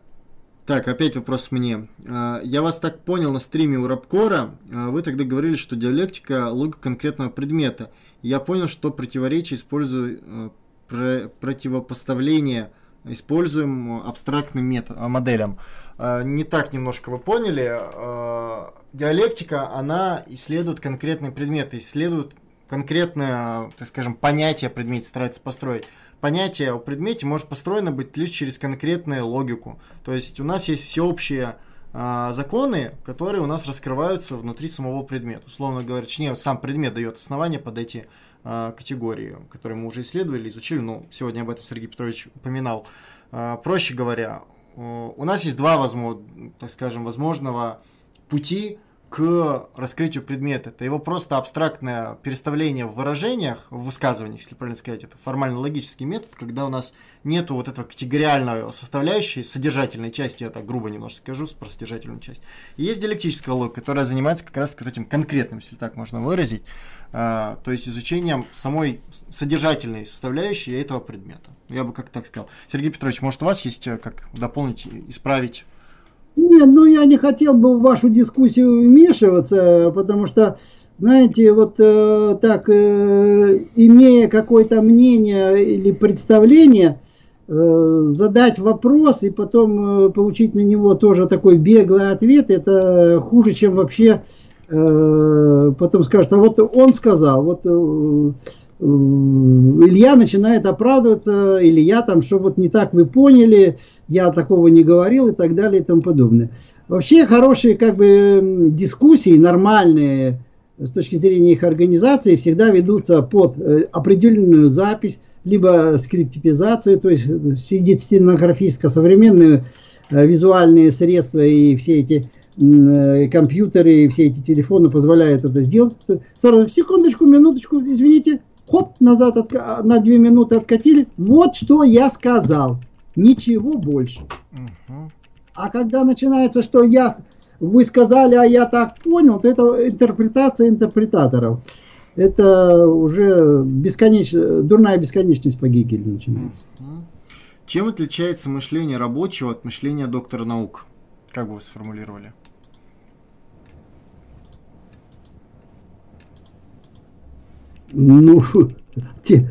S2: так, опять вопрос мне. А, я вас так понял на стриме у Рабкора. А, вы тогда говорили, что диалектика – логика конкретного предмета – я понял, что противоречие использую э, про, противопоставление используем абстрактным метод, э, моделям. Э, не так немножко вы поняли. Диалектика, она исследует конкретные предметы, исследует конкретное, так скажем, понятие предмете, старается построить. Понятие о предмете может построено быть лишь через конкретную логику. То есть у нас есть всеобщие а, законы, которые у нас раскрываются внутри самого предмета. Условно говоря, точнее, сам предмет дает основание под эти а, категории, которые мы уже исследовали, изучили, ну, сегодня об этом Сергей Петрович упоминал. А, проще говоря, у нас есть два, возможно, так скажем, возможного пути к раскрытию предмета. Это его просто абстрактное переставление в выражениях, в высказываниях, если правильно сказать. Это формально-логический метод, когда у нас нету вот этого категориальной составляющей, содержательной части, я так грубо немножко скажу, про содержательную часть. И есть диалектическая логика, которая занимается как раз вот этим конкретным, если так можно выразить, а, то есть изучением самой содержательной составляющей этого предмета. Я бы как так сказал. Сергей Петрович, может у вас есть э, как дополнить, исправить
S1: нет, ну я не хотел бы в вашу дискуссию вмешиваться, потому что, знаете, вот э, так, э, имея какое-то мнение или представление, э, задать вопрос и потом э, получить на него тоже такой беглый ответ, это хуже, чем вообще э, потом скажут, а вот он сказал, вот э, э, Илья начинает оправдываться, или я там, что вот не так вы поняли, я такого не говорил и так далее и тому подобное. Вообще хорошие как бы дискуссии, нормальные, с точки зрения их организации, всегда ведутся под э, определенную запись, либо скриптипизацию, то есть сидит стенографистка, современные э, визуальные средства и все эти э, компьютеры, и все эти телефоны позволяют это сделать. Сразу, секундочку, минуточку, извините, хоп, назад отка- на две минуты откатили. Вот что я сказал. Ничего больше.
S2: Мгм.
S1: А когда начинается, что я, вы сказали, а я так понял, то это интерпретация интерпретаторов. Это уже бесконечно, дурная бесконечность по Гегелю начинается.
S2: Чем отличается мышление рабочего от мышления доктора наук? Как бы вы сформулировали?
S1: Ну, те-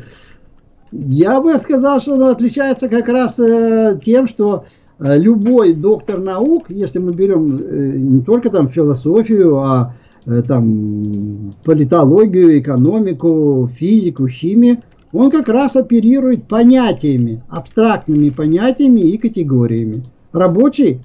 S1: я бы сказал, что оно отличается как раз э, тем, что э, любой доктор наук, если мы берем э, не только там философию, а там политологию, экономику, физику, химию, он как раз оперирует понятиями, абстрактными понятиями и категориями. Рабочий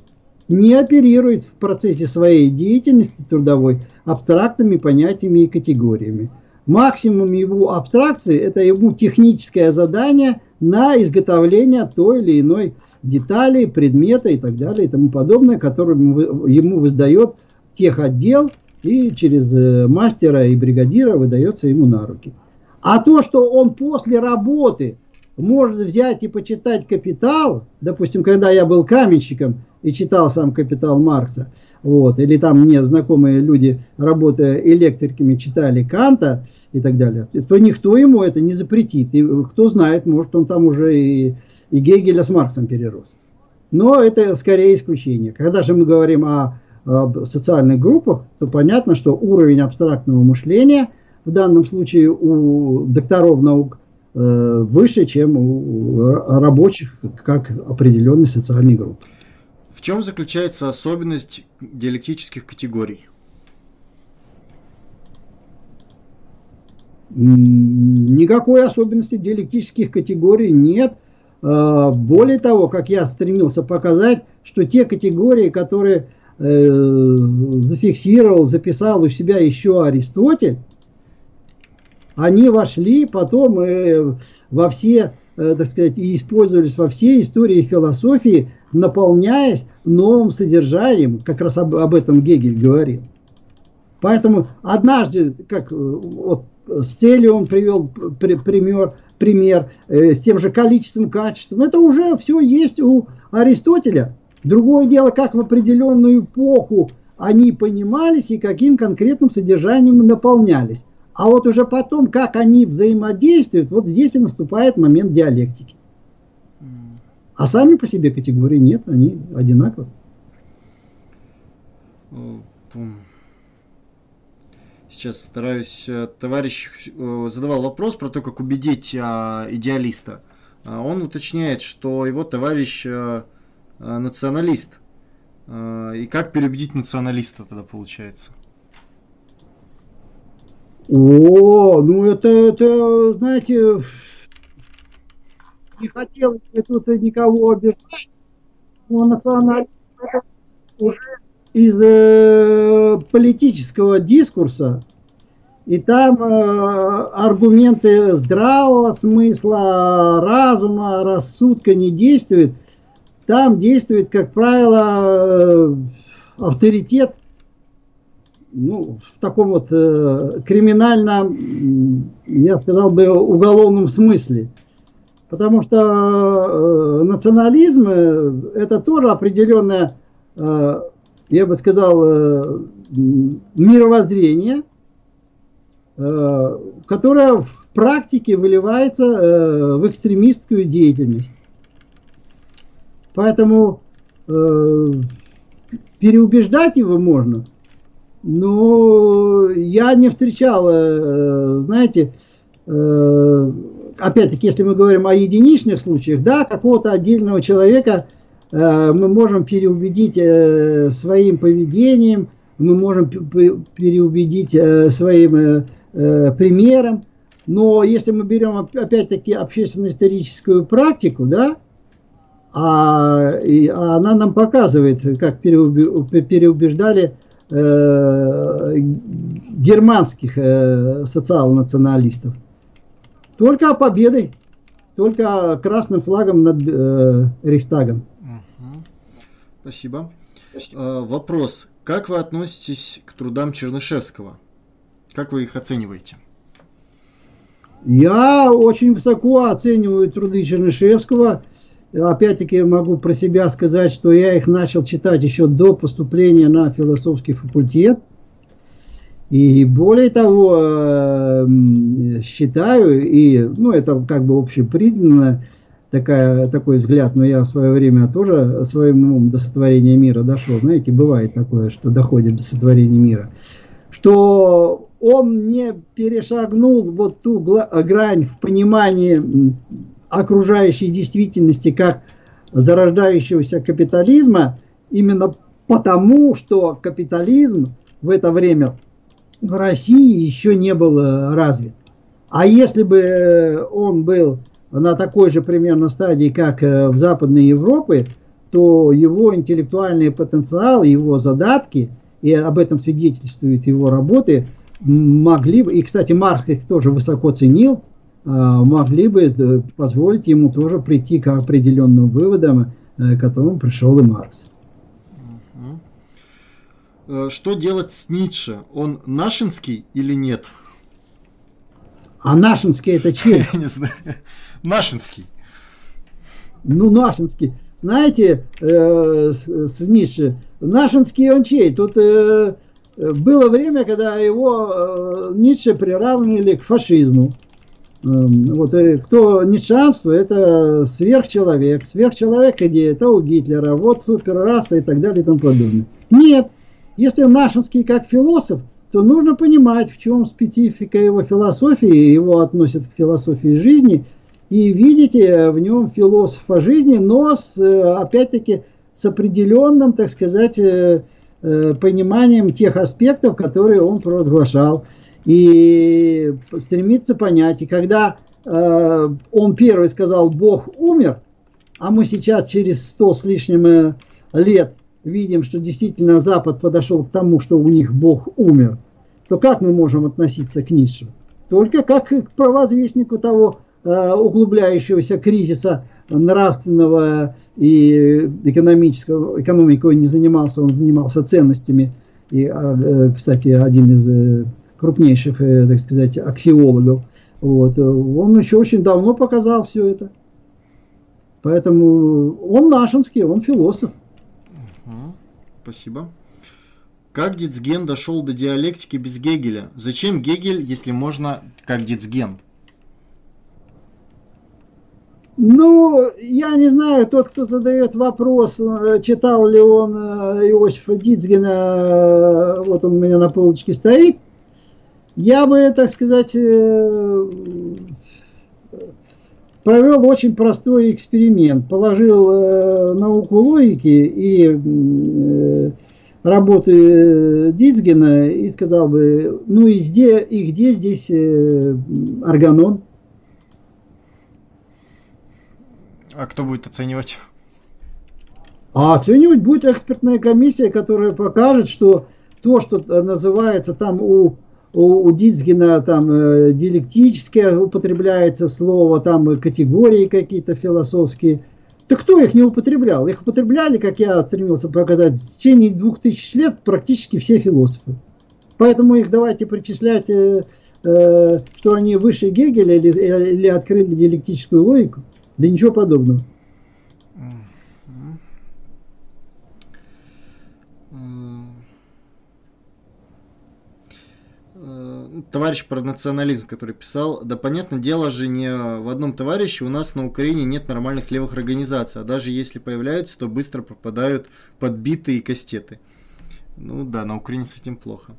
S1: не оперирует в процессе своей деятельности трудовой абстрактными понятиями и категориями. Максимум его абстракции – это ему техническое задание на изготовление той или иной детали, предмета и так далее и тому подобное, которое ему выдает техотдел и через э, мастера и бригадира выдается ему на руки. А то, что он после работы может взять и почитать «Капитал», допустим, когда я был каменщиком и читал сам «Капитал» Маркса, вот, или там мне знакомые люди, работая электриками, читали Канта и так далее, то никто ему это не запретит. И кто знает, может, он там уже и, и Гегеля с Марксом перерос. Но это скорее исключение. Когда же мы говорим о, социальных группах, то понятно, что уровень абстрактного мышления в данном случае у докторов наук э, выше, чем у рабочих, как определенной социальной группы.
S2: В чем заключается особенность диалектических категорий?
S1: Никакой особенности диалектических категорий нет. А, Более того, как я стремился показать, что те категории, которые зафиксировал, записал у себя еще Аристотель, они вошли потом э, во все, э, так сказать, и использовались во все истории философии, наполняясь новым содержанием, как раз об, об этом Гегель говорил. Поэтому однажды, как э, вот с целью он привел при- пример, пример э, с тем же количеством, качеством, это уже все есть у Аристотеля. Другое дело, как в определенную эпоху они понимались и каким конкретным содержанием наполнялись. А вот уже потом, как они взаимодействуют, вот здесь и наступает момент диалектики. А сами по себе категории нет, они одинаковы.
S2: Э. Сейчас стараюсь. э, Товарищ э, задавал вопрос про то, как убедить а, идеалиста. А, Он уточняет, что его товарищ э, э, националист. Э, И как переубедить националиста тогда получается?
S1: О, ну это, это, знаете, не хотелось бы тут никого обижать, но национализм это уже из э, политического дискурса, и там э, аргументы здравого смысла, разума, рассудка не действуют. Там действует, как правило, э, авторитет ну, в таком вот э, криминальном, я сказал бы, уголовном смысле. Потому что э, национализм э, это тоже определенное, э, я бы сказал, э, мировоззрение, э, которое в практике выливается э, в экстремистскую деятельность. Поэтому э, переубеждать его можно, но я не встречал, э, знаете, э, опять-таки, если мы говорим о единичных случаях, да, какого-то отдельного человека э, мы можем переубедить э, своим поведением, мы можем переубедить э, своим э, э, примером, но если мы берем опять-таки общественно-историческую практику, да, а, и, а она нам показывает, как переубеждали э, германских э, социал-националистов. Только победой, только красным флагом над э, Рейхстагом.
S2: Угу. Спасибо. Спасибо. Э, вопрос. Как вы относитесь к трудам Чернышевского? Как вы их оцениваете?
S1: Я очень высоко оцениваю труды Чернышевского. Опять-таки могу про себя сказать, что я их начал читать еще до поступления на философский факультет. И более того, э, считаю, и ну, это как бы общепризнанно, такая, такой взгляд, но я в свое время тоже своим умом до сотворения мира дошел. Знаете, бывает такое, что доходит до сотворения мира. Что он не перешагнул вот ту грань в понимании окружающей действительности как зарождающегося капитализма именно потому, что капитализм в это время в России еще не был э, развит. А если бы э, он был на такой же примерно стадии, как э, в Западной Европе, то его интеллектуальный потенциал, его задатки, и об этом свидетельствуют его работы, могли бы, и, кстати, Маркс их тоже высоко ценил, могли бы э, позволить ему тоже прийти к определенным выводам, э, к которым пришел и Маркс.
S2: Э, что делать с Ницше? Он нашинский или нет?
S1: А нашинский это чей?
S2: Не знаю. Нашинский.
S1: Ну, нашинский. Знаете, э, с, с Ницше, нашинский он чей? Тут э, было время, когда его э, Ницше приравнивали к фашизму. Эм, вот и кто ницшанство, это сверхчеловек. Сверхчеловек идея, это у Гитлера, вот суперраса и так далее и тому подобное. Нет, если Нашинский как философ, то нужно понимать, в чем специфика его философии, его относят к философии жизни, и видите в нем философа жизни, но с, опять-таки с определенным, так сказать, э, э, пониманием тех аспектов, которые он провозглашал и стремится понять. И когда э, он первый сказал «Бог умер», а мы сейчас через сто с лишним э, лет видим, что действительно Запад подошел к тому, что у них Бог умер, то как мы можем относиться к Ницше? Только как к провозвестнику того э, углубляющегося кризиса нравственного и экономического. Экономикой он не занимался, он занимался ценностями. И, а, э, кстати, один из э, крупнейших, э, так сказать, аксиологов. Вот. Он еще очень давно показал все это. Поэтому он нашинский, он философ.
S2: Угу. Спасибо. Как Дицген дошел до диалектики без Гегеля? Зачем Гегель, если можно, как Дицген?
S1: Ну, я не знаю, тот, кто задает вопрос, э, читал ли он э, Иосифа Дицгена, вот он у меня на полочке стоит, я бы, так сказать, э, провел очень простой эксперимент. Положил э, науку логики и э, работы Дицгена и сказал бы, ну и где, и где здесь органон?
S2: А кто будет оценивать?
S1: А оценивать будет экспертная комиссия, которая покажет, что то, что называется там у у, у Дицгена там э, диалектическое употребляется слово, там категории какие-то философские. Так кто их не употреблял? Их употребляли, как я стремился показать, в течение двух тысяч лет практически все философы. Поэтому их давайте причислять, э, э, что они выше Гегеля или, или открыли диалектическую логику. Да ничего подобного.
S2: Товарищ про национализм, который писал, да понятное дело же не в одном товарище у нас на Украине нет нормальных левых организаций, а даже если появляются, то быстро попадают подбитые кастеты. Ну да, на Украине с этим плохо.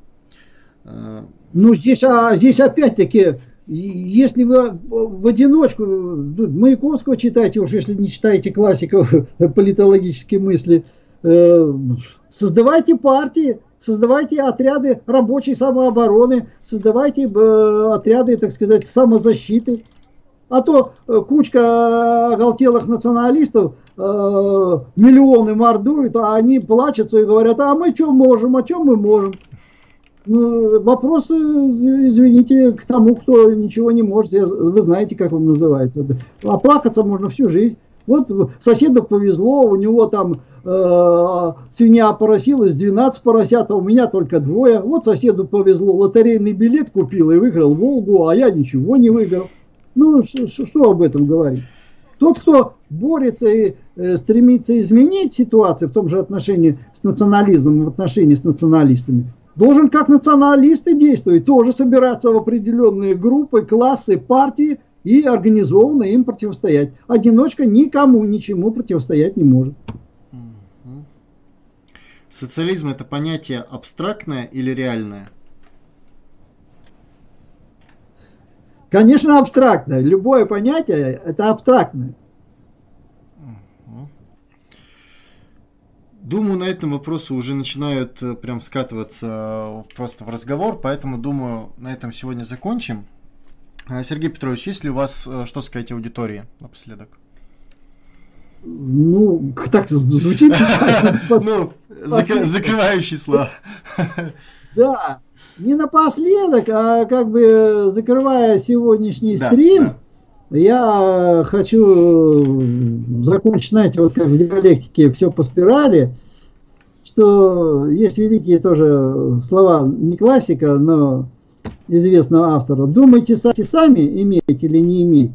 S1: А, ну здесь, а, здесь опять-таки если вы в одиночку, ну, Маяковского читайте, уж если не читаете классиков политологические мысли, э, создавайте партии, создавайте отряды рабочей самообороны, создавайте э, отряды, так сказать, самозащиты. А то кучка оголтелых националистов миллионы мордуют, а они плачутся и говорят, а мы что можем, а что мы можем. Ну, вопрос, извините, к тому, кто ничего не может. Вы знаете, как он называется. Оплакаться можно всю жизнь. Вот соседу повезло, у него там э, свинья поросилась, 12 поросят, а у меня только двое. Вот соседу повезло, лотерейный билет купил и выиграл Волгу, а я ничего не выиграл. Ну, что об этом говорить? Тот, кто борется и э, стремится изменить ситуацию в том же отношении с национализмом, в отношении с националистами, должен как националисты действовать, тоже собираться в определенные группы, классы, партии и организованно им противостоять. Одиночка никому ничему противостоять не может.
S2: Социализм это понятие абстрактное или реальное?
S1: Конечно, абстрактное. Любое понятие это абстрактное.
S2: Думаю, на этом вопросы уже начинают э, прям скатываться э, просто в разговор, поэтому думаю, на этом сегодня закончим. Э, Сергей Петрович, есть ли у вас что сказать аудитории напоследок?
S1: Ну, так звучит.
S2: Ну, закрывающий слова.
S1: Да, не напоследок, а как бы закрывая сегодняшний стрим, я хочу закончить, знаете, вот как в диалектике все по спирали, что есть великие тоже слова, не классика, но известного автора. Думайте сами, иметь или не иметь.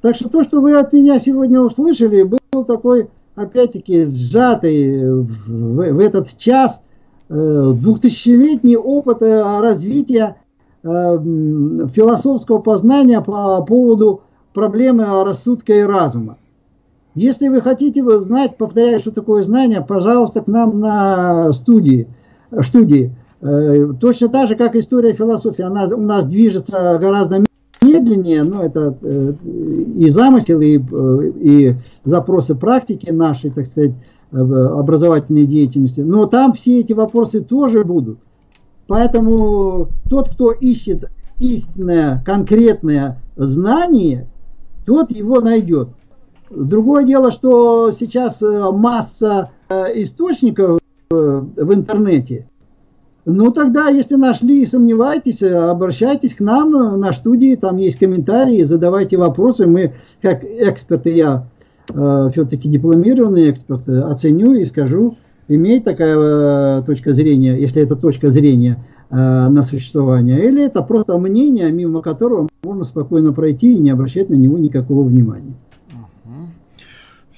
S1: Так что то, что вы от меня сегодня услышали, был такой, опять-таки, сжатый в, в этот час э, двухтысячелетний опыт э, развития Э, философского познания по поводу проблемы рассудка и разума. Если вы хотите знать, повторяю, что такое знание, пожалуйста, к нам на студии. студии. Э, точно так же, как история философии, она у нас движется гораздо медленнее, но это э, и замысел, и, и запросы практики нашей, так сказать, образовательной деятельности. Но там все эти вопросы тоже будут. Поэтому тот, кто ищет истинное, конкретное знание, тот его найдет. Другое дело, что сейчас э, масса э, источников э, в интернете. Ну тогда, если нашли и сомневаетесь, обращайтесь к нам на студии, там есть комментарии, задавайте вопросы. Мы, как эксперты, я все-таки дипломированный эксперт, оценю и скажу, имеет такая э, точка зрения, если это точка зрения э, на существование, или это просто мнение, мимо которого можно спокойно пройти и не обращать на него никакого внимания.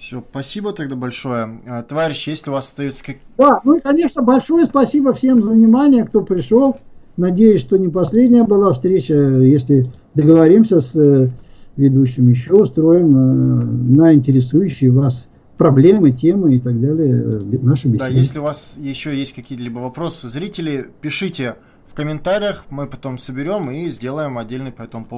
S2: Все, спасибо тогда большое. А, товарищи, если у вас остаются как...
S1: Да, ну и, конечно, большое спасибо всем за внимание, кто пришел. Надеюсь, что не последняя была встреча. Если договоримся с э, ведущим, еще устроим на интересующие вас проблемы, темы и так далее э, наши беседы.
S2: Да, если у вас еще есть какие-либо вопросы, зрители, пишите в комментариях, мы потом соберем и сделаем отдельный по этому поводу